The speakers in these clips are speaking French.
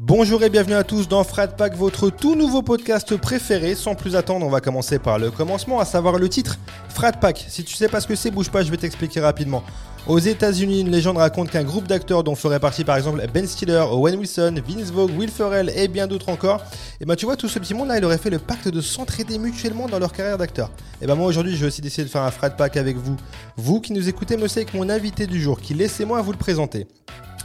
Bonjour et bienvenue à tous dans Frat Pack, votre tout nouveau podcast préféré. Sans plus attendre, on va commencer par le commencement, à savoir le titre Frat Pack. Si tu sais pas ce que c'est, bouge pas, je vais t'expliquer rapidement. Aux États-Unis, une légende raconte qu'un groupe d'acteurs dont ferait partie par exemple Ben Stiller, Owen Wilson, Vince Vogue, Will Ferrell et bien d'autres encore, et ben tu vois tout ce petit monde là, il aurait fait le pacte de s'entraider mutuellement dans leur carrière d'acteur. Et ben moi aujourd'hui, je vais aussi décider de faire un frat pack avec vous. Vous qui nous écoutez, me avec mon invité du jour, qui laissez-moi vous le présenter.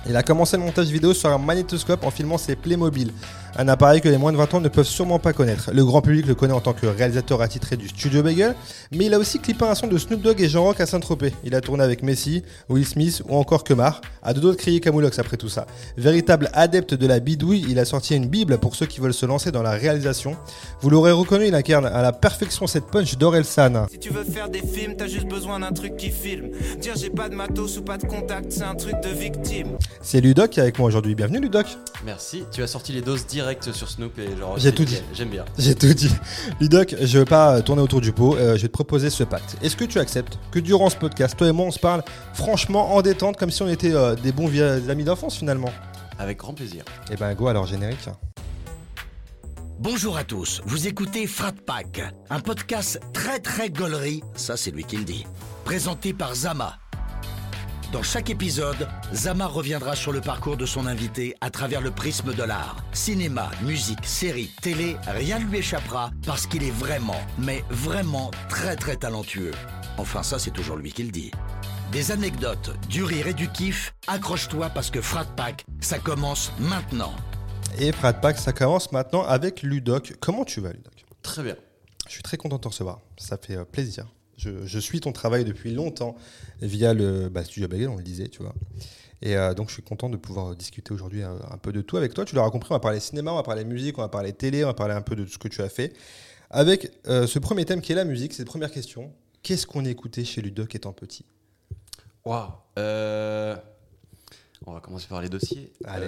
Il a commencé le montage vidéo sur un magnétoscope en filmant ses Playmobil, un appareil que les moins de 20 ans ne peuvent sûrement pas connaître. Le grand public le connaît en tant que réalisateur attitré du Studio Bagel, mais il a aussi clippé un son de Snoop Dogg et Jean Rock à Saint-Tropez. Il a tourné avec Messi, Will Smith ou encore Kemar, à deux doigts de crier Camoulox après tout ça. Véritable adepte de la bidouille, il a sorti une bible pour ceux qui veulent se lancer dans la réalisation. Vous l'aurez reconnu, il incarne à la perfection cette punch d'Orelsan. Si tu veux faire des films, t'as juste besoin d'un truc qui filme. Dire j'ai pas de matos ou pas de contact, c'est un truc de victime. C'est Ludoc qui est avec moi aujourd'hui. Bienvenue Ludoc. Merci. Tu as sorti les doses directes sur Snoop et genre. J'ai tout dit. J'aime bien. J'ai tout dit. Ludoc, je veux pas tourner autour du pot. Euh, je vais te proposer ce pacte. Est-ce que tu acceptes que durant ce podcast, toi et moi, on se parle franchement en détente, comme si on était euh, des bons amis d'enfance finalement? Avec grand plaisir. Et eh ben go alors générique. Bonjour à tous, vous écoutez Frat Pack, un podcast très très gaulerie, ça c'est lui qui le dit, présenté par Zama, dans chaque épisode, Zama reviendra sur le parcours de son invité à travers le prisme de l'art. Cinéma, musique, série, télé, rien ne lui échappera parce qu'il est vraiment, mais vraiment très très talentueux. Enfin ça c'est toujours lui qui le dit. Des anecdotes, du rire et du kiff, accroche-toi parce que Frat Pack, ça commence maintenant. Et Frat Pack, ça commence maintenant avec Ludoc. Comment tu vas Ludoc? Très bien. Je suis très content de te recevoir, ça fait euh, plaisir. Je, suis ton travail depuis longtemps via le bah, Studio Bagel, on le disait, tu vois. Et euh, donc, je suis content de pouvoir discuter aujourd'hui un, peu de tout avec toi. Tu l'auras compris, on va parler cinéma, on va parler musique, on va parler télé, on va parler un peu de ce que tu as fait. Avec euh, ce premier thème qui est la musique, c'est la première question. Qu'est-ce qu'on écoutait chez Ludoc étant petit? Waouh euh, On va commencer par les dossiers. Allez.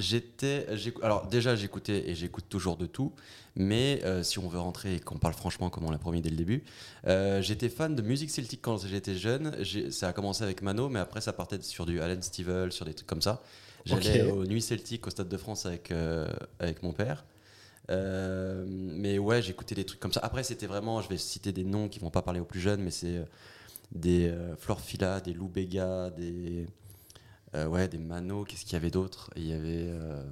J'étais, alors déjà j'écoutais et j'écoute toujours de tout, mais euh, si on veut rentrer et qu'on parle franchement comme on l'a promis dès le début, euh, j'étais fan de musique celtique quand j'étais jeune. Ça a commencé avec Mano, mais après ça partait sur du Alan Stivell, sur des trucs comme ça. J'allais aux Nuits Celtiques au Stade de France avec, euh, avec mon père. mais ouais, j'écoutais des trucs comme ça. Après, c'était vraiment, je vais citer des noms qui vont pas parler aux plus jeunes, mais c'est des Florfila, des Lou Bega, des euh, ouais, des Mano, qu'est-ce qu'il y avait d'autre? Il y avait. Euh,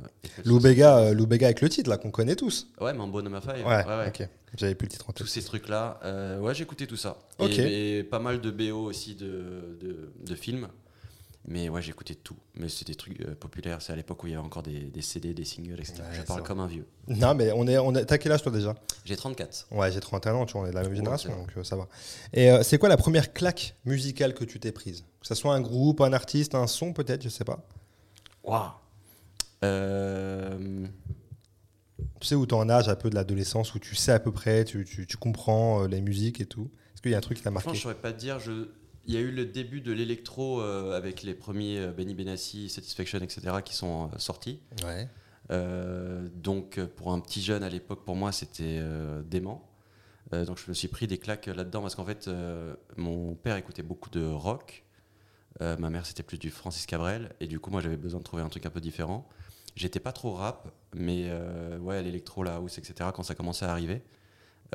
Loubega, euh, avec le titre, là, qu'on connaît tous. Ouais, Mambo No Ouais, ouais, ouais. ok. J'avais plus le titre en tête. Tous ces trucs-là. Euh, ouais, j'écoutais tout ça. Ok. Et, pas mal de BO aussi de, de, de films. Mais ouais, j'écoutais tout. Mais c'était des trucs euh, populaires. C'est à l'époque où il y avait encore des, CD, des singles, etc. je parle comme un vieux. Non, mais on est, on est... t'as quel âge toi déjà? J'ai 34. Ouais, j'ai 31 ans, tu vois, on est de la même génération, donc euh, ça va. Et euh, c'est quoi la première claque musicale que tu t'es prise? Que ce soit un groupe, un artiste, un son peut-être, je sais pas. Waouh Tu sais où tu en âge un peu de l'adolescence, où tu sais à peu près, tu, tu, tu comprends les musiques et tout? Est-ce qu'il y a un truc qui t'a marqué? Je ne saurais pas te dire. Je il y a eu le début de l'électro euh, avec les premiers euh, Benny Benassi, Satisfaction, etc. qui sont euh, sortis. Ouais. donc pour un petit jeune à l'époque, pour moi, c'était dément. donc je me suis pris des claques là-dedans parce qu'en fait, mon père écoutait beaucoup de rock. ma mère, c'était plus du Francis Cabrel. Et du coup, moi, j'avais besoin de trouver un truc un peu différent. J'étais pas trop rap, mais ouais, l'électro, la house, etc., quand ça commençait à arriver.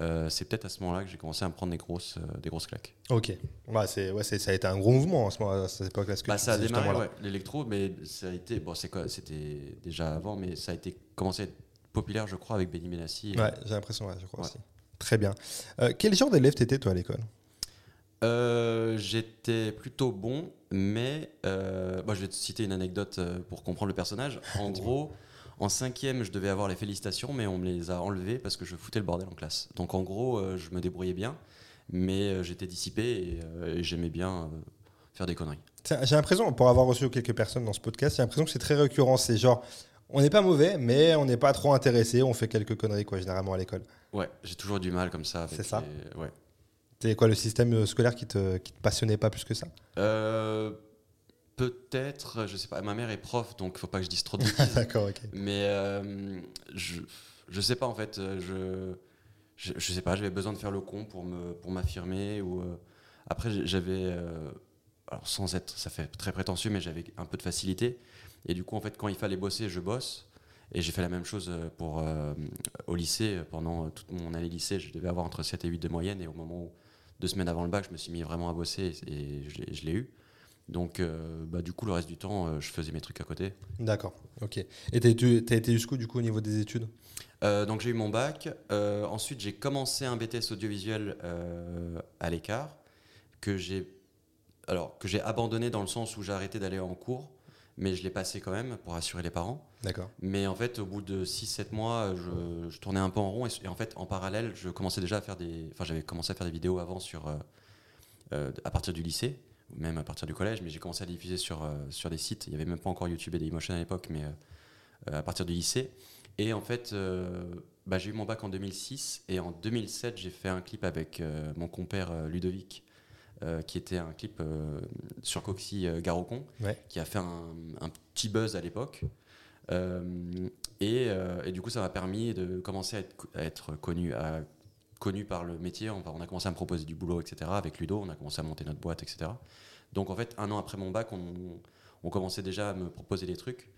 Euh, c'est peut-être à ce moment-là que j'ai commencé à me prendre des grosses, euh, des grosses claques. Ok. Ouais, c'est, ouais, ça a été un gros mouvement à, ce moment, à cette époque-là. Bah, ça a démarré, l'électro, mais ça a été. Bon, c'est quoi C'était déjà avant, mais ça a été commencé à être populaire, je crois, avec Benny Benassi. Ouais, j'ai l'impression, je crois aussi. Très bien. Euh, quel genre d'élève t'étais, toi, à l'école? J'étais plutôt bon, mais. Bah, je vais te citer une anecdote pour comprendre le personnage. En gros. En cinquième, je devais avoir les félicitations, mais on me les a enlevées parce que je foutais le bordel en classe. Donc en gros, euh, je me débrouillais bien, mais euh, j'étais dissipé et, euh, j'aimais bien faire des conneries. J'ai l'impression, pour avoir reçu quelques personnes dans ce podcast, j'ai l'impression que c'est très récurrent. C'est genre, on n'est pas mauvais, mais on n'est pas trop intéressé, on fait quelques conneries, quoi, généralement à l'école. Ouais, j'ai toujours du mal comme ça. C'est ça Ouais. C'est quoi le système scolaire qui te, qui te passionnait pas plus que ça? Peut-être, je sais pas, ma mère est prof, donc il faut pas que je dise trop de bêtises. D'accord, ok. Mais euh, je, je sais pas en fait, je, je, je sais pas, j'avais besoin de faire le con pour me pour m'affirmer ou euh, après j'avais euh, alors sans être, ça fait très prétentieux, mais j'avais un peu de facilité Et du coup, en fait, quand il fallait bosser, je bosse. Et j'ai fait la même chose euh, pour, euh, au lycée. Pendant toute mon année lycée, je devais avoir entre 7 et 8 de moyenne. Et au moment où, deux semaines avant le bac, je me suis mis vraiment à bosser et je l'ai eu. Donc, euh, bah, du coup, le reste du temps, euh, je faisais mes trucs à côté. D'accord, ok. Et t'as été, t'as été jusqu'où du coup au niveau des études? Euh, donc j'ai eu mon bac. Ensuite, j'ai commencé un BTS audiovisuel à l'écart que j'ai alors que j'ai abandonné dans le sens où j'ai arrêté d'aller en cours, mais je l'ai passé quand même pour assurer les parents. D'accord. Mais en fait, au bout de 6-7 mois, je, je tournais un peu en rond et, et en fait, en parallèle, je commençais déjà à faire des, enfin, j'avais commencé à faire des vidéos avant sur à partir du lycée, même à partir du collège, mais j'ai commencé à diffuser sur euh, sur des sites. Il n'y avait même pas encore YouTube et Dailymotion à l'époque, mais euh, à partir du lycée. Et en fait, euh, bah, j'ai eu mon bac en 2006 et en 2007, j'ai fait un clip avec euh, mon compère euh, Ludovic, euh, qui était un clip euh, sur Coxy euh, Garocon, Ouais. qui a fait un, un petit buzz à l'époque. Euh, et, euh, et du coup, ça m'a permis de commencer à être, à être connu, à- connu par le métier. On, a commencé à me proposer du boulot, etc. Avec Ludo, on a commencé à monter notre boîte, etc. Donc en fait, un an après mon bac, on, commençait déjà à me proposer des trucs.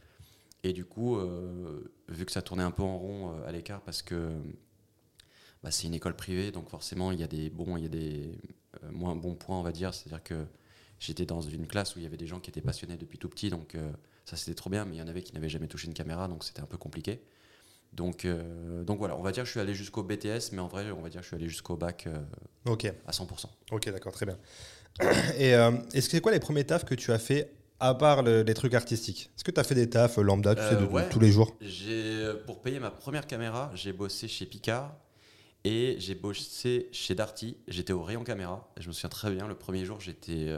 Et du coup, euh, vu que ça tournait un peu en rond euh, à l'écart, parce que bah, c'est une école privée, donc forcément, il y a des bons, il y a des euh, moins bons points, on va dire. C'est-à-dire que j'étais dans une classe où il y avait des gens qui étaient passionnés depuis tout petit, donc ça c'était trop bien, mais il y en avait qui n'avaient jamais touché une caméra, donc c'était un peu compliqué. Donc, euh, donc voilà, on va dire que je suis allé jusqu'au BTS, mais en vrai, on va dire que je suis allé jusqu'au bac euh, Ok, à 100%. ok, d'accord, très bien. Et euh, est-ce que c'est quoi les premiers tafs que tu as fait à part le- les trucs artistiques? Est-ce que tu as fait des tafs lambda, tu sais, de, tous les jours? Pour payer ma première caméra, j'ai bossé chez Picard et j'ai bossé chez Darty. J'étais au rayon caméra. Et je me souviens très bien, le premier jour, j'étais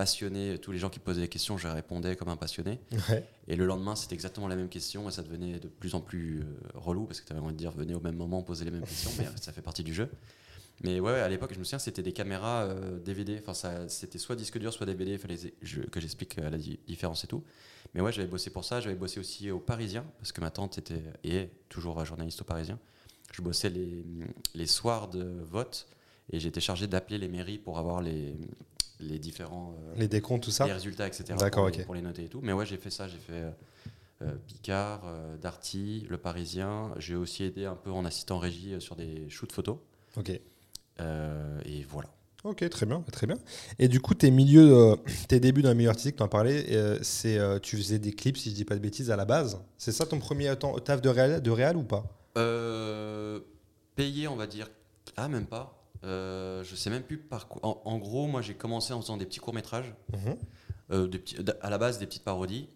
passionné. Tous les gens qui posaient des questions, je répondais comme un passionné. Ouais. Et le lendemain, c'était exactement la même question et ça devenait de plus en plus euh, relou parce que tu avais envie de dire venez au même moment poser les mêmes questions, mais euh, ça fait partie du jeu. Mais ouais, ouais, à l'époque, je me souviens, c'était des caméras euh, DVD. Enfin, ça, c'était soit disque dur, soit DVD. Il fallait je- que j'explique euh, la di- différence et tout. Mais ouais, j'avais bossé pour ça. J'avais bossé aussi au Parisien parce que ma tante était et est toujours journaliste au Parisien. Je bossais les, les soirs de vote et j'étais chargé d'appeler les mairies pour avoir les, les différents euh, Les décomptes, tout ça les résultats, etc. D'accord, pour, les, ok. pour les noter et tout. Mais ouais, j'ai fait ça. J'ai fait euh, euh, Picard, Darty, Le Parisien. J'ai aussi aidé un peu en assistant régie sur des shoots photos. Ok. Et voilà. Ok, très bien, très bien. Et du coup, tes milieux, euh, tes débuts dans le milieu artistique, tu en parlais, euh, c'est, euh, tu faisais des clips, si je dis pas de bêtises, à la base. C'est ça ton premier taf de réal, de réal ou pas? Payé, on va dire. Ah, même pas. Euh, je sais même plus par quoi. En, en gros, moi, j'ai commencé en faisant des petits courts-métrages. Mhm. Euh, des petits- d- à la base, des petites parodies,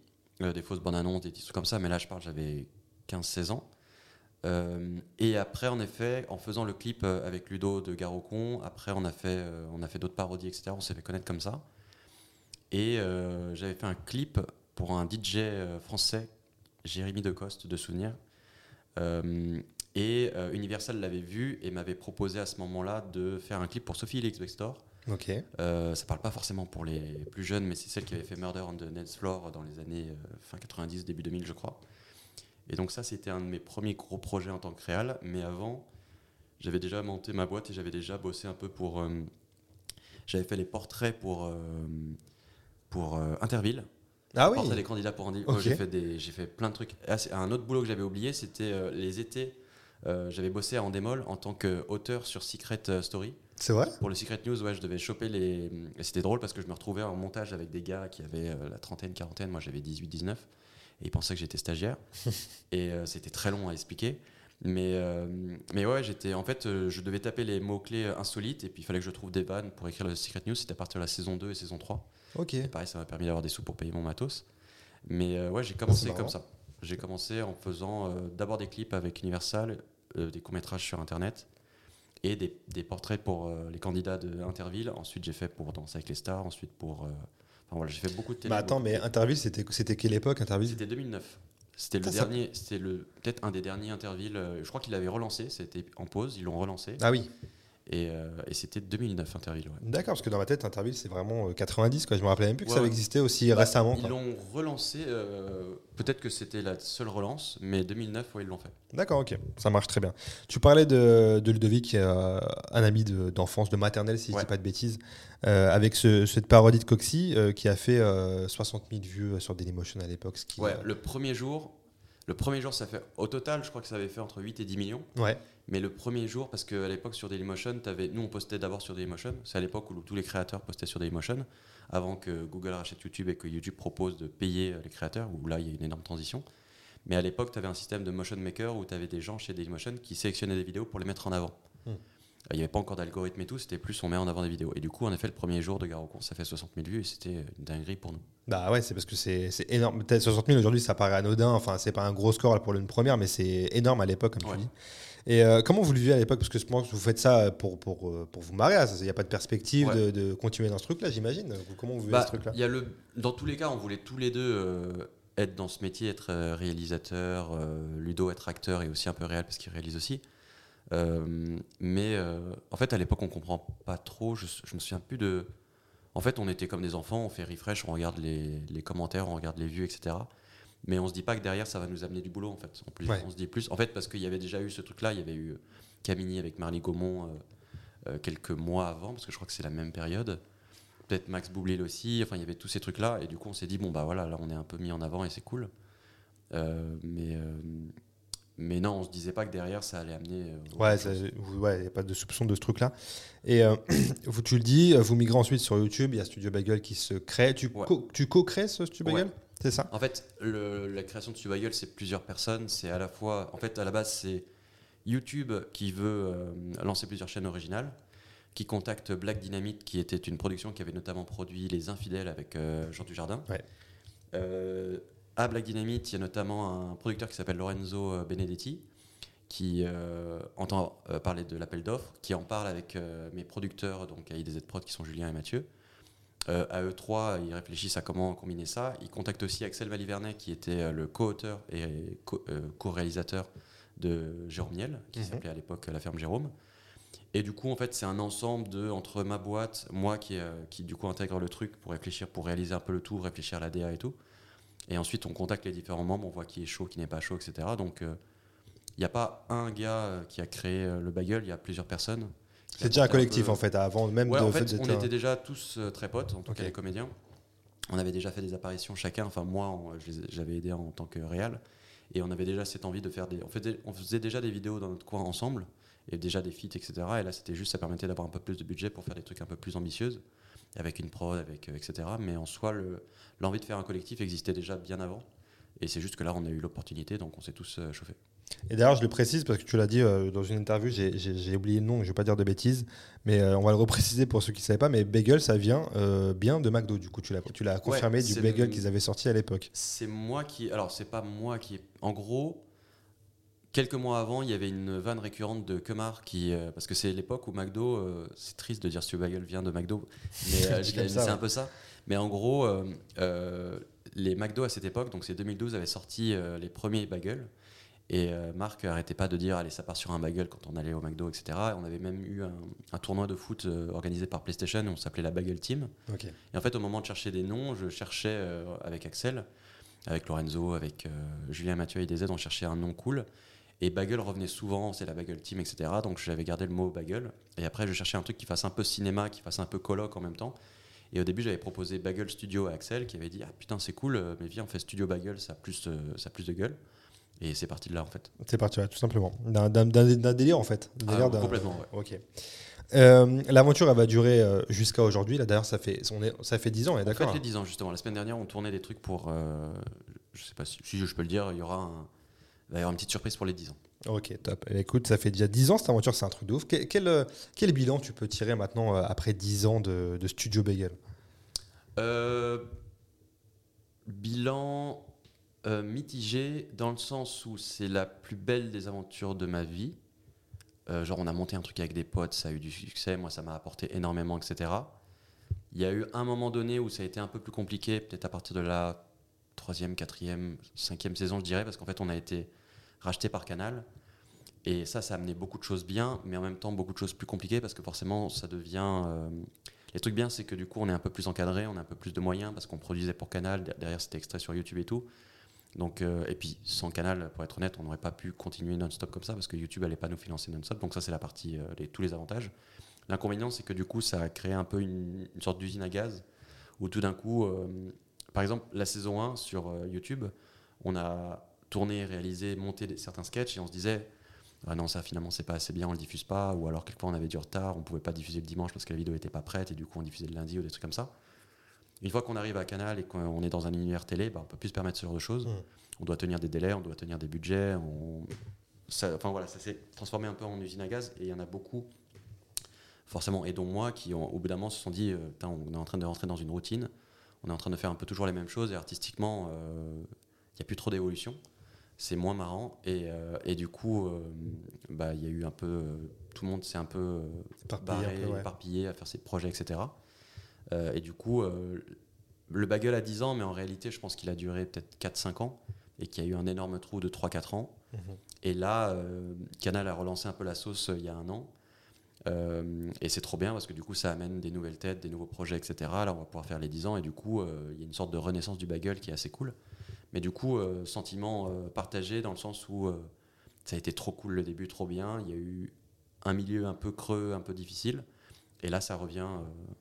euh, des fausses bandes annonces, des petits trucs comme ça. Mais là, je parle, j'avais 15-16 ans. Euh, et après, en effet, en faisant le clip avec Ludo de Garocon, après, on a fait, on a fait d'autres parodies, etc. On s'est fait connaître comme ça. Et j'avais fait un clip pour un DJ français, Jérémy Decoste, de souvenir. Et euh, Universal l'avait vu et m'avait proposé à ce moment-là de faire un clip pour Sophie Elix Bextor. Ok. Euh, ça parle pas forcément pour les plus jeunes, mais c'est celle qui avait fait Murder on the Dance Floor dans les années euh, fin 90, début 2000, je crois. Et donc ça, c'était un de mes premiers gros projets en tant que réal. Mais avant, j'avais déjà monté ma boîte et j'avais déjà bossé un peu pour... euh, j'avais fait les portraits pour, pour Interville. Ah oui Portrait des candidats pour Interville. Ok. j'ai, fait des, j'ai fait plein de trucs. Ah, un autre boulot que j'avais oublié, c'était les étés. Euh, j'avais bossé à Endemol en tant qu'auteur sur Secret euh, Story. C'est vrai? Pour le Secret News, ouais, je devais choper les. Et c'était drôle parce que je me retrouvais en montage avec des gars qui avaient euh, la trentaine, quarantaine. Moi, j'avais 18, 19. Et ils pensaient que j'étais stagiaire. et euh, c'était très long à expliquer. Mais, mais ouais, j'étais. En fait, je devais taper les mots-clés insolites. Et puis, il fallait que je trouve des vannes pour écrire le Secret News. C'était à partir de la saison 2 et saison 3. Ok. Et pareil, ça m'a permis d'avoir des sous pour payer mon matos. Mais ouais, j'ai commencé comme ça. J'ai commencé en faisant d'abord des clips avec Universal, des courts-métrages sur Internet et des, des portraits pour euh, les candidats de Interville. Ensuite, j'ai fait pour Danser avec les stars. Ensuite, pour. euh, Enfin voilà, j'ai fait beaucoup de télé. Bah attends, mais. Interville, c'était, c'était quelle époque Interville? C'était 2009. C'était le Ça, ça- dernier, c'était le peut-être un des derniers Interville. euh, Je crois qu'il avait relancé, c'était en pause, ils l'ont relancé. Ah oui. Et, euh, et c'était 2009 Interville. ouais. D'accord, parce que dans ma tête, Interville, c'est vraiment euh, 90, quoi. Je me rappelais même plus que Ouais, ça ouais. existait aussi Bah, récemment. Ils l'ont relancé, euh, peut-être que c'était la seule relance, mais 2009, ouais, ils l'ont fait. D'accord, ok, ça marche très bien. Tu parlais de, de Ludovic, euh, un ami de- d'enfance, de, maternelle, si je Ouais. dis pas de bêtises, euh, avec ce- cette parodie de Coxy euh, qui a fait euh, 60 000 vues euh, sur Dailymotion à l'époque. Ouais, euh, le premier jour, le premier jour, ça fait au total, je crois que ça avait fait entre 8 et 10 millions. ouais. Mais le premier jour, parce qu'à l'époque sur Dailymotion, avais, nous on postait d'abord sur Dailymotion. C'est à l'époque où tous les créateurs postaient sur Dailymotion, avant que Google rachète YouTube et que YouTube propose de payer euh, les créateurs, où là il y a une énorme transition. Mais à l'époque, tu avais un système de motion maker où tu avais des gens chez Dailymotion qui sélectionnaient des vidéos pour les mettre en avant. Hmm. Il n'y avait pas encore d'algorithme et tout, c'était plus on met en avant des vidéos. Et du coup, en effet, le premier jour de Gare au Con, ça fait 60 000 vues et c'était une dinguerie pour nous. Bah ouais, c'est parce que c'est c'est énorme. Peut-être 60 000 aujourd'hui, ça paraît anodin. Enfin, c'est pas un gros score pour une première, mais c'est énorme à l'époque, comme Ouais. tu dis. Et euh, comment vous le vivez à l'époque? Parce que je pense que vous faites ça pour, pour, euh, pour vous marrer. Il n'y a pas de perspective Ouais. de, de continuer dans ce truc-là, j'imagine. Comment vous vivez Bah, ce truc-là? y a le, dans tous les cas, on voulait tous les deux euh, être dans ce métier, être réalisateur, euh, Ludo être acteur et aussi un peu réel parce qu'il réalise aussi. Mais en fait, à l'époque, on comprend pas trop. Je, je me souviens plus de. En fait, on était comme des enfants, on fait refresh, on regarde les, les commentaires, on regarde les vues, etc. Mais on se dit pas que derrière, ça va nous amener du boulot, en fait. En plus, Ouais. on se dit plus. En fait, parce qu'il y avait déjà eu ce truc-là, il y avait eu Camini avec Marly Gaumont euh, euh, quelques mois avant, parce que je crois que c'est la même période. Peut-être Max Boublil aussi. Enfin, il y avait tous ces trucs-là. Et du coup, on s'est dit, bon, bah voilà, là, on est un peu mis en avant et c'est cool. Euh, mais, euh, mais non, on se disait pas que derrière, ça allait amener. euh, Ouais, il n'y a pas de soupçon de ce truc-là. Et euh, vous, tu le dis, vous migrez ensuite sur YouTube, il y a Studio Bagel qui se crée. Tu, Ouais. co- co-crées ce Studio Ouais. Bagel? C'est ça En fait, le- la création de Bagel, c'est plusieurs personnes. C'est à la fois, en fait, à la base, c'est YouTube qui veut euh, lancer plusieurs chaînes originales, qui contacte Black Dynamite, qui était une production qui avait notamment produit Les Infidèles avec euh, Jean Dujardin. Ouais. Euh, à Black Dynamite, il y a notamment un producteur qui s'appelle Lorenzo Benedetti, qui entend parler de l'appel d'offres, qui en parle avec mes producteurs, donc à IDZ Prod, qui sont Julien et Mathieu. Euh, à eux trois, ils réfléchissent à comment combiner ça. Ils contactent aussi Axel Valivernet, qui était euh, le co-auteur et euh, co-réalisateur de Jérôme Niel, qui Mhm. s'appelait à l'époque La Ferme Jérôme. Et du coup, en fait, c'est un ensemble de entre ma boîte, moi qui, euh, qui du coup intègre le truc pour réfléchir, pour réaliser un peu le tout, réfléchir à la DA et tout. Et ensuite, on contacte les différents membres, on voit qui est chaud, qui n'est pas chaud, etc. Donc, euh, il n'y a pas un gars qui a créé le bagel, il y a plusieurs personnes. C'est déjà un collectif peu- en fait, avant même Ouais, de en fait, d'être on était déjà tous euh, très potes, en tout Ok. cas les comédiens. On avait déjà fait des apparitions chacun. Enfin, moi, j'avais aidé en tant que réal. Et on avait déjà cette envie de faire des. On faisait, on faisait déjà des vidéos dans notre coin ensemble, et déjà des feats, etc. Et là, c'était juste, ça permettait d'avoir un peu plus de budget pour faire des trucs un peu plus ambitieux, avec une prod, avec, euh, etc. Mais en soi, le- l'envie de faire un collectif existait déjà bien avant. Et c'est juste que là, on a eu l'opportunité, donc on s'est tous euh, chauffés. Et d'ailleurs, je le précise parce que tu l'as dit euh, dans une interview, j'ai- oublié le nom, je ne vais pas dire de bêtises, mais euh, on va le repréciser pour ceux qui ne savaient pas. Mais Bagel, ça vient euh, bien de McDo, du coup, tu l'as confirmé du c'est Bagel le- qu'ils avaient sorti à l'époque. C'est moi qui. Alors, c'est pas moi qui. En gros, quelques mois avant, il y avait une vanne récurrente de Kemar qui. parce que c'est l'époque où McDo. c'est triste de dire Stu Bagel vient de McDo, mais c'est ouais. un peu ça. Mais en gros, les McDo à cette époque, donc c'est 2012, avaient sorti les premiers bagels. Et euh, Marc arrêtait pas de dire allez ça part sur un bagel quand on allait au McDo etc. On avait même eu un, un tournoi de foot euh, organisé par PlayStation, on s'appelait la Bagel Team. Et en fait, au moment de chercher des noms, je cherchais euh, avec Axel, avec Lorenzo, avec Julien Mathieu et DZ, on cherchait un nom cool. Et Bagel revenait souvent, c'est la Bagel Team, etc. Donc j'avais gardé le mot Bagel. Et après, je cherchais un truc qui fasse un peu cinéma, qui fasse un peu colloque en même temps. Et au début, j'avais proposé Bagel Studio à Axel, qui avait dit Ah putain, c'est cool, mais viens, on fait Studio Bagel, ça a plus, ça a plus de gueule. Et c'est parti de là, en fait. C'est parti, ouais, tout simplement. D'un- délire, en fait. Ah, complètement, ouais. Ok. Euh, L'aventure, elle va durer euh, jusqu'à aujourd'hui. Là, d'ailleurs, ça fait, on est, ça fait 10 ans, on d'accord fait hein les 10 ans, justement. La semaine dernière, on tournait des trucs pour. euh, je sais pas si, si je peux le dire, il y aura un- il va y avoir une petite surprise pour les 10 ans. Ok, top. Eh, écoute, ça fait déjà 10 ans cette aventure, c'est un truc de ouf. Quel, quel, euh, quel bilan tu peux tirer maintenant euh, après 10 ans de, de Studio Bagel? Euh, bilan euh, mitigé dans le sens où c'est la plus belle des aventures de ma vie. Euh, genre, on a monté un truc avec des potes, ça a eu du succès, moi ça m'a apporté énormément, etc. Il y a eu un moment donné où ça a été un peu plus compliqué, peut-être à partir de la troisième, quatrième, cinquième saison, je dirais, parce qu'en fait, on a été racheté par Canal. Et ça, ça a amené beaucoup de choses bien, mais en même temps beaucoup de choses plus compliquées parce que forcément, ça devient. euh, les trucs bien, c'est que du coup, on est un peu plus encadré, on a un peu plus de moyens parce qu'on produisait pour Canal. Derrière, c'était extrait sur YouTube et tout. Donc, euh, et puis, sans Canal, pour être honnête, on n'aurait pas pu continuer non-stop comme ça parce que YouTube n'allait pas nous financer non-stop. Donc, ça, c'est la partie, euh, tous les avantages. L'inconvénient, c'est que du coup, ça a créé un peu une, sorte d'usine à gaz où tout d'un coup, euh, par exemple, la saison 1 sur YouTube, on a tourné, réalisé, monté certains sketchs et on se disait ah non ça finalement c'est pas assez bien on le diffuse pas ou alors quelquefois on avait du retard on pouvait pas diffuser le dimanche parce que la vidéo était pas prête et du coup on diffusait le lundi ou des trucs comme ça une fois qu'on arrive à Canal et qu'on est dans un univers télé bah, on peut plus se permettre ce genre de choses. On doit tenir des délais on doit tenir des budgets on... ça, enfin voilà ça s'est transformé un peu en usine à gaz et il y en a beaucoup forcément et dont moi qui ont, au bout d'un moment se sont dit euh, on est en train de rentrer dans une routine. On est en train de faire un peu toujours les mêmes choses et artistiquement euh, il n'y a plus trop d'évolution. C'est moins marrant et, euh, et du coup euh, bah, il y a eu un peu tout le monde s'est un peu un barré, peu, ouais. éparpillé à faire ses projets etc et du coup euh, le bagel a 10 ans mais en réalité je pense qu'il a duré peut-être 4-5 ans et qu'il y a eu un énorme trou de 3-4 ans Mhm. et là euh, Canal a relancé un peu la sauce euh, il y a un an euh, et c'est trop bien parce que du coup ça amène des nouvelles têtes, des nouveaux projets, etc. Là on va pouvoir faire les 10 ans et du coup euh, il y a une sorte de renaissance du bagel qui est assez cool. Mais du coup, euh, sentiment euh, partagé dans le sens où euh, ça a été trop cool le début, trop bien. Il y a eu un milieu un peu creux, un peu difficile. Et là ça revient euh,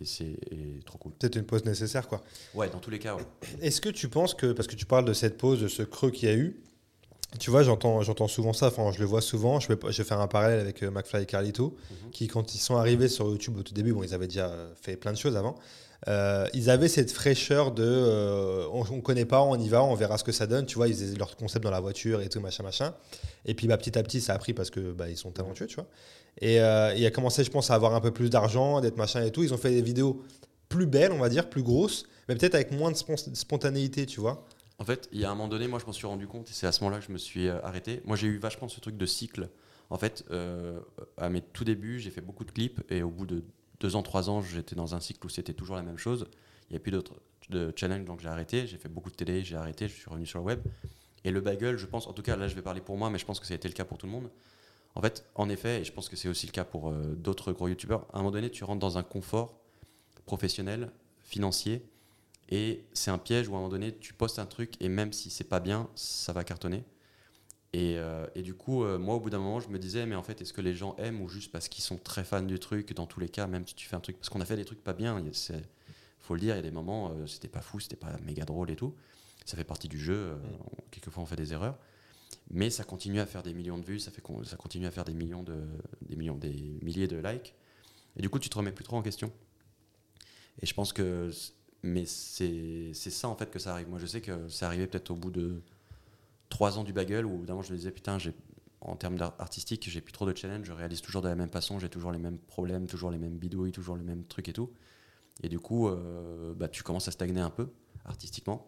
et c'est trop cool. Peut-être une pause nécessaire, quoi. Ouais, dans tous les cas, ouais. Est-ce que tu penses que, parce que tu parles de cette pause, de ce creux qu'il y a eu, tu vois, j'entends, j'entends souvent ça, enfin, je le vois souvent, je vais, je vais faire un parallèle avec euh, McFly et Carlito, Mhm. qui, quand ils sont arrivés sur YouTube au tout début, bon, ils avaient déjà euh, fait plein de choses avant, euh, ils avaient cette fraîcheur de euh, on, on connaît pas, on y va, on verra ce que ça donne, tu vois, ils faisaient leur concept dans la voiture et tout, machin, machin. Et puis bah, petit à petit, ça a pris parce que bah, sont talentueux, tu vois. Et euh, il a commencé, je pense, à avoir un peu plus d'argent, d'être machin et tout. Ils ont fait des vidéos plus belles, on va dire, plus grosses, mais peut-être avec moins de spon- spontanéité, tu vois. En fait, il y a un moment donné, moi je m'en suis rendu compte et c'est à ce moment-là que je me suis euh, arrêté. Moi j'ai eu vachement ce truc de cycle. En fait, euh, à mes tout débuts, j'ai fait beaucoup de clips et au bout de deux ans, trois ans, j'étais dans un cycle où c'était toujours la même chose. Il n'y a plus d'autres de challenge, donc j'ai arrêté. J'ai fait beaucoup de télé, j'ai arrêté, je suis revenu sur le web. Et le bagel, je pense, en tout cas là je vais parler pour moi, mais je pense que ça a été le cas pour tout le monde. En fait, en effet, et je pense que c'est aussi le cas pour euh, d'autres gros youtubeurs, à un moment donné, tu rentres dans un confort professionnel, financier, et c'est un piège où à un moment donné, tu postes un truc et même si c'est pas bien, ça va cartonner. Et, euh, et du coup, euh, moi, au bout d'un moment, je me disais, mais en fait, est-ce que les gens aiment ou juste parce qu'ils sont très fans du truc Dans tous les cas, même si tu fais un truc, parce qu'on a fait des trucs pas bien, il faut le dire, il y a des moments, c'était pas fou, c'était pas méga drôle et tout. Ça fait partie du jeu. euh, on- quelquefois, on fait des erreurs, mais ça continue à faire des millions de vues, ça fait qu'on- ça continue à faire des millions de, des millions, des milliers de likes. Et du coup, tu te remets plus trop en question. Et je pense que mais c'est ça en fait que ça arrive. Moi je sais que c'est arrivé peut-être au bout de trois ans du bagel où d'un je me disais putain j'ai en termes d'art- artistique j'ai plus trop de challenge, je réalise toujours de la même façon, j'ai toujours les mêmes problèmes, toujours les mêmes bidouilles, toujours les mêmes trucs et tout. Et du coup euh, bah, tu commences à stagner un peu artistiquement.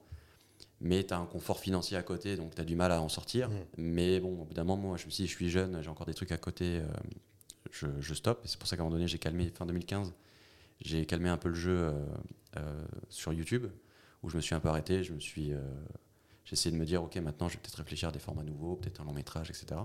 Mais tu as un confort financier à côté, donc tu as du mal à en sortir. Mm. Mais bon, au bout d'un moment, moi, je me suis dit, je suis jeune, j'ai encore des trucs à côté, euh, je, je stoppe. Et c'est pour ça qu'à un moment donné, j'ai calmé, fin 2015, j'ai calmé un peu le jeu euh, euh, sur YouTube, où je me suis un peu arrêté. Je me suis, j'ai essayé de me dire, ok, maintenant, je vais peut-être réfléchir à des formats nouveaux, peut-être un long métrage, etc.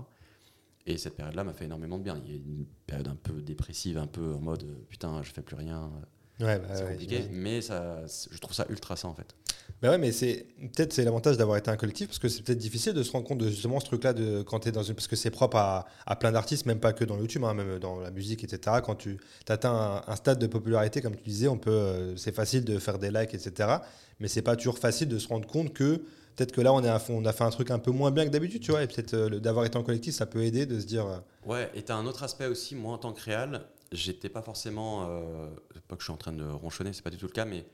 Et cette période-là m'a fait énormément de bien. Il y a une période un peu dépressive, un peu en mode, putain, je fais plus rien, Ouais, bah, c'est compliqué. Mais ça, je trouve ça ultra sain, en fait. Bah ouais, mais c'est peut-être c'est l'avantage d'avoir été un collectif parce que c'est peut-être difficile de se rendre compte de justement ce truc-là de quand tu es dans une parce que c'est propre à, à plein d'artistes, même pas que dans le YouTube, hein, même dans la musique, etc. Quand tu atteins un, un stade de popularité, comme tu disais, on peut, euh, c'est facile de faire des likes, etc. Mais c'est pas toujours facile de se rendre compte que peut-être que là on est à fond, on a fait un truc un peu moins bien que d'habitude, tu vois, et peut-être euh, d'avoir été en collectif, ça peut aider de se dire. euh, Ouais, et t'as un autre aspect aussi, moi en tant que réal, j'étais pas forcément, euh, pas que je suis en train de ronchonner, c'est pas du tout le cas, mais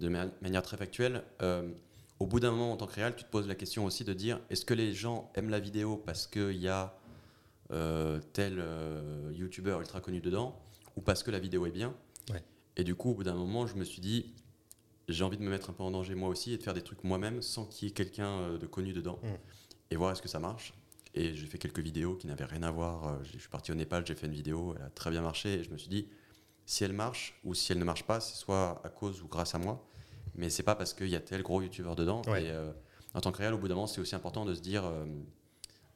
de ma- manière très factuelle, euh, au bout d'un moment en tant que réal, tu te poses la question aussi de dire, est-ce que les gens aiment la vidéo parce qu'il y a euh, tel euh, youtubeur ultra connu dedans, ou parce que la vidéo est bien? Ouais. Et du coup, au bout d'un moment, je me suis dit, j'ai envie de me mettre un peu en danger moi aussi et de faire des trucs moi-même sans qu'il y ait quelqu'un de connu dedans, Mm. et voir est-ce que ça marche. Et j'ai fait quelques vidéos qui n'avaient rien à voir. Euh, Je suis parti au Népal, j'ai fait une vidéo, elle a très bien marché. Et je me suis dit, si elle marche ou si elle ne marche pas, c'est soit à cause ou grâce à moi. Mais c'est pas parce qu'il y a tel gros youtubeur dedans. Ouais. Et euh, en tant que réel, au bout d'un moment, c'est aussi important de se dire, euh,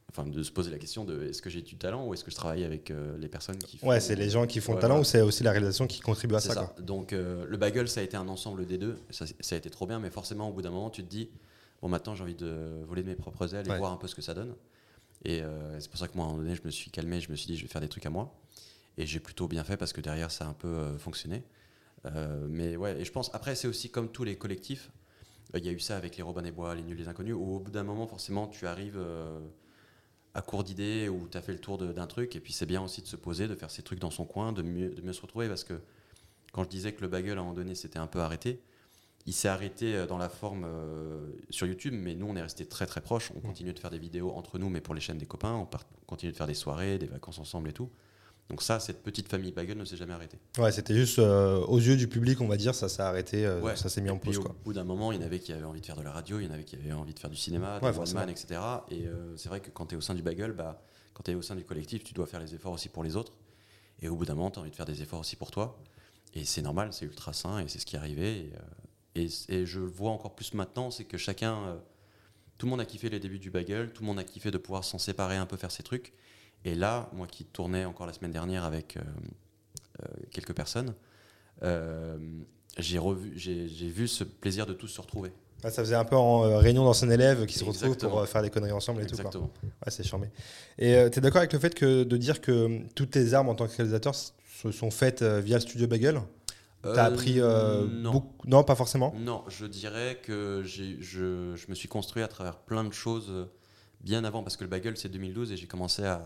enfin, de se poser la question de est-ce que j'ai du talent ou est-ce que je travaille avec euh, les personnes qui font. Ouais, c'est les gens qui font le Ouais, talent voilà. ou c'est aussi la réalisation qui contribue à ça, ça. quoi. Donc euh, le bagel, ça a été un ensemble des deux. Ça, ça a été trop bien, mais forcément, au bout d'un moment, tu te dis bon, maintenant, j'ai envie de voler de mes propres ailes et voir un peu ce que ça donne. Et euh, c'est pour ça que moi, à un moment donné, je me suis calmé, je me suis dit, je vais faire des trucs à moi. Et j'ai plutôt bien fait parce que derrière, ça a un peu euh, fonctionné. Euh, mais ouais, et je pense, après, c'est aussi comme tous les collectifs. Il y a eu ça avec les Robins des Bois, les Nuls, les Inconnus, où au bout d'un moment, forcément, tu arrives à court d'idées, où tu as fait le tour d'un truc, et puis c'est bien aussi de se poser, de faire ses trucs dans son coin, de mieux, se retrouver, parce que quand je disais que le bagel, à un moment donné, c'était un peu arrêté, il s'est arrêté euh, dans la forme euh, sur YouTube, mais nous, on est resté très très proches. On continue de faire des vidéos entre nous, mais pour les chaînes des copains. On, part- on continue de faire des soirées, des vacances ensemble et tout. Donc ça, cette petite famille bagel ne s'est jamais arrêtée. Ouais, c'était juste euh, aux yeux du public, on va dire, ça s'est arrêté, euh, Ouais. ça s'est mis en Et pause, au quoi. bout d'un moment, il y en avait qui avaient envie de faire de la radio, il y en avait qui avaient envie de faire du cinéma, Ouais, forcément. one-man, etc. Et c'est vrai que quand tu es au sein du bagel, bah, quand tu es au sein du collectif, tu dois faire les efforts aussi pour les autres. Et au bout d'un moment, tu as envie de faire des efforts aussi pour toi. Et c'est normal, c'est ultra sain et c'est ce qui est arrivé. Et, et, et je le vois encore plus maintenant, c'est que chacun, euh, tout le monde a kiffé les débuts du bagel, tout le monde a kiffé de pouvoir s'en séparer un peu, faire ses trucs. Et là, moi qui tournais encore la semaine dernière avec euh, euh, quelques personnes, j'ai vu ce plaisir de tous se retrouver. Ouais, ça faisait un peu en réunion d'anciens élèves qui se retrouvent Exactement. pour faire des conneries ensemble et tout, quoi. Exactement. Ouais, c'est charmé. Et tu es d'accord avec le fait que de dire que toutes tes armes en tant que réalisateur se sont faites via le studio Bagel? T'as Euh, appris euh, non. beaucoup Non, pas forcément? Non, je dirais que je, je me suis construit à travers plein de choses euh, bien avant, parce que le bagel c'est 2012 et j'ai commencé à,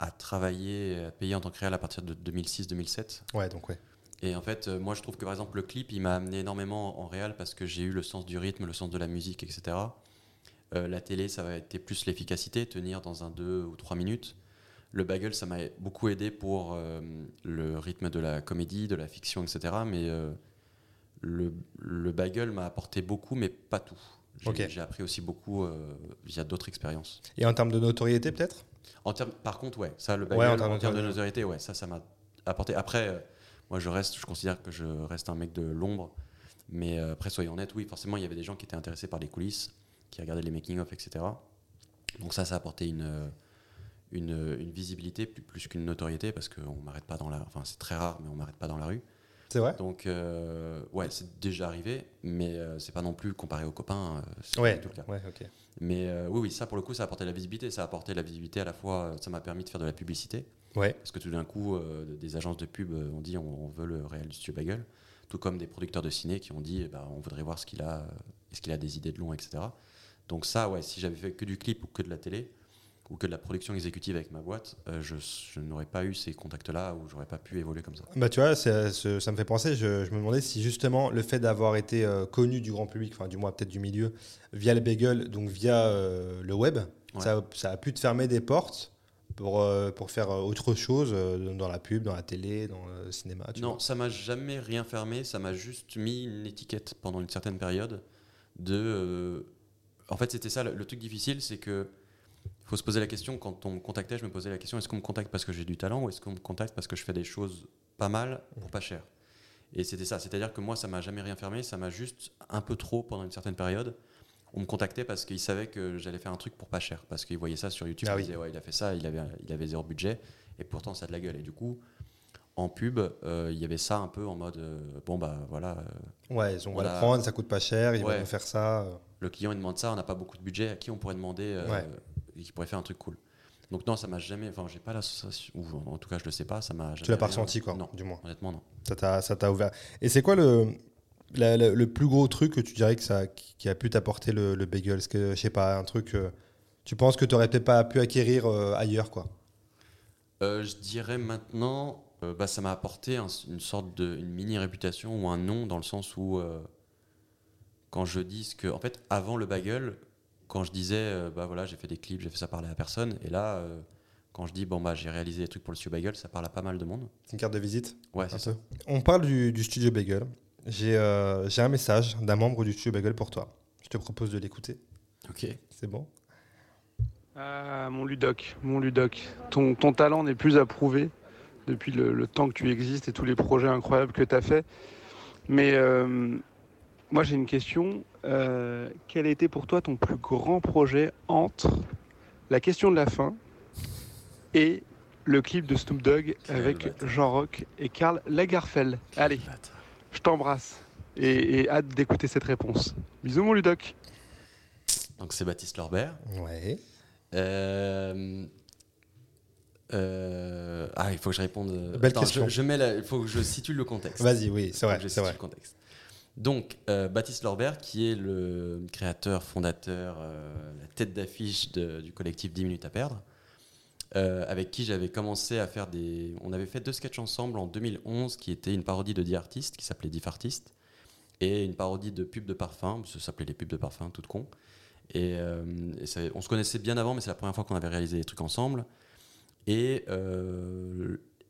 à travailler, à payer en tant que réel à partir de 2006-2007. Ouais, donc ouais. Et en fait, moi je trouve que par exemple le clip il m'a amené énormément en réel parce que j'ai eu le sens du rythme, le sens de la musique, etc. Euh, la télé ça va être plus l'efficacité, tenir dans un 2 ou 3 minutes. Le bagel ça m'a beaucoup aidé pour euh, le rythme de la comédie, de la fiction, etc. Mais euh, le, le bagel m'a apporté beaucoup, mais pas tout. J'ai appris aussi beaucoup euh, via d'autres expériences. Et en termes de notoriété, peut-être? En termes, par contre, ouais, ça, le Ouais, bagel, en en termes termes, de notoriété, ouais, ça, ça m'a apporté. Après, moi, je reste, je considère que je reste un mec de l'ombre, mais après, soyons honnêtes, oui, forcément, il y avait des gens qui étaient intéressés par les coulisses, qui regardaient les making-of, etc. Donc ça, ça a apporté une, une, une visibilité plus, plus qu'une notoriété, parce qu'on m'arrête pas dans la... Enfin, c'est très rare, mais on m'arrête pas dans la rue. C'est vrai? Donc, euh, ouais, c'est déjà arrivé, mais euh, c'est pas non plus comparé aux copains, euh, c'est Ouais, tout le cas. ouais. Mais euh, oui, oui, ça pour le coup, ça a apporté la visibilité. Ça a apporté la visibilité à la fois, euh, ça m'a permis de faire de la publicité. Ouais. Parce que tout d'un coup, des agences de pub ont dit on, on veut le réel du studio Bagel. Tout comme des producteurs de ciné qui ont dit eh ben, on voudrait voir ce qu'il a, est-ce qu'il a des idées de long, etc. Donc ça, ouais, si j'avais fait que du clip ou que de la télé, ou que de la production exécutive avec ma boîte, euh, je, je n'aurais pas eu ces contacts-là ou j'aurais pas pu évoluer comme ça. Bah tu vois, c'est- ça me fait penser, je, je me demandais si justement le fait d'avoir été euh, connu du grand public, enfin du moins peut-être du milieu, via le bagel, donc via euh, le web, Ouais. ça, ça a pu te fermer des portes pour, euh, pour faire euh, autre chose euh, dans la pub, dans la télé, dans le cinéma. Tu Non, vois? ça m'a jamais rien fermé, ça m'a juste mis une étiquette pendant une certaine période de... euh, En fait, c'était ça, le, le truc difficile, c'est que faut se poser la question, quand on me contactait, je me posais la question, est-ce qu'on me contacte parce que j'ai du talent ou est-ce qu'on me contacte parce que je fais des choses pas mal pour pas cher? Et c'était ça, c'est-à-dire que moi, ça m'a jamais rien fermé, ça m'a juste un peu trop pendant une certaine période. On me contactait parce qu'ils savaient que j'allais faire un truc pour pas cher, parce qu'ils voyaient ça sur YouTube, Ah ils oui. disaient, ouais, il a fait ça, il avait, il avait zéro budget, et pourtant ça a de la gueule. Et du coup, en pub, euh, il y avait ça un peu en mode, euh, bon bah voilà, euh, Ouais, ils ont, on va le prendre, ça coûte pas cher, ils Ouais. vont faire ça. le client il demande ça, on n'a pas beaucoup de budget, à qui on pourrait demander Qui pourrait faire un truc cool. Donc non, ça m'a jamais, enfin j'ai pas l'association, ou en tout cas je le sais pas, ça m'a. Tu l'as pas ressenti quoi, Non, du moins. honnêtement non. Ça t'a ça t'a ouvert. Et c'est quoi le, la- la- le plus gros truc que tu dirais que ça, qui a pu t'apporter le, le bagel? Est-ce que, je sais pas, un truc, euh, tu penses que tu aurais peut-être pas pu acquérir euh, ailleurs quoi? Euh, je dirais maintenant, euh, bah, ça m'a apporté un- une sorte de une mini réputation ou un nom dans le sens où quand je dis ce que, en fait, avant le bagel, quand je disais, euh, bah voilà, j'ai fait des clips, j'ai fait ça parler à personne, et là, euh, quand je dis bon bah j'ai réalisé des trucs pour le studio bagel, ça parle à pas mal de monde. C'est une carte de visite Ouais, c'est ça. On parle du, du studio Bagel. J'ai euh, j'ai un message d'un membre du studio Bagel pour toi. Je te propose de l'écouter. Ok. C'est bon? Ah, mon Ludoc, mon Ludoc, ton, ton talent n'est plus à prouver depuis le, le temps que tu existes et tous les projets incroyables que tu as fait. Mais euh, moi j'ai une question. Euh, quel a été pour toi ton plus grand projet entre la question de la fin et le clip de Snoop Dogg Quel avec bâtard. Jean Rock et Karl Lagerfeld? Allez, je t'embrasse et, et hâte d'écouter cette réponse. Bisous mon Ludoc. Donc c'est Baptiste Lorbert. Ouais. Euh, euh, Ah, il faut que je réponde. Belle Attends, question. Je, je mets la- Il faut que je situe le contexte. Vas-y, oui, c'est vrai, je c'est situe vrai. le contexte. Donc, euh, Baptiste Lorbert, qui est le créateur, fondateur, euh, la tête d'affiche du collectif 10 minutes à perdre, euh, avec qui j'avais commencé à faire des. On avait fait deux sketchs ensemble en 2011, qui était une parodie de 10 artistes, qui s'appelait 10 artistes, et une parodie de pubs de parfum, ça s'appelait les pubs de parfum, toutes con. Et, on se connaissait bien avant, mais c'est la première fois qu'on avait réalisé des trucs ensemble. Et,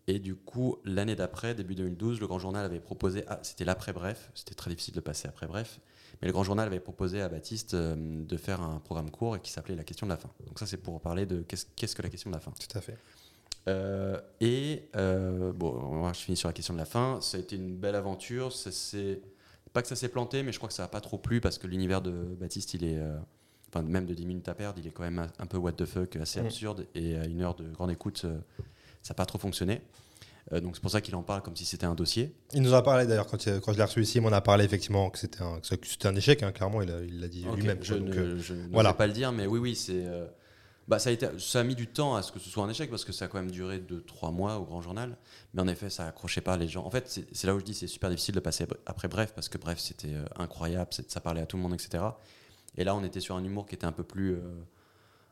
et du coup, l'année d'après, début 2012, le Grand Journal avait proposé. Ah, c'était l'après-bref, c'était très difficile de passer après-bref. Mais le Grand Journal avait proposé à Baptiste euh, de faire un programme court qui s'appelait La question de la fin. Donc, ça, c'est pour parler de qu'est-ce qu'est-ce que la question de la fin. Tout à fait. Euh, et euh, bon, je finis sur la question de la fin. Ça a été une belle aventure. Ça s'est- pas que ça s'est planté, mais je crois que ça n'a pas trop plu parce que l'univers de Baptiste, il est, euh, enfin même de 10 minutes à perdre, il est quand même un, un peu what the fuck, assez Mm. absurde. Et à une heure de grande écoute, euh, ça n'a pas trop fonctionné. Euh, donc c'est pour ça qu'il en parle comme si c'était un dossier. Il nous en a parlé d'ailleurs quand, je l'ai reçu ici, il m'en a parlé effectivement que c'était un, échec, hein, clairement, il l'a dit Ok, lui-même. Je donc, ne euh, je voilà. pas le dire, mais oui, oui, c'est. euh, bah, ça, a été, ça a mis du temps à ce que ce soit un échec parce que ça a quand même duré 2-3 mois au Grand Journal. Mais en effet, ça accrochait pas les gens. En fait, c'est là où je dis c'est super difficile de passer après Bref parce que Bref, c'était euh, incroyable, ça parlait à tout le monde, etc. Et là, on était sur un humour qui était un peu plus,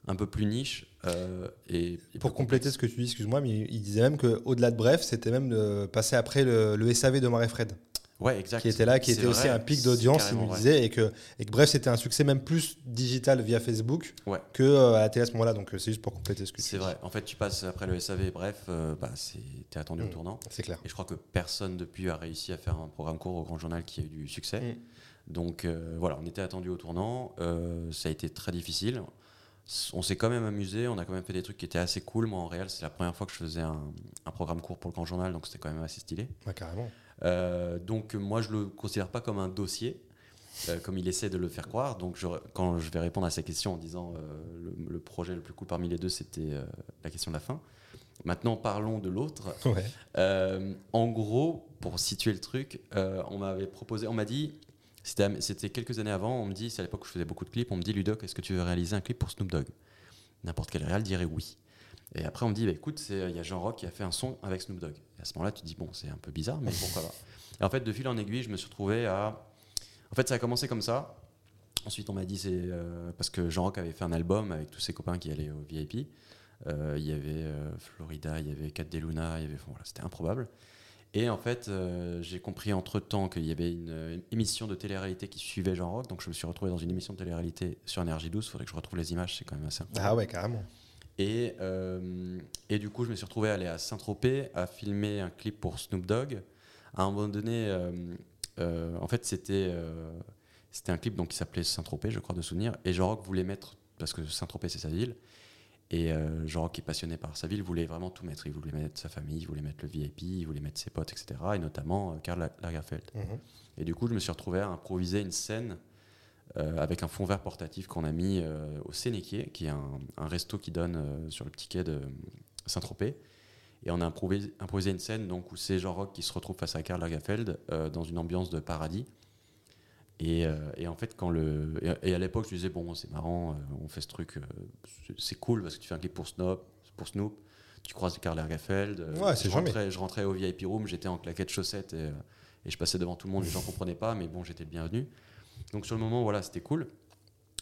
un peu plus niche. euh, et, et Pour compléter ce que tu dis, excuse-moi, mais il disait même qu'au-delà de Bref, c'était même de passer après le, le SAV de Marie Fred. Ouais, exact. qui était là, qui était aussi un pic d'audience, il nous disait, et que, et que Bref, c'était un succès même plus digital via Facebook Ouais. que euh, à la télé à ce moment-là. Donc euh, c'est juste pour compléter ce que tu C'est vrai. En fait, tu passes après le SAV, bref, euh, bah, t'es attendu au Mm. tournant. C'est clair. Et je crois que personne depuis a réussi à faire un programme court au Grand Journal qui a eu du succès. Mm. Donc euh, voilà, on était attendu au tournant. Ça a été très difficile. On s'est quand même amusé. On a quand même fait des trucs qui étaient assez cool. Moi, en réel, c'est la première fois que je faisais un, un programme court pour le Grand Journal, donc c'était quand même assez stylé. Ouais, carrément. Euh, donc moi, je le considère pas comme un dossier. euh, comme il essaie de le faire croire. Donc, je- quand je vais répondre à sa question en disant euh, le, le projet le plus cool parmi les deux, c'était la question de la fin. Maintenant, parlons de l'autre. Ouais. En gros, pour situer le truc, on m'avait proposé, on m'a dit, c'était quelques années avant, on me dit, c'est à l'époque où je faisais beaucoup de clips, on me dit, Ludoc, est-ce que tu veux réaliser un clip pour Snoop Dogg? N'importe quel réal dirait oui. Et après, on me dit, bah, écoute, c'est- il y a Jean Rock qui a fait un son avec Snoop Dogg. Et à ce moment-là, tu te dis, bon, c'est un peu bizarre, mais pourquoi pas Et en fait, de fil en aiguille, je me suis retrouvé à. En fait, ça a commencé comme ça. Ensuite, on m'a dit, c'est euh, parce que Jean Rock avait fait un album avec tous ses copains qui allaient au VIP. Euh, il y avait euh, Florida, il y avait Cat Luna, il y avait, voilà, c'était improbable. Et en fait, euh, j'ai compris entre temps qu'il y avait une, émission de télé-réalité qui suivait Jean Rock, donc je me suis retrouvé dans une émission de télé-réalité sur Énergie 12. Il faudrait que je retrouve les images, c'est quand même assez incroyable. Ah ouais, carrément. Et, euh, et du coup, je me suis retrouvé à aller à Saint-Tropez à filmer un clip pour Snoop Dogg. À un moment donné, euh, en fait, c'était c'était un clip donc, qui s'appelait Saint-Tropez, je crois, de souvenir. Et Jean Rock voulait mettre, parce que Saint-Tropez, c'est sa ville. Et euh, Jean qui est passionné par sa ville, voulait vraiment tout mettre. Il voulait mettre sa famille, il voulait mettre le VIP, il voulait mettre ses potes, etc. Et notamment euh, Karl Lagerfeld. Mhm. Et du coup, je me suis retrouvé à improviser une scène euh, avec un fond vert portatif qu'on a mis euh, au Sénéquier, qui est un, un resto qui donne sur le petit quai de Saint-Tropez. Et on a improvisé, improvisé une scène donc, où c'est Jean Rock qui se retrouve face à Karl Lagerfeld dans une ambiance de paradis. Et, euh, et en fait, quand le. Et, à l'époque, je disais, bon, c'est marrant, euh, on fait ce truc, euh, c'est- cool parce que tu fais un clip pour Snoop, pour Snoop tu croises Karl Lagerfeld. Ouais, je, rentrais, je rentrais au VIP room, j'étais en claquette chaussettes et, et je passais devant tout le monde, les gens comprenaient pas, mais bon, j'étais le bienvenu. Donc sur le moment, voilà, c'était cool.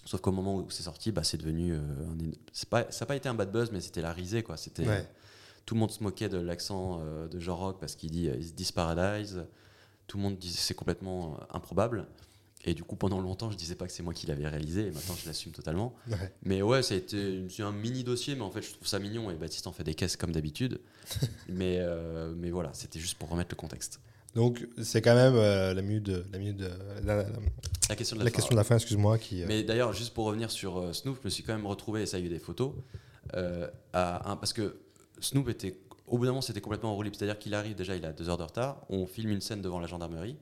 Sauf qu'au moment où c'est sorti, bah, c'est devenu. euh, un pas, ça n'a pas été un bad buzz, mais c'était la risée, quoi. C'était, Ouais. tout le monde se moquait de l'accent euh, de Jean Rock parce qu'il dit Is this paradise Tout le monde disait c'est complètement improbable. Et du coup, pendant longtemps, je disais pas que c'est moi qui l'avais réalisé, et maintenant je l'assume totalement. Ouais. Mais ouais, ça a été un mini dossier, mais en fait, je trouve ça mignon, et Baptiste en fait des caisses comme d'habitude. mais, euh, mais voilà, c'était juste pour remettre le contexte. Donc c'est quand même euh, la minute, de, la, minute de- la, la- La question de la, la fin. question de la fin, excuse-moi, qui. euh, Mais d'ailleurs, juste pour revenir sur Snoop, je me suis quand même retrouvé, et ça il y a eu des photos, à un- parce que Snoop était, au bout d'un moment, c'était complètement en roue. C'est-à-dire qu'il arrive, déjà, il a deux heures de retard, on filme une scène devant la gendarmerie,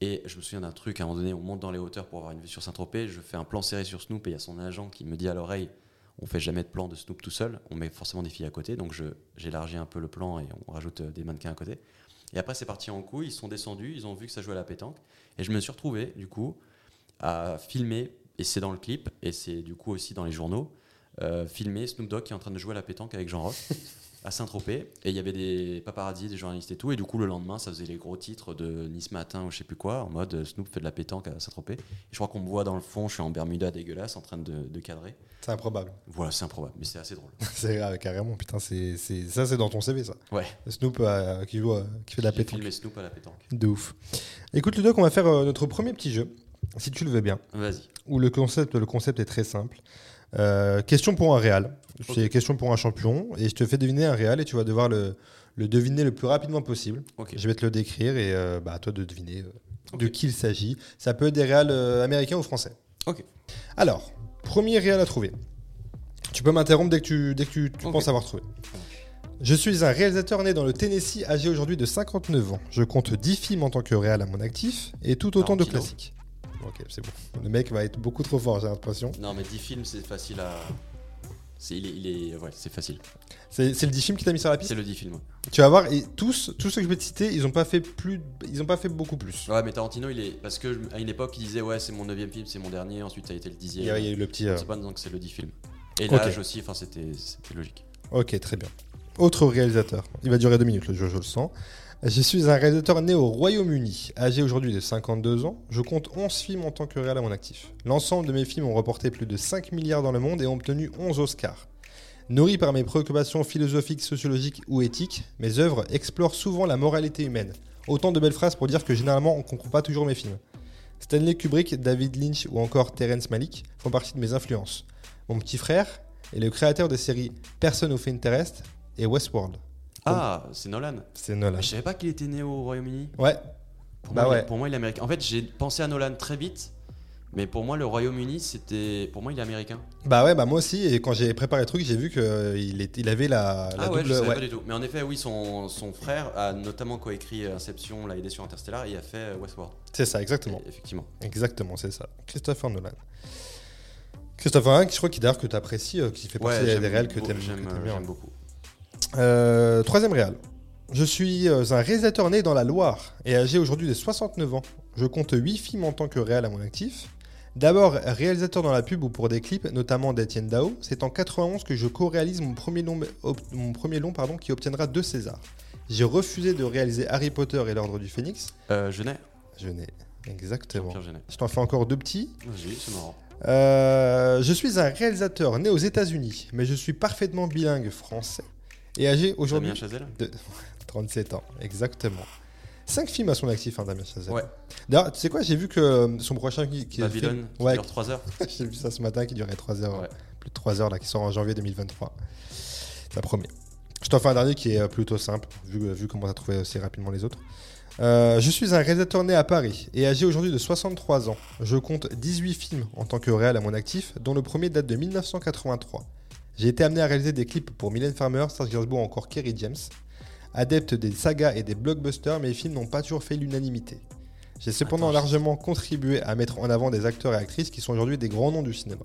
et je me souviens d'un truc, à un moment donné, on monte dans les hauteurs pour avoir une vue sur Saint-Tropez, je fais un plan serré sur Snoop, et il y a son agent qui me dit à l'oreille, on fait jamais de plan de Snoop tout seul, on met forcément des filles à côté, donc j'élargis un peu le plan et on rajoute euh, des mannequins à côté. Et après, c'est parti en couille, ils sont descendus, ils ont vu que ça jouait à la pétanque, et je me suis retrouvé, du coup, à filmer, et c'est dans le clip, et c'est du coup aussi dans les journaux, euh, filmer Snoop Dogg qui est en train de jouer à la pétanque avec Jean Rock à Saint-Tropez, et il y avait des paparazzis, des journalistes et tout, et du coup, le lendemain, ça faisait les gros titres de Nice Matin ou je sais plus quoi, en mode euh, Snoop fait de la pétanque à Saint-Tropez. Et je crois qu'on me voit dans le fond, je suis en Bermuda dégueulasse, en train de, de cadrer. C'est improbable. Voilà, c'est improbable, mais c'est assez drôle. c'est grave, carrément. Putain, c'est, c'est- ça, c'est dans ton CV, ça. Ouais, Snoop euh, qui, joue, euh, qui fait de la pétanque. filmé Snoop à la pétanque. De ouf. Écoute, Ludoc, on va faire euh, notre premier petit jeu, si tu le veux bien, Vas-y. où le concept, le concept est très simple. Question pour un réal. C'est Ok. question pour un champion. Et je te fais deviner un réal et tu vas devoir le, le deviner le plus rapidement possible. Je vais te le décrire et euh, bah, à toi de deviner euh, de qui il s'agit. Ça peut être des réals euh, américains ou français. Ok. Alors, premier réal à trouver. Tu peux m'interrompre dès que tu, dès que tu, penses avoir trouvé. Je suis un réalisateur né dans le Tennessee, âgé aujourd'hui de 59 ans. Je compte 10 films en tant que réal à mon actif et tout autant de classiques. Ok, c'est bon. Le mec va être beaucoup trop fort, j'ai l'impression. Non, mais 10 films, c'est facile à. C'est, il est, il est- ouais, c'est facile. C'est c'est le 10 films qui t'a mis sur la piste C'est le 10 films. ouais. Tu vas voir, et tous, tous ceux que je vais te citer, ils ont pas fait plus, ils ont pas fait beaucoup plus. Ouais, mais Tarantino, il est. Parce que à une époque, il disait, ouais, c'est mon 9 film, c'est mon dernier, ensuite ça a été le 10 Il y a, il y a eu le petit. euh, C'est pas que c'est le 10 film. Et Ok. l'âge aussi, enfin, c'était, c'était logique. Ok, très bien. Autre réalisateur. Il va durer deux minutes, le jeu, je le sens. Je suis un réalisateur né au Royaume-Uni, âgé aujourd'hui de 52 ans. Je compte 11 films en tant que réal à mon actif. L'ensemble de mes films ont reporté plus de 5 milliards dans le monde et ont obtenu 11 Oscars. Nourri par mes préoccupations philosophiques, sociologiques ou éthiques, mes œuvres explorent souvent la moralité humaine. Autant de belles phrases pour dire que généralement on comprend pas toujours mes films. Stanley Kubrick, David Lynch ou encore Terence Malick font partie de mes influences. Mon petit frère est le créateur des séries Person of Interest et Westworld. Ah, c'est Nolan. C'est Nolan. Je savais pas qu'il était né au Royaume-Uni. Ouais, Pour, Bah moi, il est- ouais. pour moi, il est américain. En fait, j'ai pensé à Nolan très vite, mais pour moi, le Royaume-Uni, c'était. Pour moi, il est américain. bah ouais, bah moi aussi. Et quand j'ai préparé le truc, j'ai vu qu'il était- il avait la, la ah ouais, double. je savais ouais. pas du tout. Mais en effet, oui, son, son frère a notamment coécrit Inception, l'a aidé sur Interstellar et il a fait euh, Westworld. C'est ça, exactement. Et- effectivement. Exactement, c'est ça. Christopher Nolan. Christopher Nolan, je crois qu'il d'ailleurs que tu apprécies, qui fait partie Ouais, des réels que tu aimes j'aime, euh, bien. j'aime beaucoup. Euh, troisième réal. Je suis euh, un réalisateur né dans la Loire et âgé aujourd'hui de 69 ans. Je compte 8 films en tant que réal à mon actif. D'abord réalisateur dans la pub ou pour des clips, notamment d'Etienne Dao. C'est en 91 que je co-réalise mon premier long, op- mon premier long pardon, qui obtiendra deux Césars. J'ai refusé de réaliser Harry Potter et l'Ordre du Phénix. Euh, Genet Je n'ai exactement. Genet. Je t'en fais encore deux petits. Vas-y, c'est marrant. Euh, je suis un réalisateur né aux États-Unis, mais je suis parfaitement bilingue français et âgé aujourd'hui Damien Chazelle de 37 ans, exactement. 5 films à son actif, hein, Damien Chazelle. Ouais. D'ailleurs, tu sais quoi, j'ai vu que euh, son prochain qui, qui est film- qui ouais, dure 3 heures. j'ai vu ça ce matin qui durait 3 heures, Ouais. plus de 3 heures là, qui sort en janvier 2023. Ça promet. Je t'en fais un dernier qui est euh, plutôt simple, vu, vu comment tu as trouvé aussi rapidement les autres. Euh, je suis un réalisateur né à Paris et âgé aujourd'hui de 63 ans. Je compte 18 films en tant que réal à mon actif, dont le premier date de 1983. J'ai été amené à réaliser des clips pour Mylène Farmer, Serge Gainsbourg ou encore Kerry James. Adepte des sagas et des blockbusters, mes films n'ont pas toujours fait l'unanimité. J'ai cependant Attends, largement contribué à mettre en avant des acteurs et actrices qui sont aujourd'hui des grands noms du cinéma.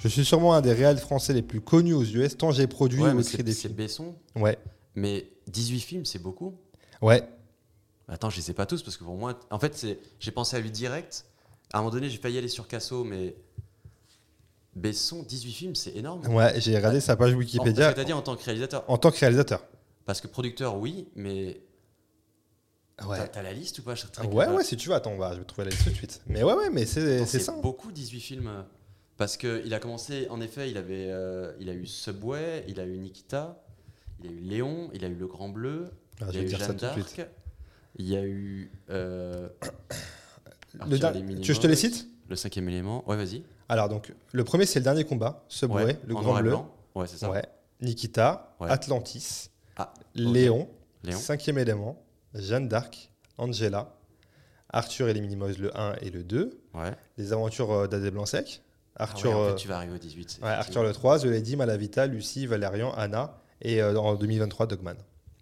Je suis sûrement un des réals français les plus connus aux US, tant j'ai produit Ouais, ou écrit c'est des c'est films. Besson. Ouais, Mais 18 films, c'est beaucoup. ouais, Attends, je les sais pas tous parce que pour moi, en fait, c'est, j'ai pensé à lui direct. À un moment donné, j'ai failli aller sur Casso, mais Besson, 18 films, c'est énorme. ouais, j'ai regardé sa page Wikipédia C'est-à-dire en tant que réalisateur. en tant que réalisateur. Parce que producteur, oui, mais Ouais. t'as, la liste ou pas Ouais, ouais, si tu veux, attends, je vais trouver la liste tout de suite. Mais ouais, ouais, mais c'est ça. beaucoup 18 films. Parce qu'il a commencé, en effet, il, avait, euh, il a eu Subway, il a eu Nikita, il a eu Léon, il a eu Le Grand Bleu, Ah, il a eu Jeanne d'Arc, il y a eu. euh, Le Tu veux que je te les cite? Le cinquième élément. Ouais, vas-y. Alors, donc, le premier, c'est le dernier combat, Subway, Ouais, le Grand Bleu. blanc. Ouais, c'est ça. Ouais. Nikita, Ouais. Atlantis, Ah, Léon, Léon. Cinquième élément, Jeanne d'Arc, Angela, Arthur et les Minimoys, le 1 et le 2, Ouais. Les aventures euh, d'Adé Blanc-Sec, Ah Arthur, en euh, fait, tu vas arriver au 18. ouais, Arthur le 3, The Lady, Malavita, Lucie, Valérian, Anna, et euh, en 2023, Dogman.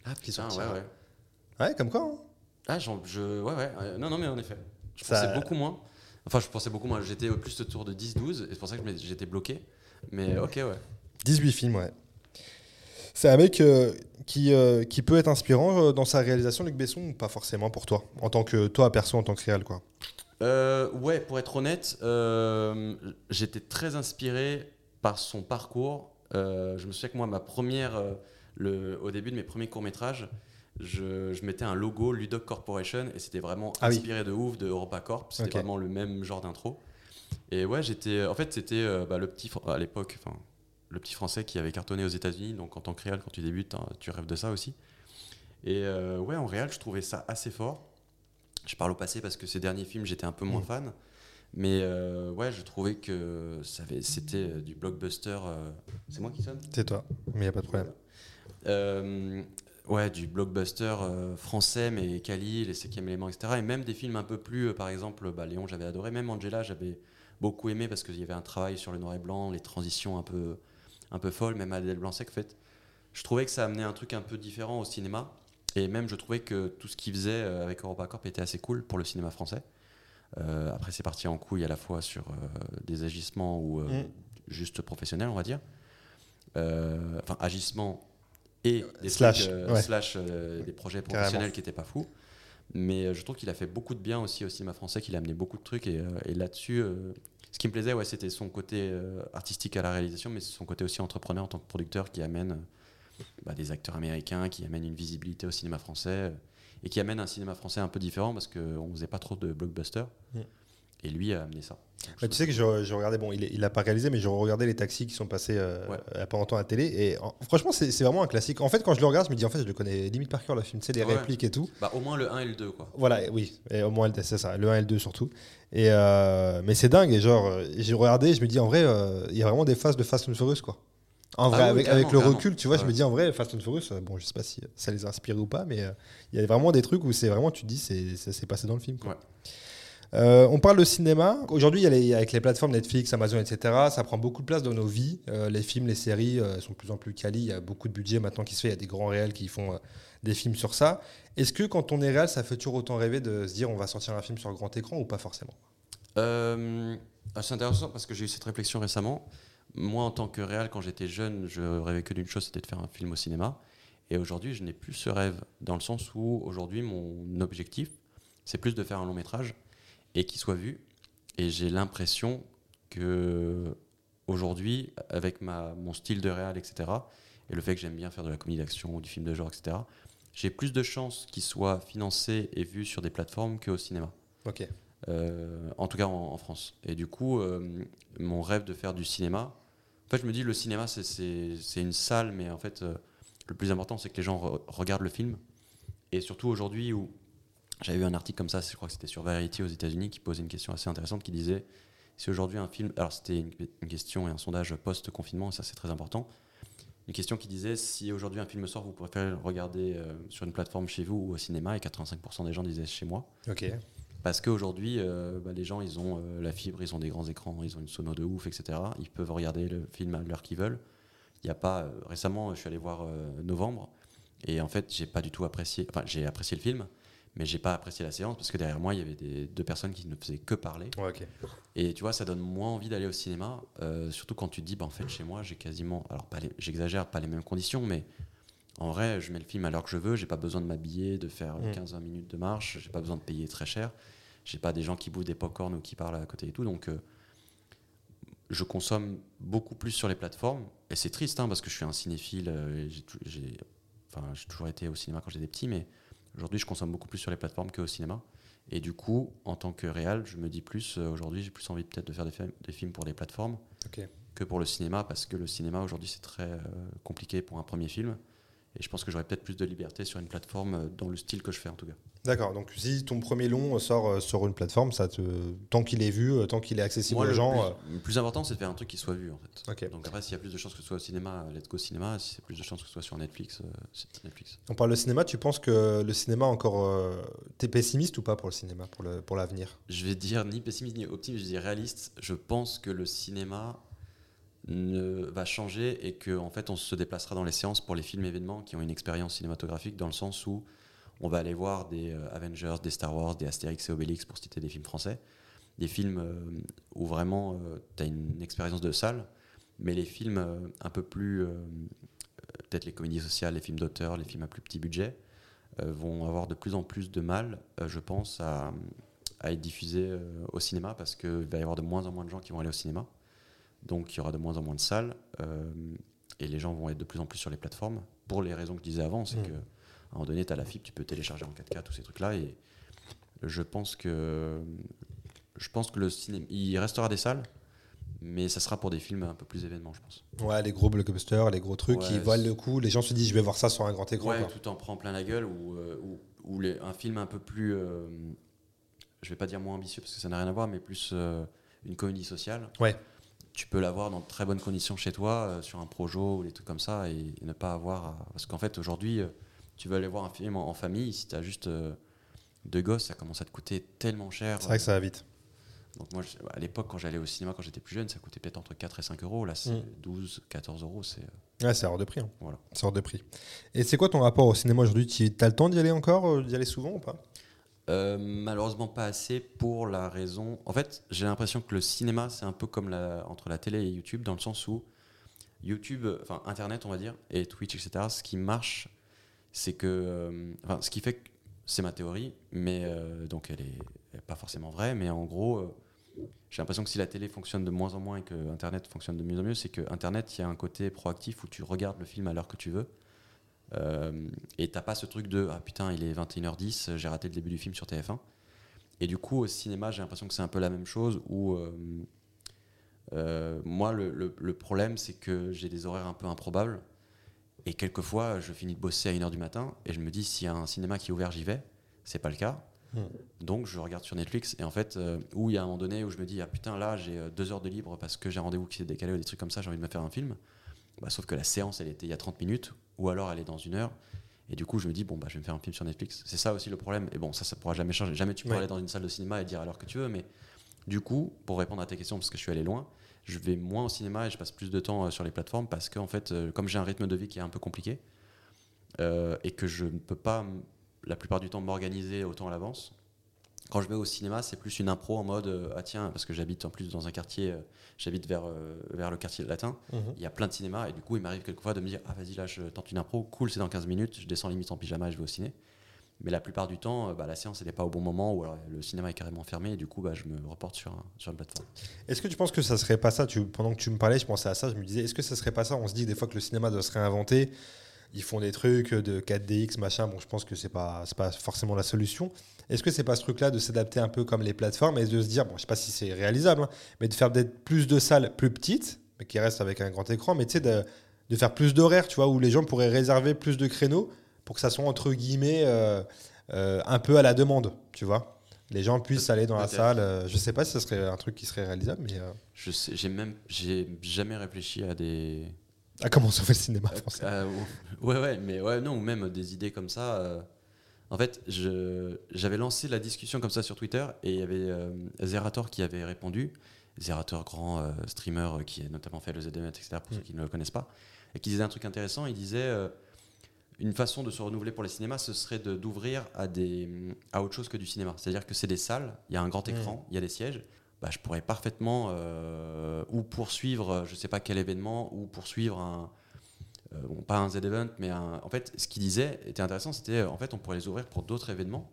Ah, qui sortira. ouais, ouais. Ouais, comme quoi hein Ah, j'en- je, ouais, ouais. euh, Non, non, mais en effet. Je Ça- pensais beaucoup moins. Enfin, je pensais beaucoup moins. J'étais au plus autour de 10-12, et c'est pour ça que j'étais bloqué. Mais ok, ouais. 18 films, ouais. C'est un mec euh, qui, euh, qui peut être inspirant euh, dans sa réalisation, Luc Besson, ou pas forcément pour toi En tant que toi, perso, en tant que réel, quoi? Ouais, pour être honnête, j'étais très inspiré par son parcours. Je me souviens que moi, ma première, le, au début de mes premiers courts-métrages, je, je mettais un logo Ludoc Corporation et c'était vraiment Ah oui. inspiré de ouf de Europa Corp. C'était Ok. vraiment le même genre d'intro. Et ouais, j'étais. En fait, c'était euh, bah, le petit. À l'époque, enfin, le petit français qui avait cartonné aux États-Unis. Donc, en tant que réal, quand tu débutes, hein, tu rêves de ça aussi. Et euh, ouais, en réal, je trouvais ça assez fort. Je parle au passé parce que ces derniers films, j'étais un peu moins Mm. fan. Mais euh, ouais, je trouvais que c'était du blockbuster. C'est moi qui sonne? C'est toi, mais il n'y a pas de problème. Euh, ouais, du blockbuster euh, français, mais Kali, les cinquième éléments, etc. Et même des films un peu plus, euh, par exemple, bah, Léon, j'avais adoré. Même Angela, j'avais beaucoup aimé parce qu'il y avait un travail sur le noir et blanc, les transitions un peu, un peu folles, même Adèle Blanc-Sec, en fait. Je trouvais que ça amenait un truc un peu différent au cinéma. Et même, je trouvais que tout ce qu'il faisait euh, avec EuropaCorp était assez cool pour le cinéma français. Euh, après, c'est parti en couille à la fois sur des agissements ou Mm. juste professionnels, on va dire. Enfin, agissements et des Slash, trucs, euh, ouais. slash, euh, des projets Carrément. professionnels qui n'étaient pas fous. Mais euh, je trouve qu'il a fait beaucoup de bien aussi au cinéma français, qu'il a amené beaucoup de trucs. Et, et là-dessus, ce qui me plaisait, ouais, c'était son côté artistique à la réalisation, mais son côté aussi entrepreneur en tant que producteur qui amène bah, des acteurs américains, qui amène une visibilité au cinéma français et qui amène un cinéma français un peu différent parce qu'on ne faisait pas trop de blockbusters. Mm. Et lui a amené ça. Bah, tu sais que je, je regardais, bon, il, est- il a pas réalisé, mais je regardais les taxis qui sont passés euh, Ouais. il y a pas longtemps à la télé. Et en- franchement, c'est vraiment un classique. En fait, quand je le regarde, je me dis, en fait, je le connais limite par cœur, le film. Tu sais, les Ouais. répliques et tout. Bah, au moins le 1 et le 2, quoi. Voilà, et oui, et au moins le- c'est ça, le 1 et le 2 surtout. Et euh, mais c'est dingue, et genre, euh, j'ai regardé, je me dis en vrai, euh, il y a vraiment des phases de Fast and Furious quoi. En vrai, Ah oui, avec, le carrément. recul, tu vois, je me dis en vrai, Fast and Furious, bon, je sais pas si ça les a inspirés ou pas, mais il y a vraiment des trucs où c'est vraiment, tu te dis, c'est passé dans le film. Quoi. Euh, on parle de cinéma. Aujourd'hui, avec les plateformes Netflix, Amazon, etc., ça prend beaucoup de place dans nos vies. Euh, les films, les séries euh, sont de plus en plus quali. Il y a beaucoup de budget maintenant qui se fait. Il y a des grands réels qui font des films sur ça. Est-ce que quand on est réel, ça fait toujours autant rêver de se dire on va sortir un film sur grand écran ou pas forcément? Ah, c'est intéressant parce que j'ai eu cette réflexion récemment. Moi, en tant que réal, quand j'étais jeune, je rêvais que d'une chose, c'était de faire un film au cinéma. Et aujourd'hui, je n'ai plus ce rêve, dans le sens où aujourd'hui, mon objectif, c'est plus de faire un long métrage et qu'il soit vu. Et j'ai l'impression que aujourd'hui, avec ma, mon style de réal, etc., et le fait que j'aime bien faire de la comédie d'action ou du film de genre, etc., j'ai plus de chances qu'il soit financé et vu sur des plateformes qu'au cinéma. Ok. Euh, en tout cas en, en France. Et du coup, euh, mon rêve de faire du cinéma, en fait, je me dis le cinéma, c'est- une salle, mais en fait, euh, le plus important, c'est que les gens re- regardent le film. Et surtout aujourd'hui, où j'avais vu un article comme ça, je crois que c'était sur Variety aux États-Unis, qui posait une question assez intéressante, qui disait si aujourd'hui un film, alors c'était une, une question et un sondage post-confinement, et ça c'est très important. Une question qui disait si aujourd'hui un film sort, vous préférez le regarder euh, sur une plateforme chez vous ou au cinéma, et 85% des gens disaient chez moi. Ok. Parce qu'aujourd'hui, euh, bah, les gens, ils ont euh, la fibre, ils ont des grands écrans, ils ont une sono de ouf, etc. Ils peuvent regarder le film à l'heure qu'ils veulent. Il y a pas. euh, récemment, je suis allé voir Novembre, et en fait, j'ai pas du tout apprécié. Enfin, j'ai apprécié le film, mais j'ai pas apprécié la séance parce que derrière moi, il y avait des, deux personnes qui ne faisaient que parler. Ouais. Et tu vois, ça donne moins envie d'aller au cinéma, euh, surtout quand tu te dis, bah, en fait, chez moi, j'ai quasiment, alors pas j'exagère, pas les mêmes conditions, mais en vrai, je mets le film à l'heure que je veux, j'ai pas besoin de m'habiller, de faire Mm. 15-20 minutes de marche, j'ai pas besoin de payer très cher, j'ai pas des gens qui bouffent des pop-corn ou qui parlent à côté et tout, donc euh, je consomme beaucoup plus sur les plateformes, et c'est triste, hein, parce que je suis un cinéphile, euh, enfin, j'ai toujours été au cinéma quand j'étais petit, mais aujourd'hui, je consomme beaucoup plus sur les plateformes qu'au cinéma. Et du coup, en tant que réal, je me dis plus, euh, aujourd'hui, j'ai plus envie peut-être de faire des, fi- des films pour les plateformes que pour le cinéma, parce que le cinéma, aujourd'hui, c'est très euh, compliqué pour un premier film. Et je pense que j'aurais peut-être plus de liberté sur une plateforme euh, dans le style que je fais, en tout cas. D'accord. Donc si ton premier long sort euh, sur une plateforme, ça te tant qu'il est vu, euh, tant qu'il est accessible Moi, aux le, gens. plus, le plus important, c'est de faire un truc qui soit vu, en fait. Ok. Donc après, s'il y a plus de chances que ce soit au cinéma, let's go cinéma. Si c'est plus de chances que ce soit sur Netflix, c'est Netflix. On parle de cinéma. Tu penses que le cinéma encore, euh, t'es pessimiste ou pas pour le cinéma, pour le pour l'avenir? Je vais dire ni pessimiste ni optimiste, je dis réaliste. Je pense que le cinéma ne va changer et que en fait on se déplacera dans les séances pour les films événements qui ont une expérience cinématographique dans le sens où on va aller voir des euh, Avengers, des Star Wars, des Astérix et Obélix pour citer des films français, des films euh, où vraiment tu as une expérience de salle Mais les films euh, un peu plus, euh, peut-être les comédies sociales, les films d'auteur, les films à plus petit budget, euh, vont avoir de plus en plus de mal, euh, je pense, à, à être diffusés euh, au cinéma parce qu'il va y avoir de moins en moins de gens qui vont aller au cinéma. Donc il y aura de moins en moins de salles euh, et les gens vont être de plus en plus sur les plateformes pour les raisons que je disais avant, c'est Mm. que à un moment donné, tu as la fibre, tu peux télécharger en 4K tous ces trucs-là et je pense que je pense que le cinéma, il restera des salles, mais ça sera pour des films un peu plus événements, je pense. Ouais, les gros blockbusters, les gros trucs Ouais, qui valent le coup. Les gens se disent, je vais voir ça sur un grand écran. Ouais, quoi. tout en prend plein la gueule ou, euh, ou, ou les- un film un peu plus, euh, je vais pas dire moins ambitieux parce que ça n'a rien à voir, mais plus euh, une comédie sociale. Ouais. Tu peux l'avoir dans de très bonnes conditions chez toi, euh, sur un projo ou des trucs comme ça, et, et ne pas avoir. à- Parce qu'en fait, aujourd'hui, euh, tu veux aller voir un film en, en famille, si tu as juste euh, deux gosses, ça commence à te coûter tellement cher. C'est vrai que ça va vite. Donc moi, je- à l'époque, quand j'allais au cinéma, quand j'étais plus jeune, ça coûtait peut-être entre 4 et 5 euros. Là, c'est Mm. 12, 14 euros. C'est Ouais, c'est hors de prix. hein. Voilà. C'est hors de prix. Et c'est quoi ton rapport au cinéma aujourd'hui? Tu as le temps d'y aller encore D'y aller souvent ou pas? Euh, malheureusement pas assez pour la raison. En fait, j'ai l'impression que le cinéma, c'est un peu comme la, entre la télé et YouTube, dans le sens où YouTube, euh, enfin Internet, on va dire, et Twitch, etc. Ce qui marche, c'est que, euh, enfin, ce qui fait que c'est ma théorie, mais donc elle est, pas forcément vraie, mais en gros, j'ai l'impression que si la télé fonctionne de moins en moins et que Internet fonctionne de mieux en mieux, c'est que Internet, il y a un côté proactif où tu regardes le film à l'heure que tu veux. Euh, et t'as pas ce truc de ah putain il est 21h10 j'ai raté le début du film sur TF1 et du coup au cinéma j'ai l'impression que c'est un peu la même chose où euh, euh, moi le, le- le problème c'est que j'ai des horaires un peu improbables et quelquefois je finis de bosser à 1h du matin et je me dis s'il y a un cinéma qui est ouvert j'y vais. C'est pas le cas. Hmm. donc je regarde sur Netflix et en fait où il y a un moment donné où je me dis ah putain là j'ai deux heures de libre parce que j'ai un rendez-vous qui s'est décalé ou des trucs comme ça j'ai envie de me faire un film bah, sauf que la séance elle était il y a 30 minutes ou alors elle est dans une heure. Et du coup je me dis bon bah je vais me faire un film sur Netflix. C'est ça aussi le problème. Et bon ça ça pourra jamais changer. Jamais tu pourras Ouais. aller dans une salle de cinéma et dire à l'heure que tu veux mais du coup pour répondre à ta question parce que je suis allé loin je vais moins au cinéma et je passe plus de temps euh, sur les plateformes parce que en fait euh, comme j'ai un rythme de vie qui est un peu compliqué euh, et que je ne peux pas la plupart du temps m'organiser autant à l'avance quand je vais au cinéma, c'est plus une impro en mode euh, ah tiens parce que j'habite en plus dans un quartier, euh, j'habite vers euh, vers le quartier latin. Mhm. Il y a plein de cinémas et du coup il m'arrive quelquefois de me dire ah vas-y là je tente une impro, cool c'est dans 15 minutes, je descends limite en pyjama et je vais au ciné. Mais la plupart du temps, bah, la séance n'est pas au bon moment ou alors le cinéma est carrément fermé et du coup bah, je me reporte sur un- sur une plateforme. Est-ce que tu penses que ça serait pas ça? Tu, Pendant que tu me parlais, je pensais à ça. Je me disais, est-ce que ça serait pas ça? On se dit des fois que le cinéma doit se réinventer. Ils font des trucs de 4DX, machin. Bon, je pense que c'est pas, pas forcément la solution. Est-ce que c'est pas ce truc-là de s'adapter un peu comme les plateformes et de se dire, bon, je sais pas si c'est réalisable, hein, mais de faire peut-être plus de salles plus petites, mais qui restent avec un grand écran, mais tu sais, de, de faire plus d'horaires, tu vois, où les gens pourraient réserver plus de créneaux pour que ça soit entre guillemets euh, euh, un peu à la demande, tu vois. Les gens puissent aller dans la salle. euh, je sais pas si ça serait un truc qui serait réalisable, mais. euh, Je sais, j'ai même j'ai jamais réfléchi à des Ah, comment on fait le cinéma français? euh, ouais, ouais, mais ouais, non, ou même des idées comme ça. En fait, j'avais lancé la discussion comme ça sur Twitter et il y avait euh, Zerator qui avait répondu. Zerator, grand euh, streamer euh, qui a notamment fait le ZDNet, etc., pour Mm. ceux qui ne le connaissent pas, et qui disait un truc intéressant. Il disait euh, une façon de se renouveler pour les cinémas, ce serait d'ouvrir à, des, à autre chose que du cinéma. C'est-à-dire que c'est des salles, il y a un grand écran, il y a des sièges. Bah, je pourrais parfaitement ou poursuivre, je sais pas quel événement, ou poursuivre un, bon, pas un Z-Event, mais un- en fait, ce qu'il disait était intéressant, c'était euh, en fait, on pourrait les ouvrir pour d'autres événements,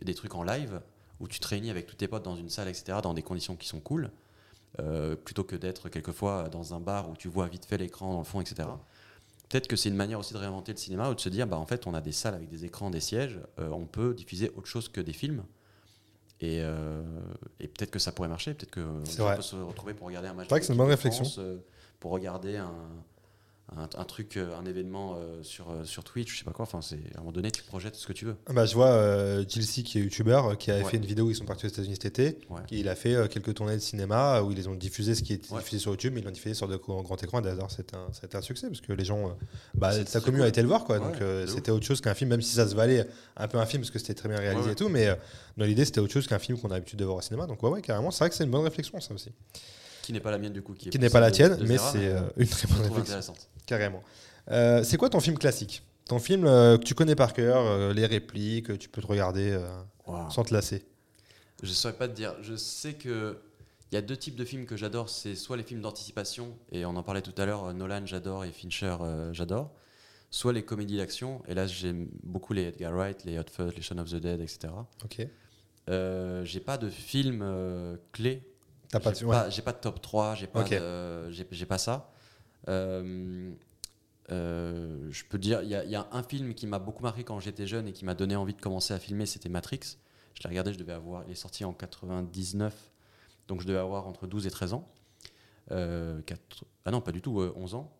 des trucs en live, où tu te réunis avec tous tes potes dans une salle, etc., dans des conditions qui sont cool, euh, plutôt que d'être quelquefois dans un bar où tu vois vite fait l'écran dans le fond, etc. Peut-être que c'est une manière aussi de réinventer le cinéma, ou de se dire, bah, en fait, on a des salles avec des écrans, des sièges, euh, on peut diffuser autre chose que des films. Et, euh, et peut-être que ça pourrait marcher, peut-être que C'est on vrai. peut se retrouver pour regarder un match. C'est vrai que c'est une bonne réflexion. Euh, pour regarder un, un, un truc, euh, un événement euh, sur, euh, sur Twitch, je sais pas quoi. Enfin, c'est à un moment donné, tu projettes ce que tu veux. Ah Bah, je vois euh, Gilsey qui est youtubeur qui avait Ouais. fait une vidéo où ils sont partis aux États-Unis cet été. Ouais. Il a fait euh, quelques tournées de cinéma où ils ont diffusé ce qui était Ouais. diffusé sur YouTube, mais ils l'ont diffusé sur de grand écran. D'ailleurs, c'était un, c'était un succès parce que les gens, bah, sa très commu cool. a été le voir, quoi. Donc c'était autre chose qu'un film, même si ça se valait un peu un film parce que c'était très bien réalisé et tout. Mais dans l'idée, c'était autre chose qu'un film qu'on a l'habitude de voir au cinéma. Donc ouais, ouais, carrément. C'est vrai que c'est une bonne réflexion, ça aussi. Qui n'est pas la mienne, du coup. Qui, Qui n'est pas la tienne, de- de mais c'est euh, une très bonne réflexion. intéressante. Carrément. Euh, c'est quoi ton film classique? Ton film euh, que tu connais par cœur, les répliques, que tu peux te regarder sans te lasser? Je saurais pas te dire. Je sais que Il y a deux types de films que j'adore. C'est soit les films d'anticipation, et on en parlait tout à l'heure, Nolan j'adore et Fincher j'adore. Soit les comédies d'action, et là j'aime beaucoup les Edgar Wright, les Hot Fuzz, les Shaun of the Dead, etc. Ok. Euh, j'ai pas de film euh, clé. T'as pas J'ai de. ouais. pas, j'ai pas de top 3, j'ai pas, j'ai, pas ça. Euh, euh, je peux dire, il y, a- il y a un film qui m'a beaucoup marqué quand j'étais jeune et qui m'a donné envie de commencer à filmer, c'était Matrix. Je l'ai regardé, je devais avoir, il est sorti en 99, donc je devais avoir entre 12 et 13 ans. Euh, ah non, pas du tout, euh, 11 ans.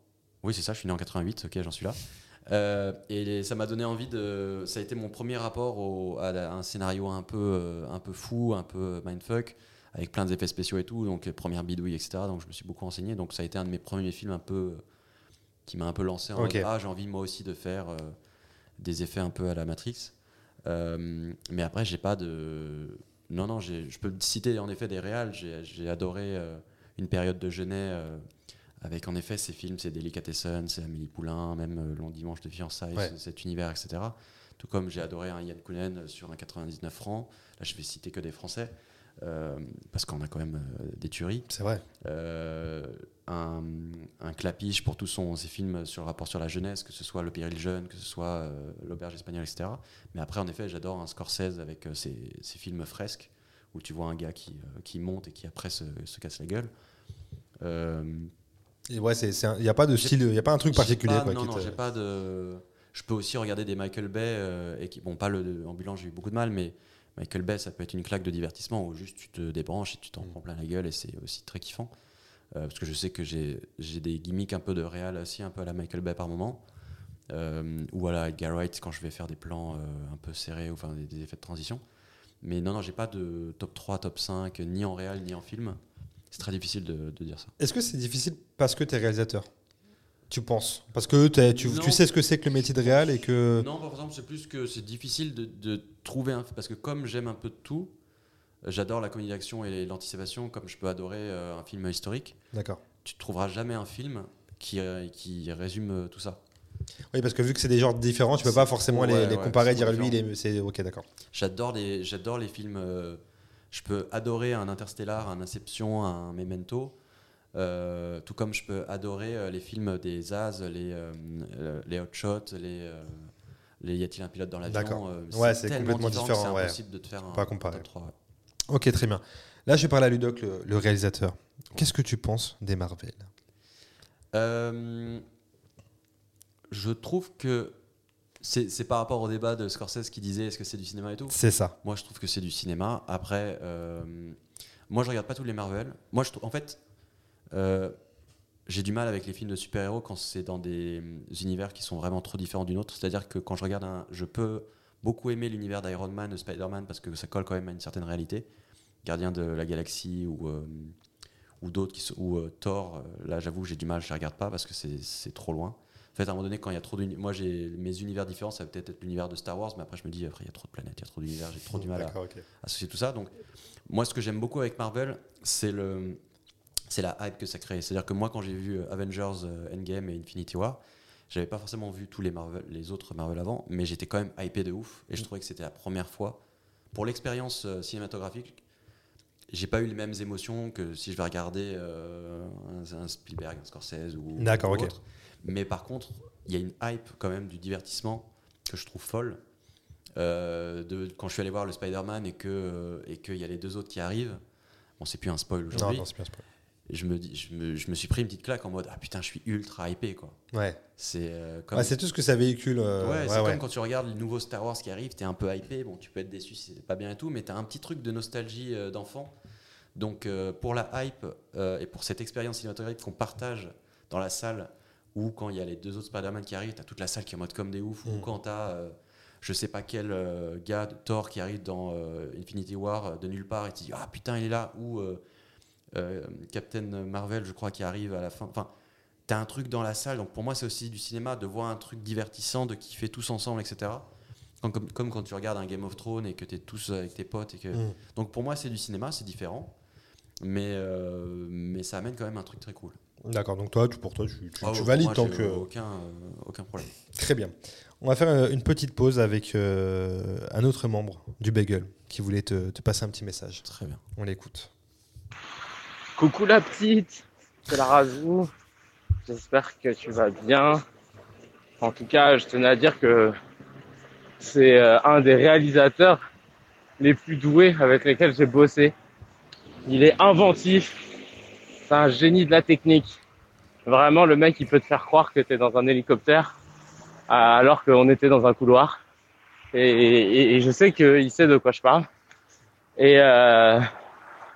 Oui, c'est ça, je suis né en 88, ok, j'en suis là. Euh, et les- ça m'a donné envie de. Ça a été mon premier rapport au- à, la- un scénario un peu, un peu fou, un peu mindfuck, avec plein d'effets spéciaux et tout, donc euh, première bidouille, etc. Donc je me suis beaucoup renseigné. Donc ça a été un de mes premiers films un peu. qui m'a un peu lancé en Ok. mode, Ah, j'ai envie moi aussi de faire euh, des effets un peu à la Matrix. Euh, mais après, j'ai pas de. Non, non, je peux te citer en effet des réals. J'ai adoré euh, une période de Genet euh, avec en effet ces films, c'est Delicatessen, c'est Amélie Poulain, même euh, Long Dimanche de fiançailles, Ouais. cet univers, etc. Tout comme j'ai adoré un Yann Kounen sur un 99 francs. Là, je vais citer que des Français. Euh, parce qu'on a quand même euh, des tueries. C'est vrai. Euh, un, un clapiche pour tous son- ses films sur le rapport sur la jeunesse, que ce soit Le Péril Jeune, que ce soit L'Auberge Espagnole, etc. Mais après, en effet, j'adore un Scorsese avec ses, ses films fresques, où tu vois un gars qui, qui monte et qui après se, se casse la gueule. Et ouais, c'est, c'est un- y a pas de style, y a pas un truc particulier. pas- quoi, non, non, j'ai pas de. Je peux aussi regarder des Michael Bay, et qui, bon, pas le ambulance, j'ai eu beaucoup de mal, mais Michael Bay, ça peut être une claque de divertissement où juste tu te débranches et tu Mm. t'en prends plein la gueule, et c'est aussi très kiffant. Euh, parce que je sais que j'ai j'ai des gimmicks un peu de réal aussi, un peu à la Michael Bay par moment. Euh, ou à la Edgar Wright quand je vais faire des plans euh, un peu serrés, ou enfin des, des effets de transition. Mais non, non, j'ai pas de top 3, top 5, ni en réal, ni en film. C'est très difficile de, de dire ça. Est-ce que c'est difficile parce que tu es réalisateur? Tu penses Parce que tu, Non. tu sais ce que c'est que le métier de réal et que. Non, par exemple, c'est plus que c'est difficile de, de trouver un. Parce que comme j'aime un peu de tout, euh, j'adore la comédie d'action et l'anticipation, comme je peux adorer euh, un film historique, D'accord. tu ne trouveras jamais un film qui, euh, qui résume tout ça. Oui, parce que vu que c'est des genres différents, tu peux pas forcément les, ouais, les ouais, comparer, dire lui, c'est ok, d'accord. J'adore les, j'adore les films. euh, je peux adorer un Interstellar, un Inception, un Memento. Euh, tout comme je peux adorer euh, les films des As, les, euh, les Hot Shots, les, les Y a-t-il un pilote dans l'avion Ouais, c'est complètement différent, que ouais. C'est impossible de te faire un, Pas comparer. top 3, ouais. Ok, très bien. Là, je vais parler à Ludoc, le, le réalisateur. Qu'est-ce que tu penses des Marvel? Je trouve que c'est c'est par rapport au débat de Scorsese qui disait est-ce que c'est du cinéma et tout? C'est ça. Moi, je trouve que c'est du cinéma. Après, moi, je regarde pas tous les Marvel. Moi, je en fait, j'ai du mal avec les films de super-héros quand c'est dans des euh, univers qui sont vraiment trop différents d'une autre. C'est-à-dire que quand je regarde un, je peux beaucoup aimer l'univers d'Iron Man, de Spider-Man parce que ça colle quand même à une certaine réalité. Gardien de la galaxie ou euh, ou d'autres qui ou euh, Thor. euh, là, j'avoue, j'ai du mal, je les regarde pas parce que c'est trop loin. En fait, à un moment donné, quand il y a trop d'univers, moi, j'ai mes univers différents, ça va peut-être être l'univers de Star Wars, mais après, je me dis, après, il y a trop de planètes, il y a trop d'univers, j'ai trop du mal à, associer tout ça. Donc, moi, ce que j'aime beaucoup avec Marvel, c'est le, c'est la hype que ça crée. C'est-à-dire que moi, quand j'ai vu euh, Avengers euh, Endgame et Infinity War, j'avais pas forcément vu tous les Marvel, les autres Marvel avant, mais j'étais quand même hypé de ouf. Et je trouvais que c'était la première fois pour l'expérience euh, cinématographique. J'ai pas eu les mêmes émotions que si je vais regarder euh, un, un Spielberg, un Scorsese ou, D'accord, ou ok. autre. Mais par contre, il y a une hype quand même du divertissement que je trouve folle. Euh, de, quand je suis allé voir le Spider-Man et que euh, et qu'il y a les deux autres qui arrivent, bon c'est plus un spoil Non, aujourd'hui. non, c'est bien, c'est pas- Et je me je me, je me suis pris une petite claque en mode ah putain je suis ultra hypé quoi. Ouais. C'est euh, comme Ouais, c'est tout ce que ça véhicule. euh, Ouais, ouais, c'est ouais. comme quand tu regardes le nouveau Star Wars qui arrive, t'es un peu hypé, bon tu peux être déçu si c'est pas bien et tout, mais t'as un petit truc de nostalgie euh, d'enfant. Donc pour la hype et pour cette expérience cinématographique qu'on partage dans la salle, ou quand il y a les deux autres Spider-Man qui arrivent, t'as toute la salle qui est en mode comme des oufs, ou Mm. quand t'as je sais pas quel gars de Thor qui arrive dans Infinity War de nulle part et tu dis ah putain il est là, ou euh, Captain Marvel je crois qui arrive à la fin. Enfin, t'as un truc dans la salle, donc pour moi c'est aussi du cinéma de voir un truc divertissant, de kiffer tous ensemble, etc. Comme, comme, comme quand tu regardes un Game of Thrones et que t'es tous avec tes potes et que Mm. donc pour moi c'est du cinéma, c'est différent, mais euh, mais ça amène quand même un truc très cool. D'accord, donc toi, tu- pour toi, tu, tu- Ah, tu valides moi, tant que. aucun euh, aucun problème. Très bien. On va faire une petite pause avec euh, un autre membre du Bagel qui voulait te, te passer un petit message. Très bien. On l'écoute. Coucou la petite, c'est la Razou. J'espère que tu vas bien. En tout cas, je tenais à dire que c'est euh, un des réalisateurs les plus doués avec lesquels j'ai bossé. Il est inventif, c'est un génie de la technique. Vraiment, le mec, il peut te faire croire que tu es dans un hélicoptère alors qu'on était dans un couloir. Et je sais qu'il sait de quoi je parle. Et euh,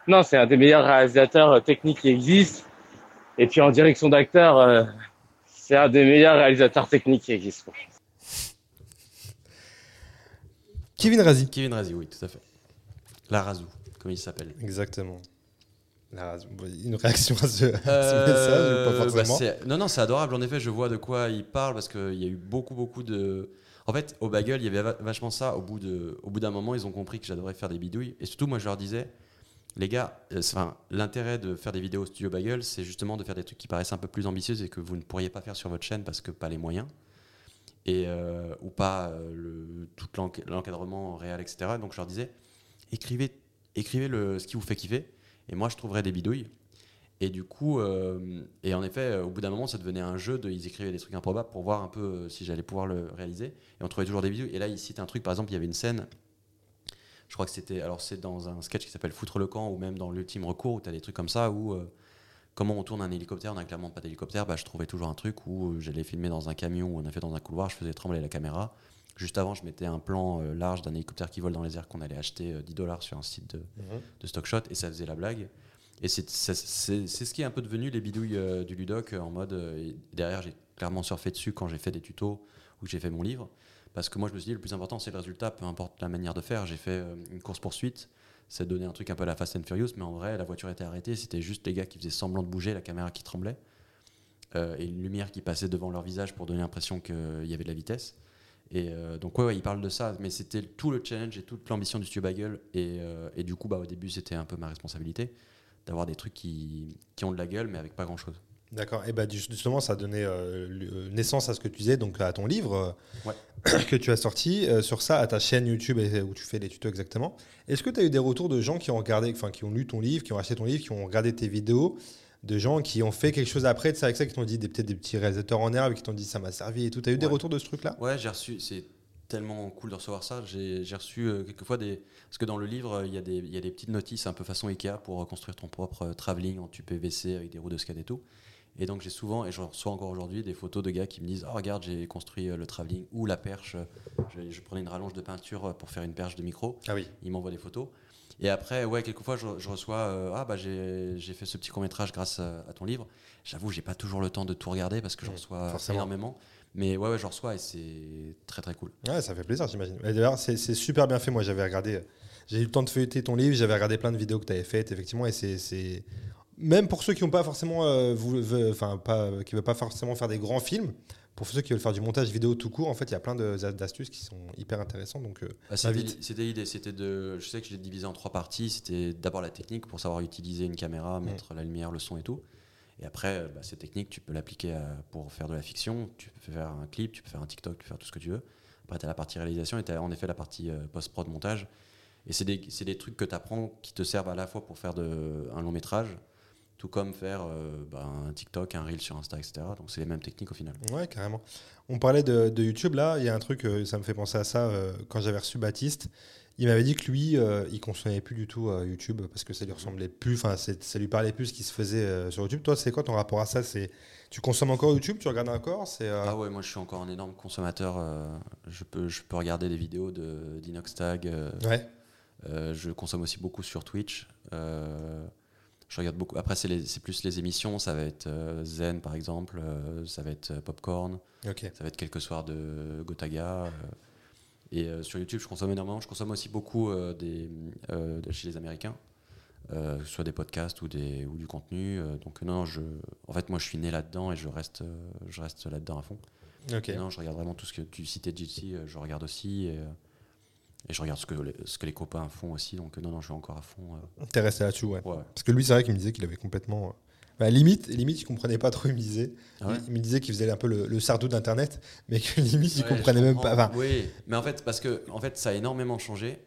non, c'est un des meilleurs réalisateurs euh, techniques qui existent. Et puis en direction d'acteur, euh, c'est un des meilleurs réalisateurs techniques qui existent. Kevin Razi. Kevin Razi, oui, tout à fait. La Razou, comme il s'appelle. Exactement. La- Une réaction à ce, Euh, message, pas bah, forcément. non, non, c'est adorable. En effet, je vois de quoi il parle parce qu'il y a eu beaucoup, beaucoup de. En fait, au Bagel, il y avait va- vachement ça. Au bout de, au bout d'un moment, ils ont compris que j'adorais faire des bidouilles. Et surtout, moi, je leur disais, les gars, euh, l'intérêt de faire des vidéos au studio Bagel, c'est justement de faire des trucs qui paraissent un peu plus ambitieux et que vous ne pourriez pas faire sur votre chaîne parce que pas les moyens et euh, ou pas euh, le, tout l'enc- l'encadrement réel, etc. Donc, je leur disais, écrivez, écrivez le, ce qui vous fait kiffer. Et moi, je trouverai des bidouilles. Et du coup, et en effet, au bout d'un moment, ça devenait un jeu de. Ils écrivaient des trucs improbables pour voir un peu si j'allais pouvoir le réaliser. Et on trouvait toujours des vidéos. Et là, il cite un truc, par exemple, il y avait une scène. Je crois que c'était. Alors, c'est dans un sketch qui s'appelle Foutre le camp, ou même dans l'ultime recours, où tu as des trucs comme ça, où. euh, comment on tourne un hélicoptère, on n'a clairement pas d'hélicoptère, bah, je trouvais toujours un truc où euh, j'allais filmer dans un camion ou en effet dans un couloir, je faisais trembler la caméra. Juste avant, je mettais un plan euh, large d'un hélicoptère qui vole dans les airs qu'on allait acheter euh, 10 dollars sur un site de, de stock shot et ça faisait la blague. Et c'est ce qui est un peu devenu les bidouilles euh, du Ludoc euh, en mode. euh, derrière, j'ai clairement surfé dessus quand j'ai fait des tutos ou que j'ai fait mon livre. Parce que moi, je me suis dit, le plus important, c'est le résultat, peu importe la manière de faire. J'ai fait euh, une course-poursuite, ça donnait un truc un peu à la Fast and Furious, mais en vrai, la voiture était arrêtée, c'était juste les gars qui faisaient semblant de bouger, la caméra qui tremblait, euh, et une lumière qui passait devant leur visage pour donner l'impression qu'il y avait de la vitesse. Et euh, donc, ouais, ouais, il parle de ça, mais c'était tout le challenge et toute l'ambition du studio Bagel. Et, et du coup, bah, au début, c'était un peu ma responsabilité d'avoir des trucs qui, qui ont de la gueule, mais avec pas grand chose. D'accord. Et bah, justement, ça a donné euh, le- naissance à ce que tu disais, donc à ton livre euh, Ouais. que tu as sorti. euh, sur ça, à ta chaîne YouTube où tu fais les tutos exactement. Est-ce que tu as eu des retours de gens qui ont regardé, enfin, qui ont lu ton livre, qui ont acheté ton livre, qui ont regardé tes vidéos, de gens qui ont fait quelque chose après de ça, avec ça, qui t'ont dit des- peut-être des petits réalisateurs en herbe, qui t'ont dit ça m'a servi et tout. Tu as eu des retours de ce truc-là? Ouais, j'ai reçu, c'est tellement cool de recevoir ça. J'ai reçu euh, quelquefois des. Parce que dans le livre, euh, il y, a des- il y a des petites notices un peu façon Ikea pour reconstruire ton propre euh, travelling en tube PVC avec des roues de skate et tout. Et donc j'ai souvent, et je reçois encore aujourd'hui, des photos de gars qui me disent Oh, regarde, j'ai construit euh, le travelling ou la perche. Je, je prenais une rallonge de peinture euh, pour faire une perche de micro. Ah oui. Ils m'envoient des photos. Et après, ouais, quelquefois, je, je reçois euh, Ah, bah, j'ai fait ce petit court-métrage grâce à, à ton livre. J'avoue, j'ai pas toujours le temps de tout regarder parce que je Mmh, reçois forcément. énormément. Mais ouais, ouais, je reçois et c'est très très cool. Ouais, ça fait plaisir, j'imagine. Et D'ailleurs, c'est super bien fait. Moi, j'avais regardé, j'ai eu le temps de feuilleter ton livre, j'avais regardé plein de vidéos que tu avais faites, effectivement, et c'est. Même pour ceux qui n'ont pas forcément. euh, Enfin, pas, qui ne veulent pas forcément faire des grands films, pour ceux qui veulent faire du montage vidéo tout court, en fait, il y a plein d'astuces qui sont hyper intéressantes. Donc, euh, Bah, c'était l'idée, c'était de. Je sais que je l'ai divisé en trois parties. C'était d'abord la technique pour savoir utiliser une caméra, mettre la lumière, le son et tout. Et après, euh, bah, cette technique, tu peux l'appliquer pour faire de la fiction. Tu peux faire un clip, tu peux faire un TikTok, tu peux faire tout ce que tu veux. Après, tu as la partie réalisation et tu as en effet la partie post-prod montage. Et c'est des, trucs que tu apprends qui te servent à la fois pour faire de, un long métrage, tout comme faire euh, bah, un TikTok, un reel sur Insta, etc. Donc c'est les mêmes techniques au final. Ouais, carrément. On parlait de, de YouTube là, il y a un truc, euh, ça me fait penser à ça euh, quand j'avais reçu Baptiste. Il m'avait dit que lui, il consommait plus du tout YouTube parce que ça lui ressemblait plus, enfin, ça lui parlait plus ce qui se faisait sur YouTube. Toi, c'est quoi ton rapport à ça? C'est tu consommes encore YouTube? Tu regardes encore? C'est Ah ouais, moi je suis encore un énorme consommateur. je, peux, je peux regarder des vidéos de d'Inoxtag. euh, ouais. je consomme aussi beaucoup sur Twitch. euh, je regarde beaucoup. Après, c'est plus les émissions. Ça va être euh, Zen par exemple. euh, ça va être euh, Popcorn. Ça va être quelques soirs de Gotaga. et sur YouTube, je consomme énormément. Je consomme aussi beaucoup des, de chez les Américains, que ce soit des podcasts ou, des, ou du contenu. donc non, je, en fait, moi, je suis né là-dedans et je reste, je reste là-dedans à fond. Ok. Et non, je regarde vraiment tout ce que tu citais, JC, je regarde aussi. Et, et je regarde ce que, les, ce que les copains font aussi. Donc non, non, je suis encore à fond. euh, T'es resté là-dessus, ouais. ouais. Parce que lui, c'est vrai qu'il me disait qu'il avait complètement. bah, limite, limite, il comprenait pas trop. Il me disait, Ah ouais il, me disait qu'il faisait un peu le, le sardou d'Internet, mais que limite, il Ouais, comprenait même pas. Enfin, Oui, mais en fait, parce que en fait, ça a énormément changé.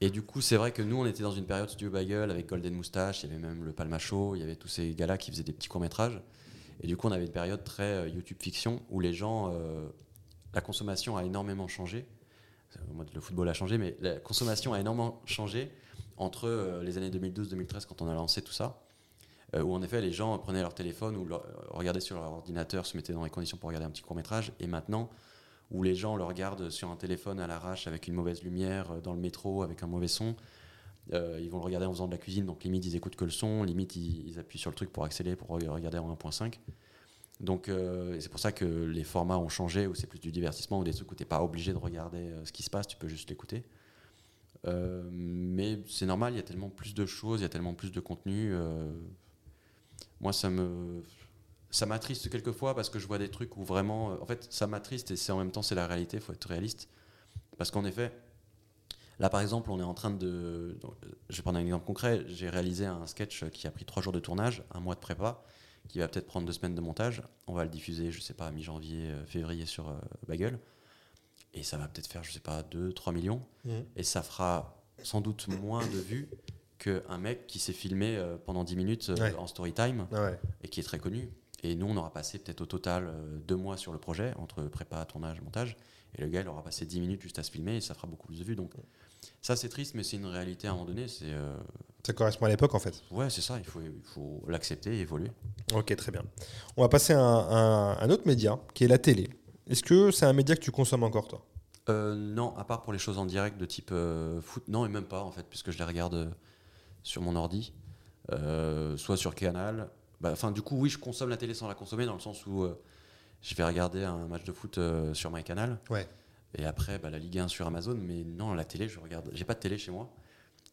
Et du coup, c'est vrai que nous, on était dans une période Studio Bagel avec Golden Moustache, il y avait même le Palma Show, il y avait tous ces gars-là qui faisaient des petits courts-métrages. Et du coup, on avait une période très euh, YouTube fiction où les gens, euh, la consommation a énormément changé. Euh, Le football a changé, mais la consommation a énormément changé entre euh, les années 2012-2013 quand on a lancé tout ça. euh, où en effet, les gens prenaient leur téléphone ou leur- regardaient sur leur ordinateur, se mettaient dans les conditions pour regarder un petit court-métrage. Et maintenant, où les gens le regardent sur un téléphone à l'arrache avec une mauvaise lumière, euh, dans le métro, avec un mauvais son. Euh, ils vont le regarder en faisant de la cuisine, donc limite ils écoutent que le son, limite ils, appuient sur le truc pour accélérer, pour re- regarder en 1.5. Donc euh, c'est pour ça que les formats ont changé, où c'est plus du divertissement, ou des trucs où tu n'es pas obligé de regarder euh, ce qui se passe, tu peux juste l'écouter. Euh, mais c'est normal, il y a tellement plus de choses, il y a tellement plus de contenu. moi, ça me, ça m'attriste quelquefois parce que je vois des trucs où vraiment, en fait, ça m'attriste et c'est en même temps c'est la réalité. Il faut être réaliste parce qu'en effet, là par exemple, on est en train de, je vais prendre un exemple concret. J'ai réalisé un sketch qui a pris trois jours de tournage, un mois de prépa, qui va peut-être prendre deux semaines de montage. On va le diffuser, je sais pas, mi-janvier, euh, février sur euh, Bagel. Et ça va peut-être faire, je sais pas, 2-3 millions. Mhm. Et ça fera sans doute moins de vues qu'un mec qui s'est filmé euh, pendant 10 minutes euh, Ouais. en story time Ah ouais. et qui est très connu. Et nous, on aura passé peut-être au total deux mois sur le projet, entre prépa, tournage, montage. Et le gars, il aura passé 10 minutes juste à se filmer et ça fera beaucoup plus de vues. Donc, ça, c'est triste, mais c'est une réalité à un moment donné. C'est euh, Ça correspond à l'époque en fait. ouais, c'est ça. Il faut, il faut l'accepter et évoluer. Ok, très bien. On va passer à un, autre média qui est la télé. Est-ce que c'est un média que tu consommes encore toi? Euh, non, à part pour les choses en direct de type euh, foot, non, et même pas en fait, puisque je les regarde sur mon ordi, soit sur Canal. Bah, Enfin, du coup, oui, je consomme la télé sans la consommer, dans le sens où je vais regarder un match de foot sur MyCanal. Ouais. Et après, bah, la Ligue 1 sur Amazon, mais non, la télé, je regarde. J'ai pas de télé chez moi.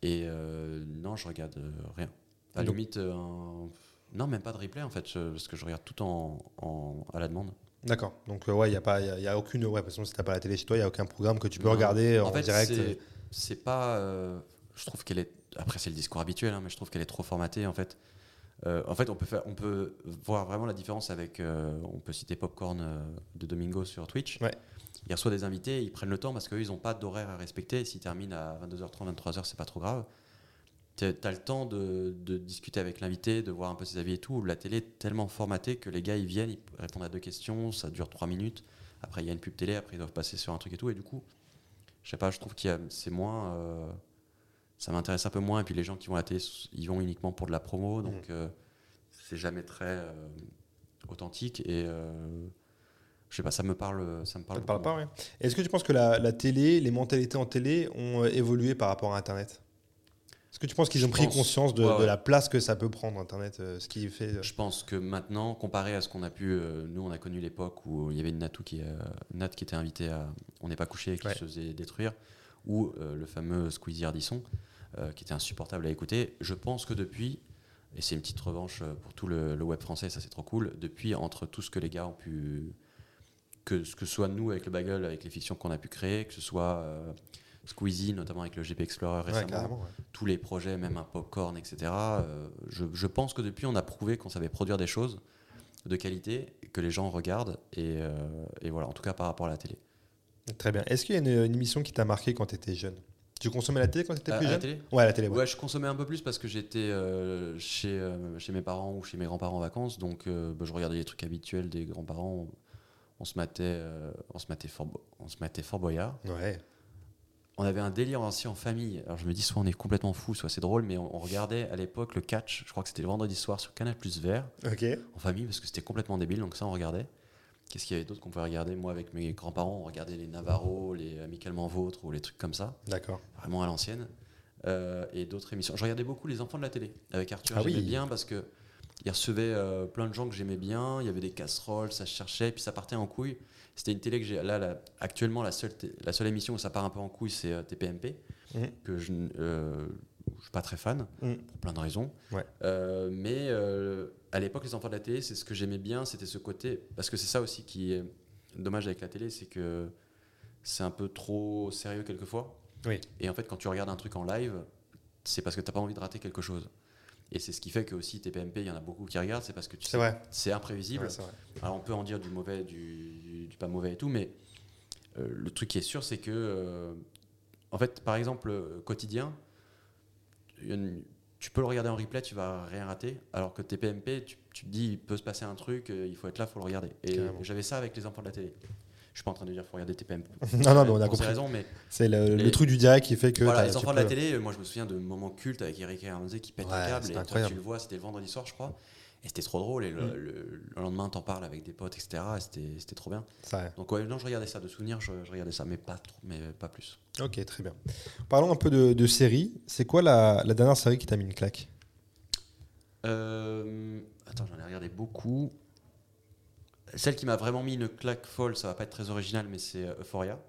Et euh, non, je regarde euh, rien. À la limite, euh, un- non, même pas de replay en fait, je- parce que je regarde tout en, en- à la demande. D'accord. Donc ouais, il y a pas, y a, y a aucune, ouais, parce que si t'as pas la télé chez toi, il y a aucun programme que tu peux Non. regarder en, en fait, direct. c'est- pas. euh, je trouve qu'elle est. Après, c'est le discours habituel, hein, mais je trouve qu'elle est trop formatée en fait. Euh, en fait, on peut, faire, on peut voir vraiment la différence avec. on peut citer Popcorn de Domingo sur Twitch. Ouais. Il reçoit des invités, ils prennent le temps parce qu'eux, ils n'ont pas d'horaire à respecter. S'ils terminent à 22h30, 23h, c'est pas trop grave. Tu as le temps de, de discuter avec l'invité, de voir un peu ses avis et tout. La télé est tellement formatée que les gars, ils viennent, ils répondent à deux questions, ça dure trois minutes. Après, il y a une pub télé, après, ils doivent passer sur un truc et tout. Et du coup, je sais pas, je trouve a, c'est moins. euh, ça m'intéresse un peu moins. Et puis les gens qui vont à la télé, ils vont uniquement pour de la promo. Donc, euh, c'est jamais très euh, authentique. Et je sais pas, ça me parle. Ça me parle, Ça te parle pas, ouais. Est-ce que tu penses que la, la télé, les mentalités en télé ont euh, évolué par rapport à Internet? Est-ce que tu penses qu'ils ont pris pense- conscience de, ouais, de ouais. la place que ça peut prendre Internet, euh, ce qui fait euh, Je pense que maintenant, comparé à ce qu'on a pu, euh, nous on a connu l'époque où il y avait une Natou qui, euh, Nat qui était invitée à On n'est pas couché et qui se faisait détruire, ou euh, le fameux Squeezie Ardisson, qui était insupportable à écouter. Je pense que depuis, et c'est une petite revanche pour tout le, le web français, ça c'est trop cool, depuis entre tout ce que les gars ont pu, que ce que soit nous avec le bagel, avec les fictions qu'on a pu créer, que ce soit euh, Squeezie, notamment avec le GP Explorer ouais, récemment, carrément, ouais. tous les projets, même un popcorn, etc. euh, je, je pense que depuis, on a prouvé qu'on savait produire des choses de qualité que les gens regardent. Et, euh, et voilà, en tout cas par rapport à la télé. Très bien. Est-ce qu'il y a une, une émission qui t'a marqué quand tu étais jeune? Tu consommais la télé quand tu étais À- plus à la jeune? télé? Ouais, la télé, ouais. Ouais, je consommais un peu plus parce que j'étais euh, chez, euh, chez mes parents ou chez mes grands-parents en vacances. Donc euh, bah, je regardais les trucs habituels des grands-parents. On, se matait, euh, on se matait Fort, on se matait Fort Boyard. Ouais. On avait un délire aussi en famille. Alors je me dis, soit on est complètement fou, soit c'est drôle, mais on, on regardait à l'époque le catch. Je crois que c'était le vendredi soir sur Canal Plus Vert. Ok. en famille parce que c'était complètement débile, donc ça on regardait. Qu'est-ce qu'il y avait d'autre qu'on pouvait regarder? Moi avec mes grands-parents, on regardait les Navarro, les Amicalement Vôtres ou les trucs comme ça, D'accord. vraiment à l'ancienne. Euh, et d'autres émissions. Je regardais beaucoup Les Enfants de la télé avec Arthur, Ah j'aimais oui. bien parce que il recevait euh, plein de gens que j'aimais bien, il y avait des casseroles, ça se cherchait, puis ça partait en couille. C'était une télé que j'ai. Là, là, actuellement, la seule, la seule émission où ça part un peu en couille, c'est euh, TPMP, Mhm. que je ne euh, suis pas très fan, Mhm. pour plein de raisons. Ouais. Mais à l'époque, les enfants de la télé, c'est ce que j'aimais bien, c'était ce côté. Parce que c'est ça aussi qui est dommage avec la télé, c'est que c'est un peu trop sérieux quelquefois. Oui. Et en fait, quand tu regardes un truc en live, c'est parce que tu n'as pas envie de rater quelque chose. Et c'est ce qui fait que aussi TPMP, il y en a beaucoup qui regardent, c'est parce que tu C'est sais, vrai. c'est imprévisible. Ouais. Alors on peut en dire du mauvais, du, pas mauvais et tout, mais euh, le truc qui est sûr, c'est que euh, en fait, par exemple, euh, quotidien, une- tu peux le regarder en replay, tu vas rien rater. Alors que TPMP, tu, tu te dis, il peut se passer un truc, il faut être là, il faut le regarder. Et j'avais ça avec les enfants de la télé. Je suis pas en train de dire qu'il faut regarder TPMP. Non, non, mais on a compris. mais C'est le, truc du direct qui fait que. voilà, les enfants de la peux- télé, euh, moi je me souviens de moments cultes avec Eric Ramsey qui pètent Ouais, un câble. Et toi, tu le vois, c'était le vendredi soir, je crois. Et c'était trop drôle. Et le, Mm. le- le lendemain, t'en parles avec des potes, etc. Et c'était c'était trop bien. Donc, ouais, non, je regardais ça de souvenir, je, je regardais ça, mais pas, trop, mais pas plus. Ok, très bien. Parlons un peu de, de séries. C'est quoi la, la dernière série qui t'a mis une claque? Euh, attends, j'en ai regardé beaucoup. Celle qui m'a vraiment mis une claque folle, ça va pas être très original, mais c'est euh, Euphoria.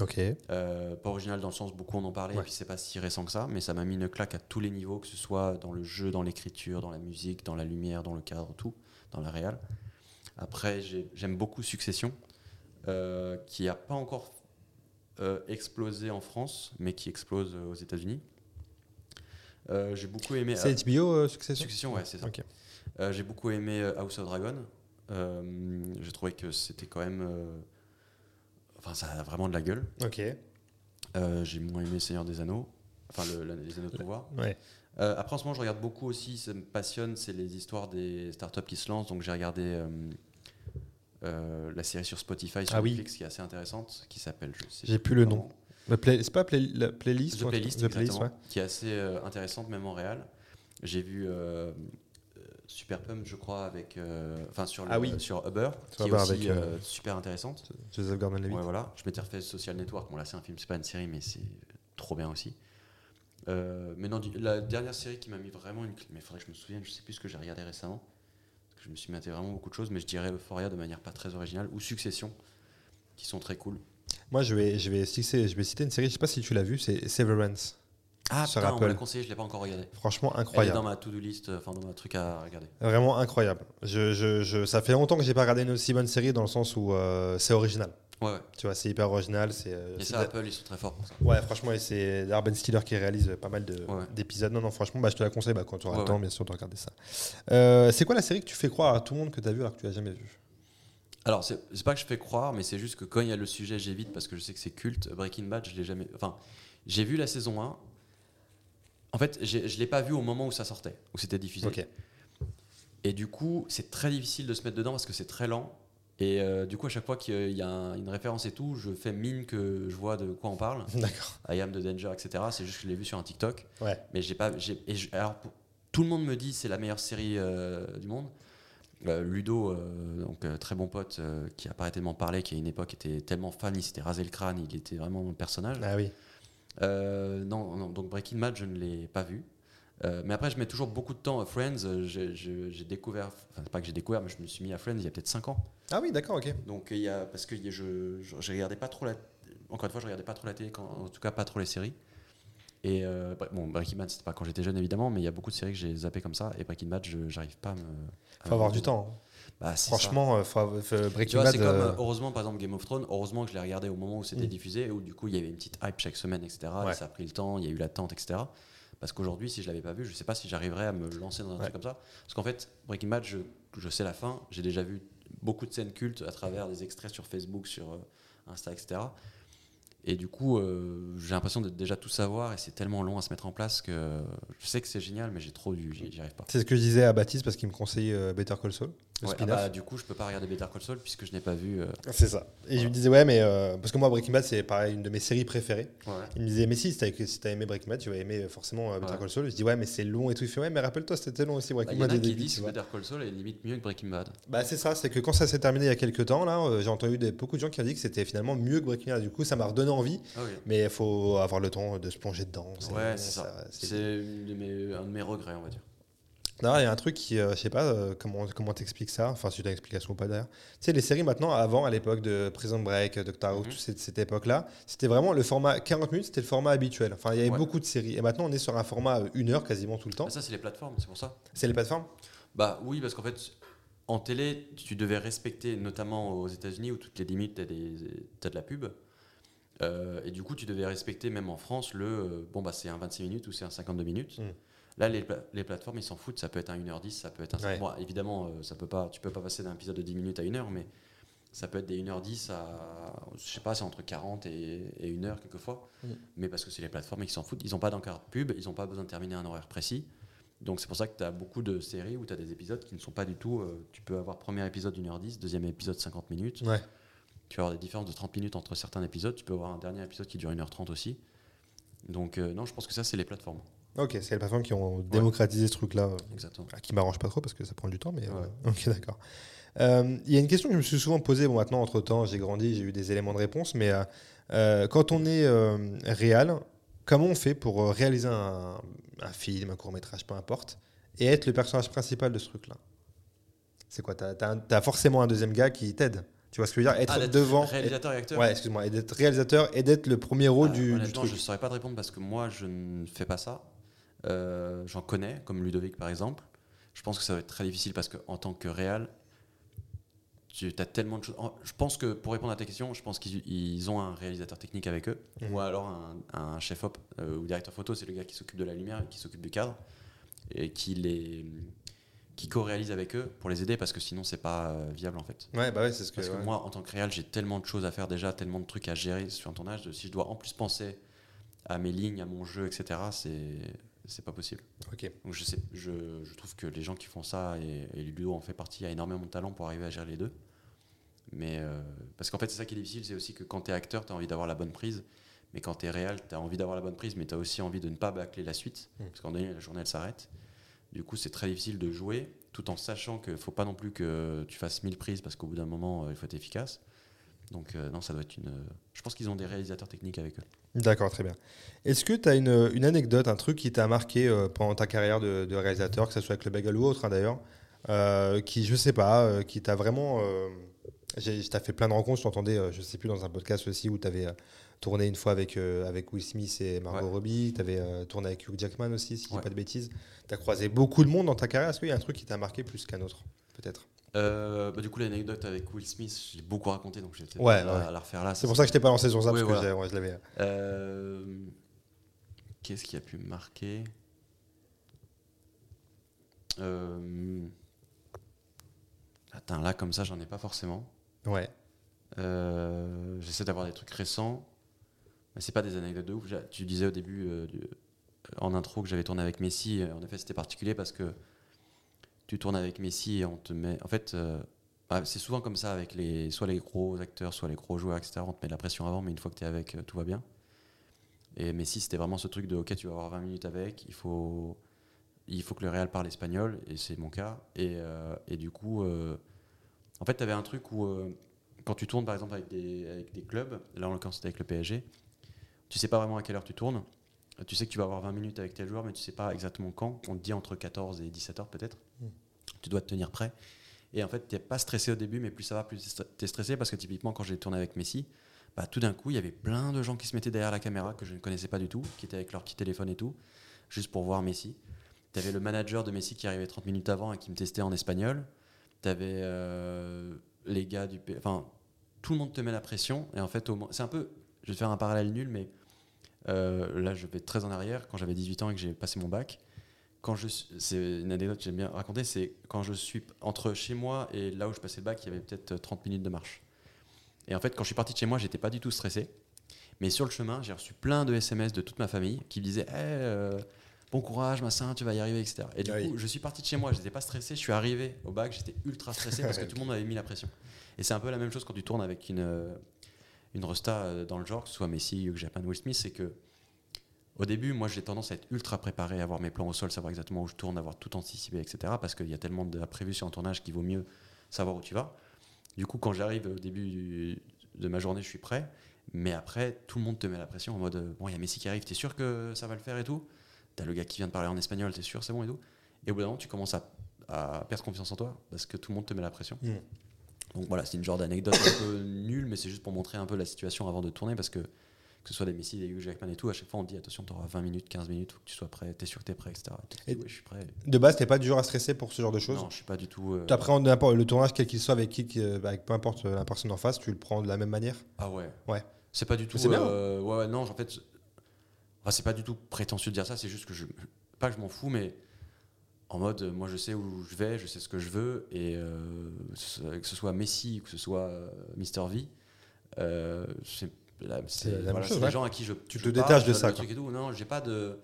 Ok. Euh, pas original dans le sens beaucoup en ont parlé, Ouais. et puis c'est pas si récent que ça, mais ça m'a mis une claque à tous les niveaux, que ce soit dans le jeu, dans l'écriture, dans la musique, dans la lumière, dans le cadre, tout, dans la réal. Après, j'ai- j'aime beaucoup Succession, euh, qui a pas encore euh, explosé en France, mais qui explose aux États-Unis. J'ai beaucoup aimé. C'est HBO Succession? Succession, ouais, c'est ça. Ok. Euh, j'ai beaucoup aimé House of Dragon. Euh, j'ai trouvé que c'était quand même. euh, Enfin, ça a vraiment de la gueule. Ok. Euh, j'ai moins aimé Seigneur des Anneaux. Enfin, le- la- les Anneaux de pouvoir. Ouais. Euh, après, en ce moment, je regarde beaucoup aussi. Ça me passionne, c'est les histoires des startups qui se lancent. Donc, j'ai regardé euh, euh, la série sur Spotify, sur Ah oui. Netflix, qui est assez intéressante, qui s'appelle. J'ai plus le nom. C'est pas play- la playlist The Playlist, The Playlist, exactement, ouais. qui est assez intéressante, même en réel. J'ai vu Super Pump, je crois, avec, euh, enfin sur, le- Ah oui. sur Uber, Sur qui Uber est aussi avec, euh, euh, super intéressante. Joseph Gordon-Levitt. Ouais, voilà. Je m'étais refait Social Network. Bon, là, c'est un film, c'est pas une série, mais c'est trop bien aussi. Euh, mais non, la dernière série qui m'a mis vraiment une. Mais faudrait que je me souvienne, je sais plus ce que j'ai regardé récemment. Parce que je me suis maté vraiment beaucoup de choses, mais je dirais Euphoria de manière pas très originale, ou Succession, qui sont très cool. Moi, je vais, je, vais citer, je vais citer une série, je sais pas si tu l'as vue, c'est Severance. Ah, Sur putain, on me l'a Apple. conseillé, je l'ai pas encore regardé. Franchement, Elle est incroyable. dans ma to-do list, euh, enfin dans ma truc à regarder. Vraiment incroyable. Je, je, je- ça fait longtemps que j'ai pas regardé une aussi bonne série dans le sens où euh, c'est original. Ouais, ouais. Tu vois, c'est hyper original. C'est, euh, Et c'est ça, Apple, ils sont très forts pour ça. Ouais, franchement, et c'est Ben Stiller qui réalise pas mal de- Ouais. d'épisodes. Non, non, franchement, bah, je te la conseille bah, quand tu auras le temps, bien sûr, de regarder ça. Euh, c'est quoi la série que tu fais croire à tout le monde que tu as vu alors que tu l'as jamais vue? Alors, c'est c'est pas que je fais croire, mais c'est juste que quand il y a le sujet, j'évite parce que je sais que c'est culte. Breaking Bad, je l'ai jamais. Enfin, j'ai vu la saison 1. En fait, je l'ai pas vu au moment où ça sortait, où c'était diffusé. Et du coup, c'est très difficile de se mettre dedans parce que c'est très lent. Et euh, du coup, à chaque fois qu'il y a un- une référence et tout, je fais mine que je vois de quoi on parle. D'accord. I am the danger, etc. C'est juste que je l'ai vu sur un TikTok. Ouais. Mais j'ai pas. j'ai- et je- alors, tout le monde me dit c'est la meilleure série euh, du monde. Euh, Ludo, donc très bon pote, qui a pas arrêté de m'en parler, qui à une époque était tellement fan, il s'était rasé le crâne, il était vraiment un personnage. Ah oui. Euh, non, non, donc Breaking Bad, je ne l'ai pas vu. Euh, mais après, je mets toujours beaucoup de temps à Friends. J'ai découvert, enfin, pas que j'ai découvert, mais je me suis mis à Friends il y a peut-être 5 ans. Ah oui, d'accord, ok. Donc, il y a, parce que il je, je, je regardais pas trop la. Encore une fois, je regardais pas trop la télé, quand- en tout cas pas trop les séries. Et euh, bon, Breaking Bad, c'était pas quand j'étais jeune évidemment, mais il y a beaucoup de séries que j'ai zappé comme ça. Et Breaking Bad, j'arrive pas à me. à Faut avoir me- du temps. Bah, ça. Franchement, euh, Breaking vois, Bad. comme, euh, euh, heureusement, par exemple, Game of Thrones, heureusement que je l'ai regardé au moment où c'était Mm. diffusé, et où du coup, il y avait une petite hype chaque semaine, etc. Ouais. Et ça a pris le temps, il y a eu l'attente, etc. Parce qu'aujourd'hui, si je l'avais pas vu, je sais pas si j'arriverais à me lancer dans un Ouais. truc comme ça. Parce qu'en fait, Breaking Bad, je, je sais la fin, j'ai déjà vu beaucoup de scènes cultes à travers des extraits sur Facebook, sur Insta, etc. Et du coup, euh, j'ai l'impression de déjà tout savoir, et c'est tellement long à se mettre en place que je sais que c'est génial, mais j'ai trop du. j'y arrive pas. C'est ce que je disais à Baptiste parce qu'il me conseillait euh, Better Call Saul, le Ouais, ah spin-off. bah, du coup, je peux pas regarder Better Call Saul puisque je n'ai pas vu. euh, C'est ça. Et je lui disais, ouais, mais. euh, parce que moi, Breaking Bad, c'est pareil, une de mes séries préférées. ouais. Il me disait, mais si, si t'as si t'as aimé Breaking Bad, tu vas aimer forcément euh, Better Ouais. Call Saul. Je dis, ouais, mais c'est long et tout. Il fait, ouais, mais rappelle-toi, c'était long aussi, Bah, Breaking Il y en Bad a au qui début. disent tu que vois. Better Call Saul est limite mieux que Breaking Bad. Bah, c'est ça, c'est que quand ça s'est terminé il y a quelques temps, là, euh, j'ai entendu des- beaucoup de gens qui ont dit que c'était finalement mieux que Breaking Bad. Du coup, ça m'a redonné envie, Ah oui. mais il faut avoir le temps de se plonger dedans. Ouais, c'est ça. un de mes regrets, on va dire. Non, il y a un truc qui, euh, je sais pas euh, comment comment t'expliques ça, enfin si tu as une explication ou pas d'ailleurs. Tu sais, les séries maintenant, avant, à l'époque de Prison Break, Doctor House, Mhm. toute cette, cette époque-là, c'était vraiment le format 40 minutes, c'était le format habituel. Enfin, il y avait Ouais. beaucoup de séries. Et maintenant, on est sur un format euh, une heure quasiment tout le temps. Ah, ça, c'est les plateformes, c'est pour ça. C'est les plateformes? Bah oui, parce qu'en fait, en télé, tu devais respecter, notamment aux États-Unis où toutes les limites, t'as des- t'as de la pub. Euh, et du coup, tu devais respecter, même en France, le euh, bon, bah c'est un 26 minutes ou c'est un 52 minutes. Mm. Là, les, pla- les plateformes, ils s'en foutent. Ça peut être un 1h10, ça peut être un. Ouais. Bon, évidemment, euh, ça peut pas, tu peux pas passer d'un épisode de 10 minutes à 1 heure, mais Ça peut être des 1h10 à. Je sais pas, c'est entre 40 et, et 1h quelquefois. Mm. Mais parce que c'est les plateformes qui s'en foutent. Ils n'ont pas d'encart pub, ils n'ont pas besoin de terminer un horaire précis. Donc c'est pour ça que tu as beaucoup de séries où tu as des épisodes qui ne sont pas du tout. euh, tu peux avoir premier épisode 1h10, deuxième épisode 50 minutes. Ouais. Tu vas avoir des différences de 30 minutes entre certains épisodes. Tu peux avoir un dernier épisode qui dure 1h30 aussi. Donc euh, non, je pense que ça, c'est les plateformes. Ok, c'est les plateformes qui ont démocratisé ce truc-là. euh, Exactement. Qui m'arrange pas trop parce que ça prend du temps, mais euh, Ouais. ok, d'accord. Euh, Il y a une question que je me suis souvent posée. Bon, maintenant, entre temps, j'ai grandi, j'ai eu des éléments de réponse, mais quand on est réal, comment on fait pour réaliser un, un film, un court métrage, peu importe, et être le personnage principal de ce truc-là? C'est quoi T'as as, forcément un deuxième gars qui t'aide? Tu vois ce que je veux dire? Être Ah, d'être devant. Réalisateur et être- acteur ouais, excuse-moi, et d'être réalisateur et d'être le premier rôle Ah, du, du truc. je ne saurais pas te répondre parce que moi, je ne fais pas ça. Euh, J'en connais, comme Ludovic par exemple. Je pense que ça va être très difficile parce qu'en tant que réal, tu as tellement de choses. Je pense que pour répondre à ta question, je pense qu'ils ils ont un réalisateur technique avec eux Mhm. ou alors un, un chef op euh, ou directeur photo, c'est le gars qui s'occupe de la lumière et qui s'occupe du cadre et qui les qui co-réalise avec eux pour les aider parce que sinon c'est pas euh, viable en fait. Ouais, bah ouais, c'est ce que. Parce que ouais. moi, en tant que réal, j'ai tellement de choses à faire déjà, tellement de trucs à gérer sur un tournage. de- Si je dois en plus penser à mes lignes, à mon jeu, etc., c'est c'est pas possible. Ok. Donc je sais, je, je trouve que les gens qui font ça et, et Ludo en fait partie, a énormément de talent pour arriver à gérer les deux. Mais euh, parce qu'en fait, c'est ça qui est difficile, c'est aussi que quand tu es acteur, tu as envie d'avoir la bonne prise. Mais quand tu es réel, tu as envie d'avoir la bonne prise, mais tu as aussi envie de ne pas bâcler la suite. Mm. Parce qu'en donné, la journée, elle s'arrête. Du coup, c'est très difficile de jouer tout en sachant qu'il faut pas non plus que tu fasses 1000 prises parce qu'au bout d'un moment, euh, il faut être efficace. Donc, euh, non, ça doit être une. Je pense qu'ils ont des réalisateurs techniques avec eux. D'accord, très bien. Est-ce que tu as une, anecdote, un truc qui t'a marqué euh, pendant ta carrière de, réalisateur, que ce soit avec le Bagel ou autre hein, d'ailleurs, qui, je sais pas, qui t'a vraiment. Je t'ai fait plein de rencontres, je t'entendais, je sais plus, dans un podcast aussi où tu avais tourné une fois avec, euh, avec Will Smith et Margot Ouais. Robbie, tu avais tourné avec Hugh Jackman aussi, si je dis Ouais. pas de bêtises. Tu as croisé beaucoup de monde dans ta carrière. Est-ce qu'il y a un truc qui t'a marqué plus qu'un autre Peut-être? Euh, bah, du coup, l'anecdote avec Will Smith, j'ai beaucoup raconté, donc peut-être Ouais, ouais. la, refaire là. C'est pour ça que je t'ai pas lancé sur ça, parce que voilà. je l'avais. Euh, Qu'est-ce qui a pu me marquer? Euh, Attends, là, comme ça, j'en ai pas forcément. Ouais. Euh, J'essaie d'avoir des trucs récents. Mais c'est pas des anecdotes de ouf. Tu disais au début, euh, du- en intro, que j'avais tourné avec Messi. En effet, c'était particulier parce que tu tournes avec Messi et on te met. En fait, euh, bah, c'est souvent comme ça avec les, soit les gros acteurs, soit les gros joueurs, etc. On te met de la pression avant, mais une fois que tu es avec, euh, tout va bien. Et Messi, c'était vraiment ce truc de OK, tu vas avoir 20 minutes avec, il faut, il faut que le Real parle espagnol, et c'est mon cas. Et, euh, et du coup, euh, en fait, tu avais un truc où, euh, quand tu tournes par exemple avec des, avec des clubs, là en l'occurrence c'était avec le PSG, tu sais pas vraiment à quelle heure tu tournes. Tu sais que tu vas avoir 20 minutes avec tel joueur, mais tu sais pas exactement quand. On te dit entre 14 et 17 heures peut-être. Mm. Tu dois te tenir prêt. Et en fait, tu n'es pas stressé au début, mais plus ça va, plus tu es stressé parce que typiquement, quand j'ai tourné avec Messi, bah, tout d'un coup, il y avait plein de gens qui se mettaient derrière la caméra que je ne connaissais pas du tout, qui étaient avec leur petit téléphone et tout, juste pour voir Messi. Tu avais le manager de Messi qui arrivait 30 minutes avant et qui me testait en espagnol. Tu avais les gars du. P- Enfin, tout le monde te met la pression. Et en fait, au c'est un peu. Je vais te faire un parallèle nul, mais euh, là, je vais très en arrière. Quand j'avais 18 ans et que j'ai passé mon bac, quand je c'est une anecdote que j'aime bien raconter, c'est quand je suis entre chez moi et là où je passais le bac, il y avait peut-être 30 minutes de marche. Et en fait, quand je suis parti de chez moi, j'étais pas du tout stressé. Mais sur le chemin, j'ai reçu plein de SMS de toute ma famille qui me disaient euh, Bon courage, massin, tu vas y arriver, etc. Et du oui. coup, je suis parti de chez moi, j'étais pas stressé. Je suis arrivé au bac, j'étais ultra stressé parce que tout le monde avait mis la pression. Et c'est un peu la même chose quand tu tournes avec une, euh, une resta euh, dans le genre, que ce soit Messi, Hugh Jackman, Will Smith, c'est que au début, moi j'ai tendance à être ultra préparé, à avoir mes plans au sol, savoir exactement où je tourne, avoir tout anticipé, etc. Parce qu'il y a tellement d'imprévus sur un tournage qu'il vaut mieux savoir où tu vas. Du coup, quand j'arrive au début de ma journée, je suis prêt. Mais après, tout le monde te met la pression en mode euh, Bon, il y a Messi qui arrive, t'es sûr que ça va le faire et tout? T'as le gars qui vient de parler en espagnol, t'es sûr, c'est bon et tout? Et au bout d'un moment, tu commences à, perdre confiance en toi parce que tout le monde te met la pression. Mm. Donc voilà, c'est une genre d'anecdote un peu nulle, mais c'est juste pour montrer un peu la situation avant de tourner parce que que ce soit des Messi, des Hugh Jackman et tout, à chaque fois on dit attention, t'auras 20 minutes, 15 minutes, faut que tu sois prêt, t'es sûr que t'es prêt, etc. Tu Et- ouais, je suis prêt. De base, t'es pas du genre à stresser pour ce genre de choses Non, je suis pas du tout. euh, Tu appréhendes le tournage, quel qu'il soit, avec qui, que- avec peu importe la personne en face, tu le prends de la même manière Ah ouais. Ouais. C'est pas du tout. C'est bien. euh, ouais, ouais, non, en fait. enfin, c'est pas du tout prétentieux de dire ça, c'est juste que je. Pas que je m'en fous, mais. En mode, moi je sais où je vais, je sais ce que je veux, et euh, que ce soit Messi ou que ce soit euh, Mister V, euh, c'est voilà, ouais. des gens à qui je Tu je te parle, détaches de ça, le quoi. truc et tout. Non, j'ai pas de,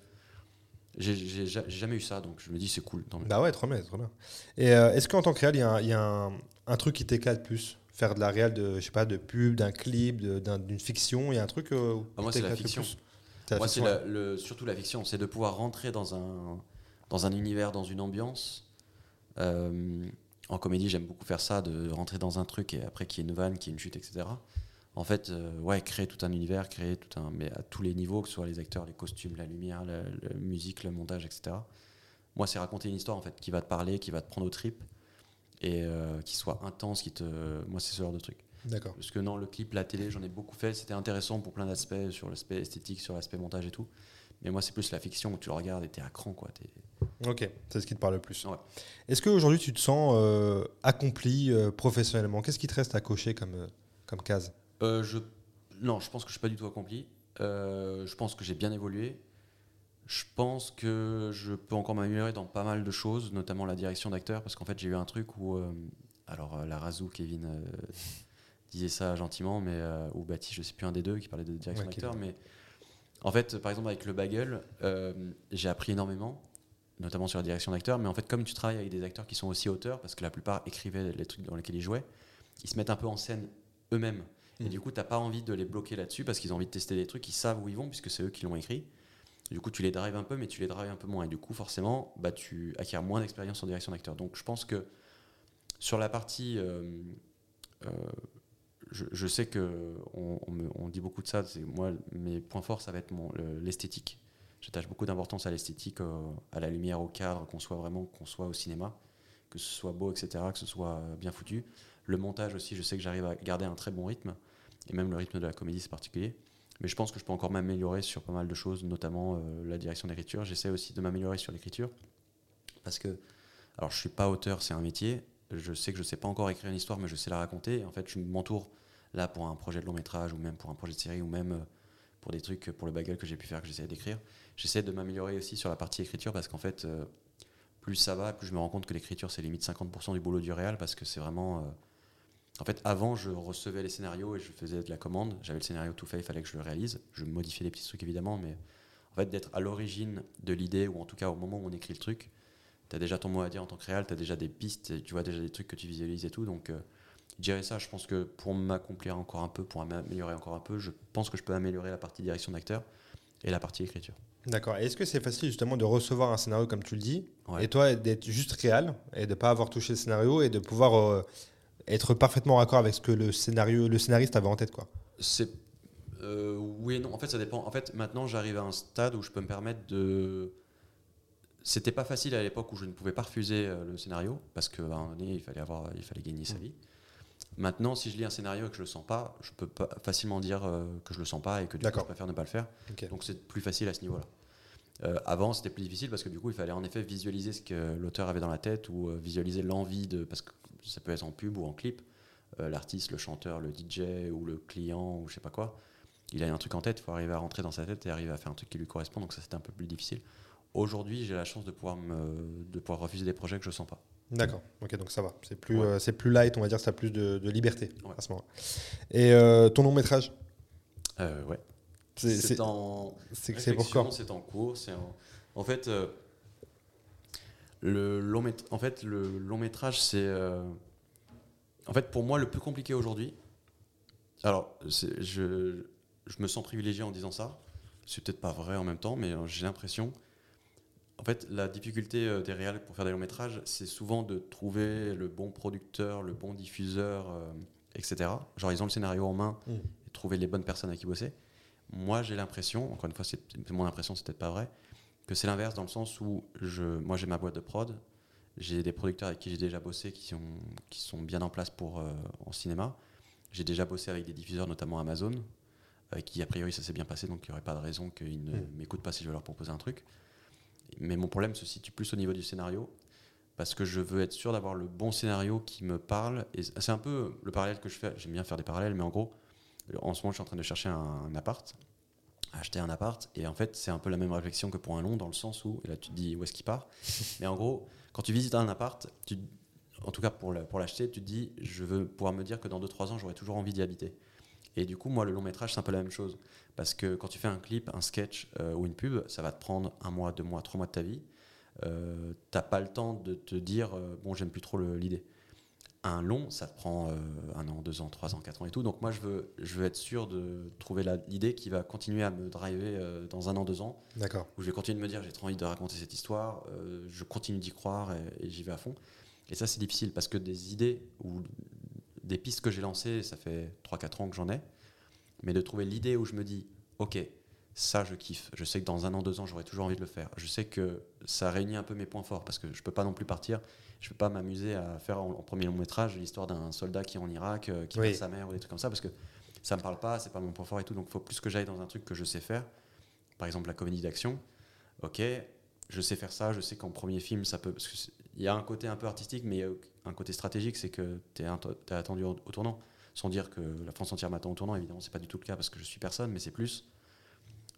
j'ai j'ai ja- j'ai jamais eu ça, donc je me dis c'est cool. tant. Bah ouais, trop bien, trop bien. Et euh, est-ce qu'en tant que réal, il y a, un, il y a un, un truc qui t'éclate plus? Faire de la réal de, je sais pas, de pub, d'un clip, d'une fiction, il y a un truc où Ah, moi, c'est la fiction. Moi, c'est le- surtout la fiction, c'est de pouvoir rentrer dans un, dans un univers, dans une ambiance. Euh, en comédie, j'aime beaucoup faire ça, de rentrer dans un truc et après qu'il y ait une vanne, qu'il y ait une chute, etc. En fait, euh, ouais, créer tout un univers, créer tout un, mais à tous les niveaux, que ce soit les acteurs, les costumes, la lumière, la, la musique, le montage, etc. Moi, c'est raconter une histoire en fait qui va te parler, qui va te prendre au trip et euh, qui soit intense, qui te, moi, c'est ce genre de truc. D'accord. Parce que non, le clip, la télé, j'en ai beaucoup fait. C'était intéressant pour plein d'aspects, sur l'aspect esthétique, sur l'aspect montage et tout. Mais moi, c'est plus la fiction où tu le regardes et t'es à cran, quoi. T'es- Ok, c'est ce qui te parle le plus. Ouais. Est-ce qu'aujourd'hui tu te sens euh, accompli euh, professionnellement? Qu'est-ce qui te reste à cocher comme, euh, comme case? Je... Non, je pense que je suis pas du tout accompli. Je pense que j'ai bien évolué. Je pense que je peux encore m'améliorer dans pas mal de choses, notamment la direction d'acteur, parce qu'en fait, j'ai eu un truc où. alors, la Razou, Kevin disait ça gentiment, mais, ou Baptiste, je sais plus un des deux, qui parlait de direction Ouais, d'acteur, mais en fait, par exemple, avec le bagel, j'ai appris énormément, notamment sur la direction d'acteur, mais en fait, comme tu travailles avec des acteurs qui sont aussi auteurs, parce que la plupart écrivaient les trucs dans lesquels ils jouaient, ils se mettent un peu en scène eux-mêmes. Et Mhm. du coup, t'as pas envie de les bloquer là-dessus parce qu'ils ont envie de tester des trucs, ils savent où ils vont puisque c'est eux qui l'ont écrit. Du coup, tu les drives un peu, mais tu les drives un peu moins. Et du coup, forcément, bah, tu acquiers moins d'expérience en direction d'acteur. Donc, je pense que sur la partie. euh, euh, je, je sais que on, on me- on dit beaucoup de ça. Moi, mes points forts, ça va être l'esthétique. J'attache beaucoup d'importance à l'esthétique, euh, à la lumière, au cadre, qu'on soit vraiment, qu'on soit au cinéma, que ce soit beau, etc., que ce soit euh, bien foutu. Le montage aussi, je sais que j'arrive à garder un très bon rythme, et même le rythme de la comédie, c'est particulier. Mais je pense que je peux encore m'améliorer sur pas mal de choses, notamment euh, la direction d'écriture. J'essaie aussi de m'améliorer sur l'écriture, parce que, alors je suis pas auteur, c'est un métier. Je sais que je sais pas encore écrire une histoire, mais je sais la raconter. En fait, je m'entoure là pour un projet de long métrage, ou même pour un projet de série, ou même pour des trucs, pour le bagel que j'ai pu faire, que j'essaie d'écrire. J'essaie de m'améliorer aussi sur la partie écriture, parce qu'en fait, euh, plus ça va, plus je me rends compte que l'écriture, c'est limite 50% du boulot du réal, parce que c'est vraiment... euh, en fait, avant, je recevais les scénarios et je faisais de la commande. J'avais le scénario tout fait, il fallait que je le réalise. Je modifiais des petits trucs évidemment, mais en fait, d'être à l'origine de l'idée, ou en tout cas au moment où on écrit le truc, tu as déjà ton mot à dire en tant que réal, tu as déjà des pistes, tu vois déjà des trucs que tu visualises et tout. Donc, euh, je dirais ça, je pense que pour m'accomplir encore un peu, pour m'améliorer encore un peu, je pense que je peux améliorer la partie direction d'acteur et la partie écriture. D'accord. Est-ce que c'est facile justement de recevoir un scénario comme tu le dis, Ouais. et toi d'être juste réel, et de pas avoir touché le scénario, et de pouvoir euh, être parfaitement raccord avec ce que le, scénario, le scénariste avait en tête quoi? C'est euh, oui et non. En fait, ça dépend. En fait, maintenant, j'arrive à un stade où je peux me permettre de. C'était pas facile à l'époque où je ne pouvais pas refuser euh, le scénario parce qu'à un moment donné, il fallait avoir, il fallait gagner sa vie. Maintenant, si je lis un scénario et que je le sens pas, je peux pas facilement dire euh, que je le sens pas et que du coup, je préfère ne pas le faire. Donc, c'est plus facile à ce niveau-là. Euh, avant, c'était plus difficile parce que du coup, il fallait en effet visualiser ce que l'auteur avait dans la tête ou euh, visualiser l'envie de. Parce que ça peut être en pub ou en clip. Euh, L'artiste, le chanteur, le DJ ou le client ou je sais pas quoi. Il a un truc en tête, il faut arriver à rentrer dans sa tête et arriver à faire un truc qui lui correspond. Donc, ça, c'était un peu plus difficile. Aujourd'hui, j'ai la chance de pouvoir, me, de pouvoir refuser des projets que je sens pas. D'accord. Ok, donc ça va. C'est plus, Ouais. euh, c'est plus light, on va dire, ça a plus de, de liberté Ouais. à ce moment. Et euh, ton long métrage, Euh, ouais. c'est en. c'est c'est pour quand? Réflexion, C'est en cours. C'est en... en fait, le long en fait, le long métrage, c'est. euh, En fait, pour moi, le plus compliqué aujourd'hui. Alors, je, je me sens privilégié en disant ça. C'est peut-être pas vrai en même temps, mais j'ai l'impression. En fait, la difficulté euh, des réals pour faire des longs métrages, c'est souvent de trouver le bon producteur, le bon diffuseur, euh, etc. Genre, ils ont le scénario en main Mm. et trouver les bonnes personnes à qui bosser. Moi, j'ai l'impression, encore une fois, c'est mon impression, c'est peut-être pas vrai, que c'est l'inverse dans le sens où je, moi, j'ai ma boîte de prod, j'ai des producteurs avec qui j'ai déjà bossé qui sont, qui sont bien en place pour euh, en cinéma. J'ai déjà bossé avec des diffuseurs, notamment Amazon, qui a priori ça s'est bien passé, donc il n'y aurait pas de raison qu'ils ne Mm. m'écoutent pas si je veux leur proposer un truc. Mais mon problème se situe plus au niveau du scénario, parce que je veux être sûr d'avoir le bon scénario qui me parle. Et c'est un peu le parallèle que je fais. J'aime bien faire des parallèles, mais en gros, en ce moment, je suis en train de chercher un, un appart. acheter un appart. Et en fait, c'est un peu la même réflexion que pour un long, dans le sens où, et là tu te dis où est-ce qu'il part. Mais en gros, quand tu visites un appart, tu, en tout cas pour l'acheter, tu te dis je veux pouvoir me dire que dans 2-3 ans, j'aurai toujours envie d'y habiter. Et du coup, moi, le long métrage, c'est un peu la même chose. Parce que quand tu fais un clip, un sketch euh, ou une pub, ça va te prendre un mois, deux mois, trois mois de ta vie. Euh, T'as pas le temps de te dire euh, bon, j'aime plus trop l'idée. Un long, ça te prend euh, un an, deux ans, trois ans, quatre ans et tout. Donc moi, je veux, je veux être sûr de trouver l'idée qui va continuer à me driver dans un an, deux ans, D'accord. où je vais continuer de me dire j'ai trop envie de raconter cette histoire, je continue d'y croire et, et j'y vais à fond. Et ça, c'est difficile parce que des idées ou des pistes que j'ai lancées, ça fait 3-4 ans que j'en ai, mais de trouver l'idée où je me dis ok, ça je kiffe, je sais que dans un an, deux ans, j'aurai toujours envie de le faire. Je sais que ça réunit un peu mes points forts parce que je peux pas non plus partir, je peux pas m'amuser à faire en, en premier long métrage l'histoire d'un soldat qui est en Irak, euh, qui Oui. perd sa mère ou des trucs comme ça parce que ça me parle pas, c'est pas mon point fort et tout, donc il faut plus que j'aille dans un truc que je sais faire. Par exemple, la comédie d'action. Ok, je sais faire ça, je sais qu'en premier film, ça peut. Parce y a un côté un peu artistique, mais il y a un côté stratégique, c'est que tu es, attendu au tournant. Sans dire que la France entière m'attend au tournant, évidemment, c'est pas du tout le cas parce que je suis personne, mais c'est plus.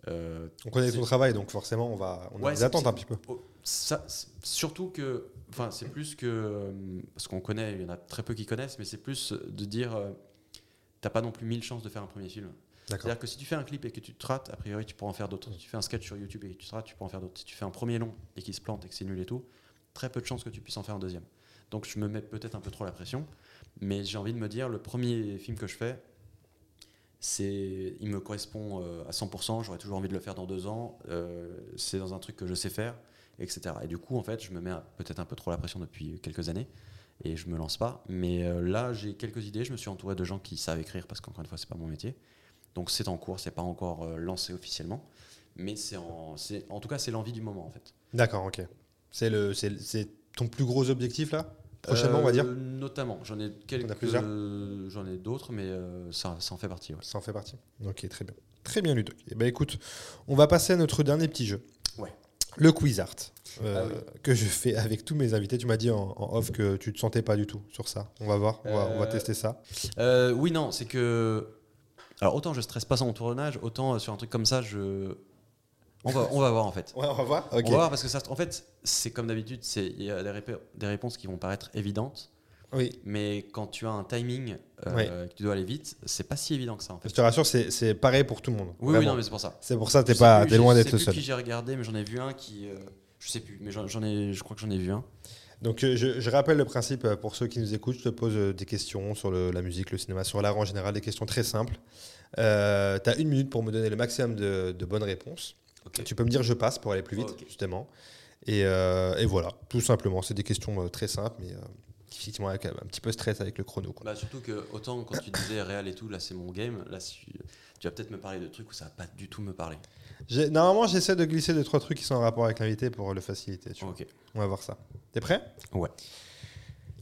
euh, On connaît ton travail, donc forcément, on va on a Ouais, des c'est- attentes un petit peu. Ça, surtout que, enfin, c'est plus que euh, parce qu'on connaît, il y en a très peu qui connaissent, mais c'est plus de dire, euh, t'as pas non plus mille chances de faire un premier film. C'est-à-dire que si tu fais un clip et que tu te rates, a priori, tu pourras en faire d'autres. Si tu fais un sketch sur YouTube et que tu te rates, tu pourras en faire d'autres. Si tu fais un premier long et qu'il se plante et que c'est nul et tout, très peu de chances que tu puisses en faire un deuxième. Donc je me mets peut-être un peu trop la pression, mais j'ai envie de me dire, le premier film que je fais, c'est, il me correspond euh, à 100%, j'aurais toujours envie de le faire dans deux ans, euh, c'est dans un truc que je sais faire, etc. Et du coup, en fait, je me mets peut-être un peu trop la pression depuis quelques années et je me lance pas. Mais euh, là, j'ai quelques idées, je me suis entouré de gens qui savent écrire parce qu'encore une fois, c'est pas mon métier. Donc c'est en cours, c'est pas encore lancé officiellement, mais c'est en, en tout cas, c'est l'envie du moment en fait. D'accord, ok. C'est ton plus gros objectif là? Prochainement, on va dire Euh, Notamment, j'en ai quelques, j'en ai d'autres, mais euh, ça, ça en fait partie. ouais. Ça en fait partie. Ok, très bien. Très bien, Ludoc. Eh ben, écoute, on va passer à notre dernier petit jeu. Ouais. Le quiz art. euh, Ah Que je fais avec tous mes invités. Tu m'as dit en, en off que tu te sentais pas du tout sur ça. On va voir, on va, on va tester ça. Euh, oui, non, c'est que. Alors, autant je stresse pas sur mon tournage, autant sur un truc comme ça, je. On va, on va voir en fait. Ouais, on va voir. On va voir parce que ça, en fait, c'est comme d'habitude, c'est il y a des, rép- des réponses qui vont paraître évidentes, Oui. mais quand tu as un timing, euh, Oui. que tu dois aller vite, c'est pas si évident que ça en fait. Je te rassure, c'est c'est pareil pour tout le monde. Oui, oui, non, mais c'est pour ça. C'est pour ça, t'es pas, plus, t'es loin je d'être sais le plus seul. qui j'ai regardé, mais j'en ai vu un qui. euh, je sais plus, mais j'en ai, je crois que j'en ai vu un. Donc euh, je, je rappelle le principe euh, pour ceux qui nous écoutent. Je te pose des questions sur le- la musique, le cinéma, sur l'art en général, des questions très simples. Euh, tu as une minute pour me donner le maximum de, de bonnes réponses. Tu peux me dire je passe pour aller plus vite, justement. Et, euh, et voilà, tout simplement. C'est des questions euh, très simples, mais euh, effectivement avec un, petit peu stress avec le chrono. Quoi. Bah, surtout que, autant quand tu disais réel et tout, là c'est mon game, là tu vas peut-être me parler de trucs où ça va pas du tout me parler. Normalement, j'essaie de glisser deux trois trucs qui sont en rapport avec l'invité pour le faciliter. tu. On va voir ça. T'es prêt? Ouais.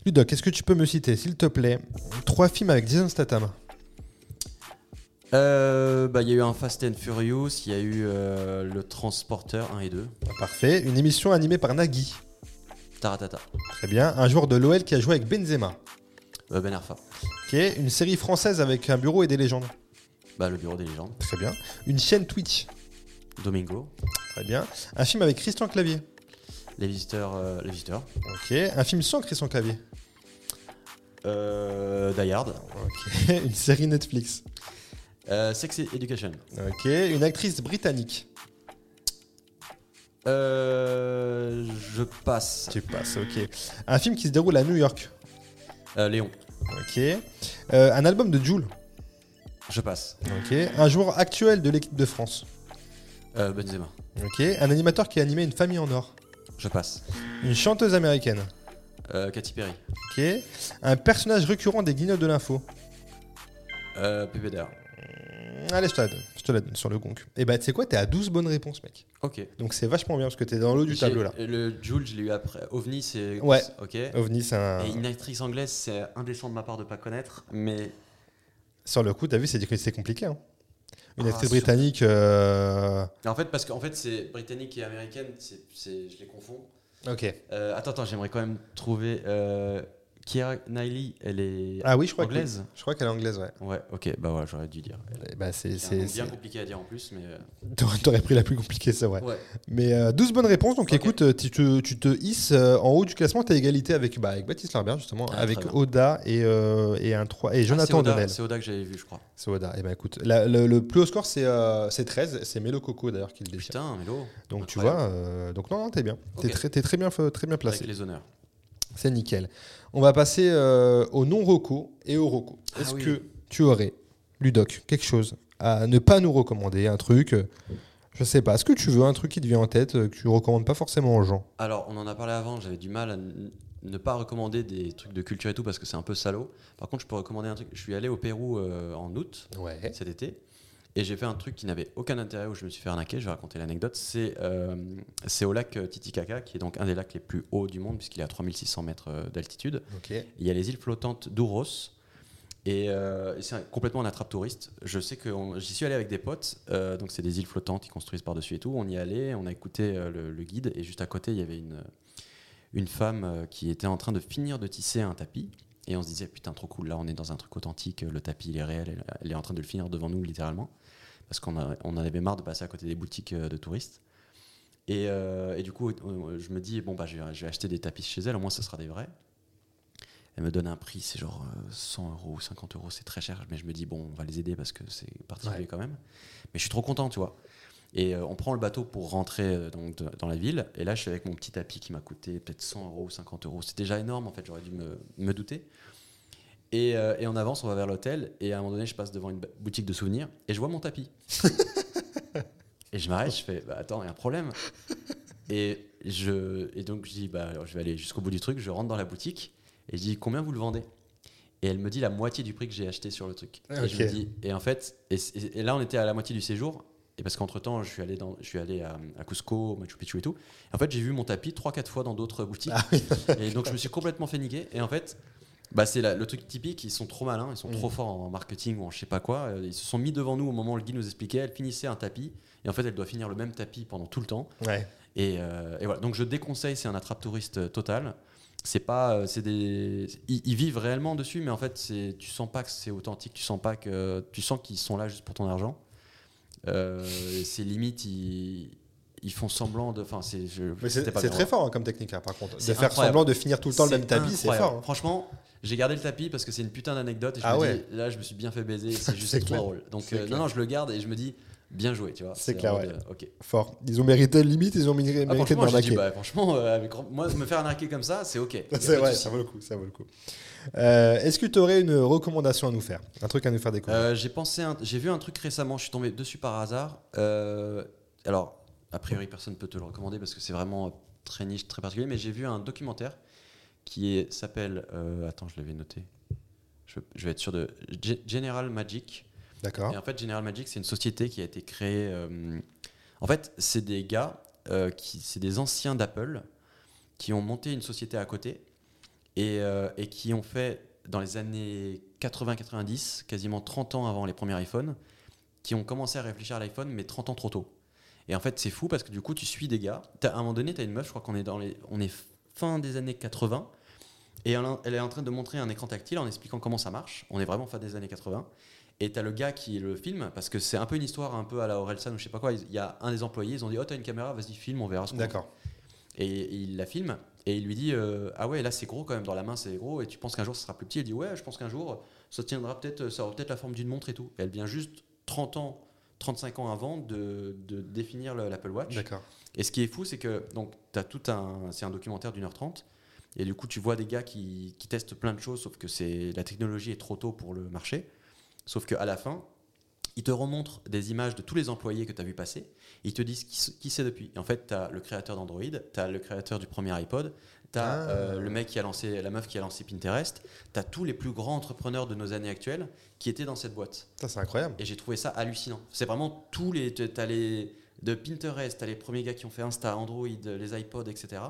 Ludoc, est-ce que tu peux me citer, s'il te plaît, trois films avec Jason Statham? Euh, bah, il y a eu un Fast and Furious, il y a eu euh, le Transporteur 1 et 2, Parfait. Une émission animée par Nagui. Taratata, Très bien. Un joueur de l'OL qui a joué avec Benzema. euh, Ben Arfa, Ok. Une série française avec un bureau et des légendes. bah, le Bureau des légendes, Très bien. Une chaîne Twitch. Domingo, Très bien. Un film avec Christian Clavier. les visiteurs, euh, les visiteurs, Ok. Un film sans Christian Clavier. euh, Die Hard, Ok. Une série Netflix. Euh, Sex Education, Ok. Une actrice britannique. euh, je passe, Tu passes. Ok. Un film qui se déroule à New York. Euh, Léon, Ok. Euh, un album de Jules. je passe, Ok. Un joueur actuel de l'équipe de France. euh, Benzema, Ok. Un animateur qui a animé une famille en or. je passe, Une chanteuse américaine. euh, Katy Perry, Ok. Un personnage récurrent des guignols de l'info. euh, PPDR, Allez, je te la donne. Je te la donne sur le gong. Et bah, tu sais quoi, t'es à 12 bonnes réponses, mec. ok. Donc c'est vachement bien parce que t'es dans l'eau du tableau là. Le Jules, je l'ai eu après. OVNI, c'est. Ouais. Ok. OVNI, c'est un. Et une actrice anglaise, c'est indécent de ma part de pas connaître, mais Sur le coup, t'as vu, c'est compliqué. Hein. Une Ah, actrice sur- britannique. euh, en fait parce qu'en fait c'est britannique et américaine, je les confonds. Ok. Euh, attends, attends, j'aimerais quand même trouver euh, Keira Knightley, elle est Ah oui, je crois que anglaise. Je crois qu'elle est anglaise, ouais. Ouais, ok, bah voilà, j'aurais dû dire. Eh bah, c'est, bien compliqué à dire en plus, mais. euh, T'aurais, pris la plus compliquée, c'est vrai. Ouais. Mais euh, 12 bonnes réponses, donc écoute, euh, tu te, tu te hisses euh, en haut du classement, tu as égalité avec, bah, avec Baptiste Larbert, justement, Ah, avec. Oda et, euh, et, un 3, et Ah, Jonathan O'Donnell. C'est Oda que j'avais vu, je crois. C'est Oda. Et ben écoute, la- le, le plus haut score, c'est, euh, c'est 13, c'est Melo Coco d'ailleurs qui le détient. Putain, Mélo. Donc tu vois, donc non, non, t'es bien. T'es, très, t'es très bien, très bien placé. Avec les honneurs. C'est nickel. On va passer euh, au non-roco et au roco. Ah Est-ce oui. que tu aurais, Ludoc, quelque chose à ne pas nous recommander Un truc, euh, je sais pas, est-ce que tu veux un truc qui te vient en tête euh, que tu recommandes pas forcément aux gens? Alors, on en a parlé avant, j'avais du mal à ne pas recommander des trucs de culture et tout parce que c'est un peu salaud. Par contre, je peux recommander un truc. Je suis allé au Pérou euh, en août Ouais. cet été et j'ai fait un truc qui n'avait aucun intérêt où je me suis fait arnaquer. Je vais raconter l'anecdote. C'est euh, au lac euh, Titicaca, qui est donc un des lacs les plus hauts du monde puisqu'il est à 3600 mètres euh, d'altitude. Il y a les îles flottantes d'Ouros. Et euh, c'est complètement un attrape touriste. Je sais que j'y suis allé avec des potes. euh, donc c'est des îles flottantes qui construisent par-dessus et tout. On y allait, on a écouté le, le guide et juste à côté il y avait une, une femme qui était en train de finir de tisser un tapis. Et on se disait putain trop cool là on est dans un truc authentique. Le tapis il est réel. Elle, est en train de le finir devant nous littéralement parce qu'on on en avait marre de passer à côté des boutiques euh, de touristes. Et, euh, et du coup, euh, je me dis, bon, bah, je vais, je vais acheter des tapis chez elle, au moins ce sera des vrais. Elle me donne un prix, c'est genre euh, 100 euros ou 50 euros, c'est très cher. Mais je me dis, bon, on va les aider parce que c'est particulier Ouais. quand même. Mais je suis trop content, tu vois. Et euh, on prend le bateau pour rentrer euh, donc, de- dans la ville. Et là, je suis avec mon petit tapis qui m'a coûté peut-être 100 euros ou 50 euros. C'est déjà énorme, en fait, j'aurais dû me, me douter. Et, euh, et on avance, on va vers l'hôtel. Et à un moment donné, je passe devant une boutique de souvenirs et je vois mon tapis. et je m'arrête, je fais, bah, attends, il y a un problème. Et, je, et donc, je dis, bah, alors, je vais aller jusqu'au bout du truc. Je rentre dans la boutique et je dis, combien vous le vendez? Et elle me dit la moitié du prix que j'ai acheté sur le truc. Et, je me dis, et en fait, et là, on était à la moitié du séjour. Et parce qu'entre temps, je suis allé, dans, je suis allé à, à Cusco, Machu Picchu et tout. Et en fait, j'ai vu mon tapis 3-4 fois dans d'autres boutiques. et donc, je me suis complètement fait niquer. Et en fait, bah, c'est le truc typique, ils sont trop malins, ils sont trop forts en marketing ou en je sais pas quoi. Euh, Ils se sont mis devant nous au moment où le guide nous expliquait. Elle finissait un tapis. Et en fait, elle doit finir le même tapis pendant tout le temps. Ouais. Et, euh, et voilà. Donc je déconseille, c'est un attrape touriste euh, total. C'est pas, c'est des, ils, ils vivent réellement dessus, mais en fait, c'est, tu sens pas que c'est authentique, tu sens pas que, tu sens qu'ils sont là juste pour ton argent. Euh, c'est limite, ils, ils font semblant de, enfin, c'est, très fort hein, comme technique, hein, par contre. De faire incroyable. semblant de finir tout le temps le même tapis, c'est fort. hein. Franchement, j'ai gardé le tapis parce que c'est une putain d'anecdote et je Ah me ouais. dis, là, je me suis bien fait baiser, c'est juste trop drôle. Donc, euh, non, non, je le garde et je me dis, bien joué, tu vois. C'est clair, ouais. ok. Fort. Ils ont mérité, limite, ils ont mérité, Ah, de m'arnaquer. bah, franchement, euh, avec moi, me faire arnaquer comme ça, c'est ok. C'est vrai, ça vaut le coup, ça vaut le coup. Euh, Est-ce que tu aurais une recommandation à nous faire? Un truc à nous faire découvrir? Euh, j'ai pensé, j'ai vu un truc récemment, je suis tombé dessus par hasard. Euh, alors, a priori, personne ne peut te le recommander parce que c'est vraiment très niche, très particulier, mais j'ai vu un documentaire qui s'appelle. attends, je l'avais noté. Je, je vais être sûr de. Ge- General Magic. D'accord. Et en fait, General Magic, c'est une société qui a été créée. en fait, c'est des gars, qui, c'est des anciens d'Apple qui ont monté une société à côté et, euh, et qui ont fait, dans les années 80-90, quasiment 30 ans avant les premiers iPhones, qui ont commencé à réfléchir à l'iPhone, mais 30 ans trop tôt. Et en fait, c'est fou parce que du coup, tu suis des gars. T'as- à un moment donné, tu as une meuf, je crois qu'on est dans les, on est fin des années 80, et elle, elle est en train de montrer un écran tactile en expliquant comment ça marche. On est vraiment fin des années 80. Et t'as le gars qui le filme, parce que c'est un peu une histoire un peu à la Orelsan ou je sais pas quoi. Il y a un des employés, ils ont dit Oh, t'as une caméra, vas-y, filme, on verra ce qu'on D'accord. et, et il la filme et il lui dit euh, Ah ouais, là c'est gros quand même, dans la main c'est gros, et tu penses qu'un jour ça sera plus petit? Il dit Ouais, je pense qu'un jour ça tiendra peut-être, ça aura peut-être la forme d'une montre et tout. Et elle vient juste 30 ans, 35 ans avant de, de définir le- l'Apple Watch. D'accord. Et ce qui est fou, c'est que donc as tout un, c'est un documentaire d'une heure trente, et du coup tu vois des gars qui, qui testent plein de choses, sauf que c'est la technologie est trop tôt pour le marché. Sauf qu'à la fin, ils te remontrent des images de tous les employés que tu as vu passer, et ils te disent qui, c'est depuis. Et en fait, tu as le créateur d'Android, tu as le créateur du premier iPod, tu as Ah. le mec qui a lancé, la meuf qui a lancé Pinterest, tu as tous les plus grands entrepreneurs de nos années actuelles qui étaient dans cette boîte. Ça, c'est incroyable. Et j'ai trouvé ça hallucinant. C'est vraiment tous les. T'as les. De Pinterest, t'as les premiers gars qui ont fait Insta, Android, les iPods, etc.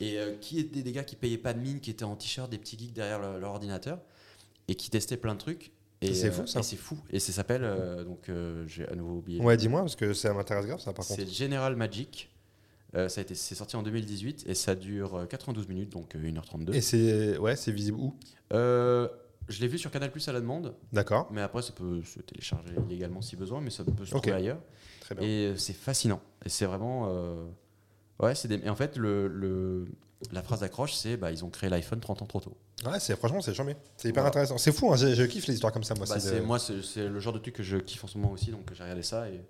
Et euh, qui étaient des gars qui payaient pas de mine, qui étaient en t-shirt, des petits geeks derrière leur, leur ordinateur, et qui testaient plein de trucs. Et C'est euh, fou, ça. et C'est fou. Et ça s'appelle. euh, donc, euh, j'ai à nouveau oublié. Ouais, dis-moi, parce que ça m'intéresse grave, ça, par contre. C'est General Magic. Euh, ça a été, c'est sorti en 2018 et ça dure euh, 92 minutes, donc euh, 1h32. Et c'est ouais, c'est visible où? Je l'ai vu sur Canal Plus à la demande, D'accord. mais après ça peut se télécharger illégalement si besoin, mais ça peut se trouver ailleurs. Très bien. Et c'est fascinant. Et c'est vraiment. Ouais, c'est des... Et en fait, le, le- la phrase d'accroche, c'est bah, ils ont créé l'iPhone 30 ans trop tôt. Ouais, c'est franchement c'est charmé. C'est hyper Voilà. intéressant. C'est fou, hein, je, je kiffe les histoires comme ça moi. Bah, c'est de- Moi, c'est le genre de truc que je kiffe en ce moment aussi, donc j'ai regardé ça. Et,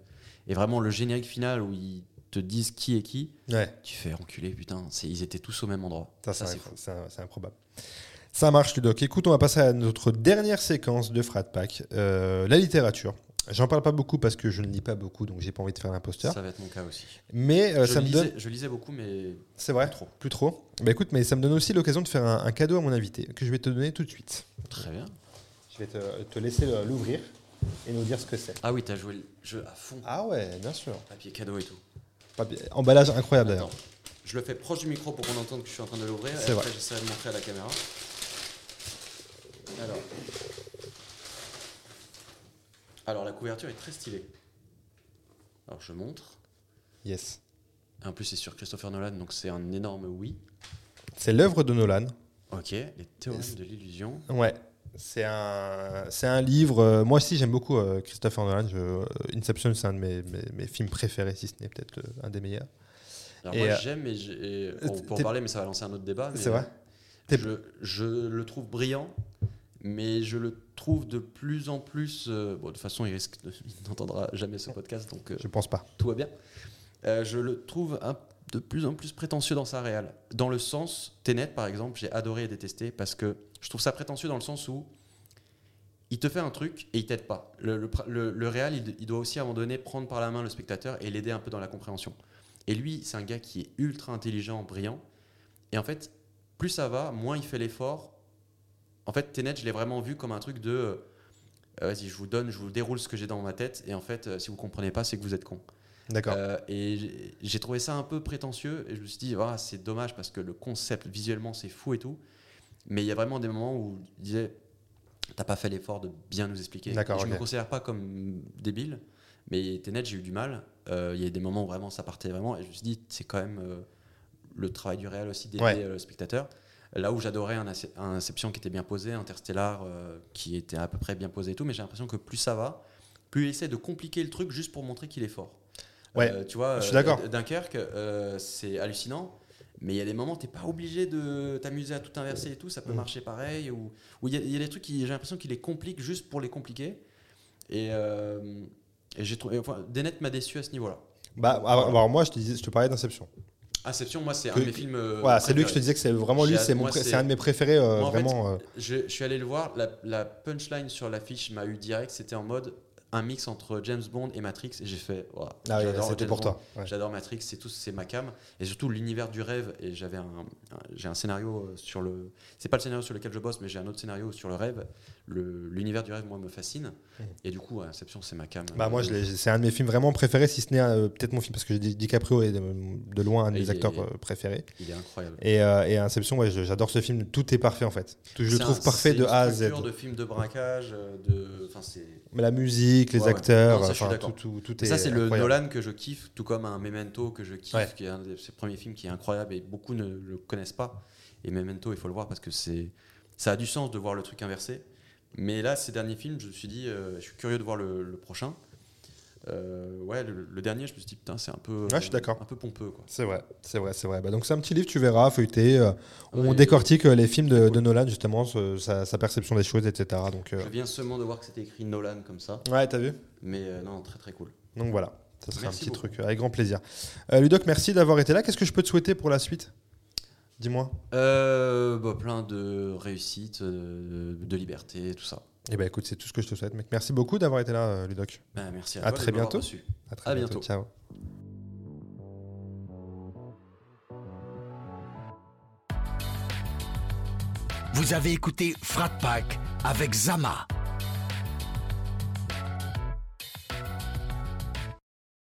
et vraiment, le générique final où ils te disent qui est qui, Ouais, tu fais enculer, putain, c'est- ils étaient tous au même endroit. ça, Ça, c'est improbable. Ça marche Ludoc. Écoute, on va passer à notre dernière séquence de Frat Pack, euh, la littérature. J'en parle pas beaucoup parce que je ne lis pas beaucoup, donc j'ai pas envie de faire l'imposteur. Ça va être mon cas aussi. Mais euh, ça me lisais, donne. je lisais beaucoup, mais C'est vrai plus trop. Plus trop Bah écoute, mais ça me donne aussi l'occasion de faire un, un cadeau à mon invité que je vais te donner tout de suite. Très bien. Je vais te, te laisser l'ouvrir et nous dire ce que c'est. Ah oui, t'as joué le jeu à fond. Ah ouais, bien sûr. Papier cadeau et tout. Papier- Emballage incroyable d'ailleurs. Je le fais proche du micro pour qu'on entende que je suis en train de l'ouvrir. C'est vrai. j'essaierai de montrer à la caméra. Alors. Alors, la couverture est très stylée. Alors, je montre. Yes. En plus, c'est sur Christopher Nolan, donc c'est un énorme oui. C'est l'œuvre de Nolan. Ok, les théorèmes de l'illusion. Ouais. C'est un, c'est un livre. euh, moi aussi, j'aime beaucoup euh, Christopher Nolan. Je- euh, Inception, c'est un de mes, mes- mes films préférés, si ce n'est peut-être le- un des meilleurs. Alors, Et, moi, euh, j'aime, et, j'ai- et- bon, pour t'es- parler, mais ça va lancer un autre débat. mais, C'est vrai euh, T'es- je, je le trouve brillant, mais je le trouve de plus en plus. euh, bon, de toute façon, il risque n'entendra jamais ce podcast, donc. euh, Je pense pas. tout va bien. Euh, je le trouve un- de plus en plus prétentieux dans sa réal. Dans le sens, Tenet par exemple, j'ai adoré et détesté parce que je trouve ça prétentieux dans le sens où il te fait un truc et il t'aide pas. Le, le, pr- le- le réal, il, il doit aussi à un moment donné prendre par la main le spectateur et l'aider un peu dans la compréhension. Et lui, c'est un gars qui est ultra intelligent, brillant. Et en fait, plus ça va, moins il fait l'effort. En fait, Tenet, je l'ai vraiment vu comme un truc de euh, vas-y, je vous donne, je vous déroule ce que j'ai dans ma tête. Et en fait, euh, si vous comprenez pas, c'est que vous êtes con. D'accord. Euh, et j'ai- trouvé ça un peu prétentieux et je me suis dit, Ah, c'est dommage parce que le concept visuellement c'est fou et tout. Mais il y a vraiment des moments où il disait, t'as pas fait l'effort de bien nous expliquer. D'accord, je ok. me considère pas comme débile, mais Tenet, j'ai eu du mal. Euh, Il y a des moments où vraiment ça partait vraiment et je me suis dit, c'est quand même euh, le travail du réel aussi d'aider Ouais. le spectateur. Là où j'adorais un, Ince- un Inception qui était bien posé, Interstellar euh, qui était à peu près bien posé et tout, mais j'ai l'impression que plus ça va, plus il essaie de compliquer le truc juste pour montrer qu'il est fort. Ouais, Euh, tu vois, je suis euh, d'accord. Dunkerque, euh, c'est hallucinant, mais il y a des moments où t'es pas obligé de t'amuser à tout inverser et tout, ça peut Mm. marcher pareil, ou il y, a- il y a des trucs j'ai l'impression qu'il les complique juste pour les compliquer. Et, et j'ai trouvé, enfin, Denet m'a déçu à ce niveau-là. Bah, alors, alors moi, je te, disais, je te parlais d'Inception. Inception, moi, c'est un de mes films. euh, voilà, c'est lui que je te disais que c'est vraiment lui, c'est un de mes préférés, euh, Moi, en fait, vraiment. euh, Je, je suis allé le voir, la, la punchline sur l'affiche m'a eu direct, c'était en mode un mix entre James Bond et Matrix, et j'ai fait, ah oui, c'était pour Bond. toi. ouais. J'adore Matrix, c'est tout, c'est ma cam. Et surtout l'univers du rêve. Et j'avais un, un- j'ai un scénario sur le. C'est pas le scénario sur lequel je bosse, mais j'ai un autre scénario sur le rêve. L'univers du rêve, moi, me fascine. Et du coup, Inception, c'est ma cam. Mm. Bah moi, c'est un de mes films vraiment préférés, si ce n'est euh, peut-être mon film, parce que DiCaprio est de, de loin un de Et mes est- acteurs euh, préférés. Il est incroyable. Et, euh, et Inception, ouais, j'adore ce film. Tout est parfait en fait. Tout, je le trouve un- parfait de une A à Z. de film de braquage, euh, de. Mais la musique, les Ouais, ouais. acteurs, Non, ça, tout, tout, tout est. ça, c'est le. Nolan que je kiffe, tout comme un Memento que je kiffe, Ouais. qui est un de ses premiers films qui est incroyable et beaucoup ne le connaissent pas. Et Memento, il faut le voir parce que c'est, ça a du sens de voir le truc inversé. Mais là, ces derniers films, je me suis dit, euh, je suis curieux de voir le, le prochain. Euh, ouais, le, le dernier, je me suis dit, putain, c'est un peu, Ouais, je suis d'accord. un peu pompeux, quoi. C'est vrai, c'est vrai, c'est vrai. Bah, donc c'est un petit livre, tu verras, feuilleté. euh, on Ouais, décortique euh, les films de, cool. de Nolan justement, ce- sa, sa perception des choses, etc. Donc, Je viens seulement de voir que c'était écrit Nolan comme ça, ouais, t'as vu? Mais non, très très cool. Donc voilà, ça serait un petit beaucoup. truc, avec grand plaisir. Ludoc, merci d'avoir été là. Qu'est-ce que je peux te souhaiter pour la suite? Dis-moi. Euh, bah, plein de réussite, euh, de liberté, tout ça. Eh ben écoute, c'est tout ce que je te souhaite, mec. Merci beaucoup d'avoir été là, euh, Ludoc. Ben, merci à, À toi très bientôt. reçu. À très À bientôt. bientôt. Ciao. Vous avez écouté Frat Pack avec Zama,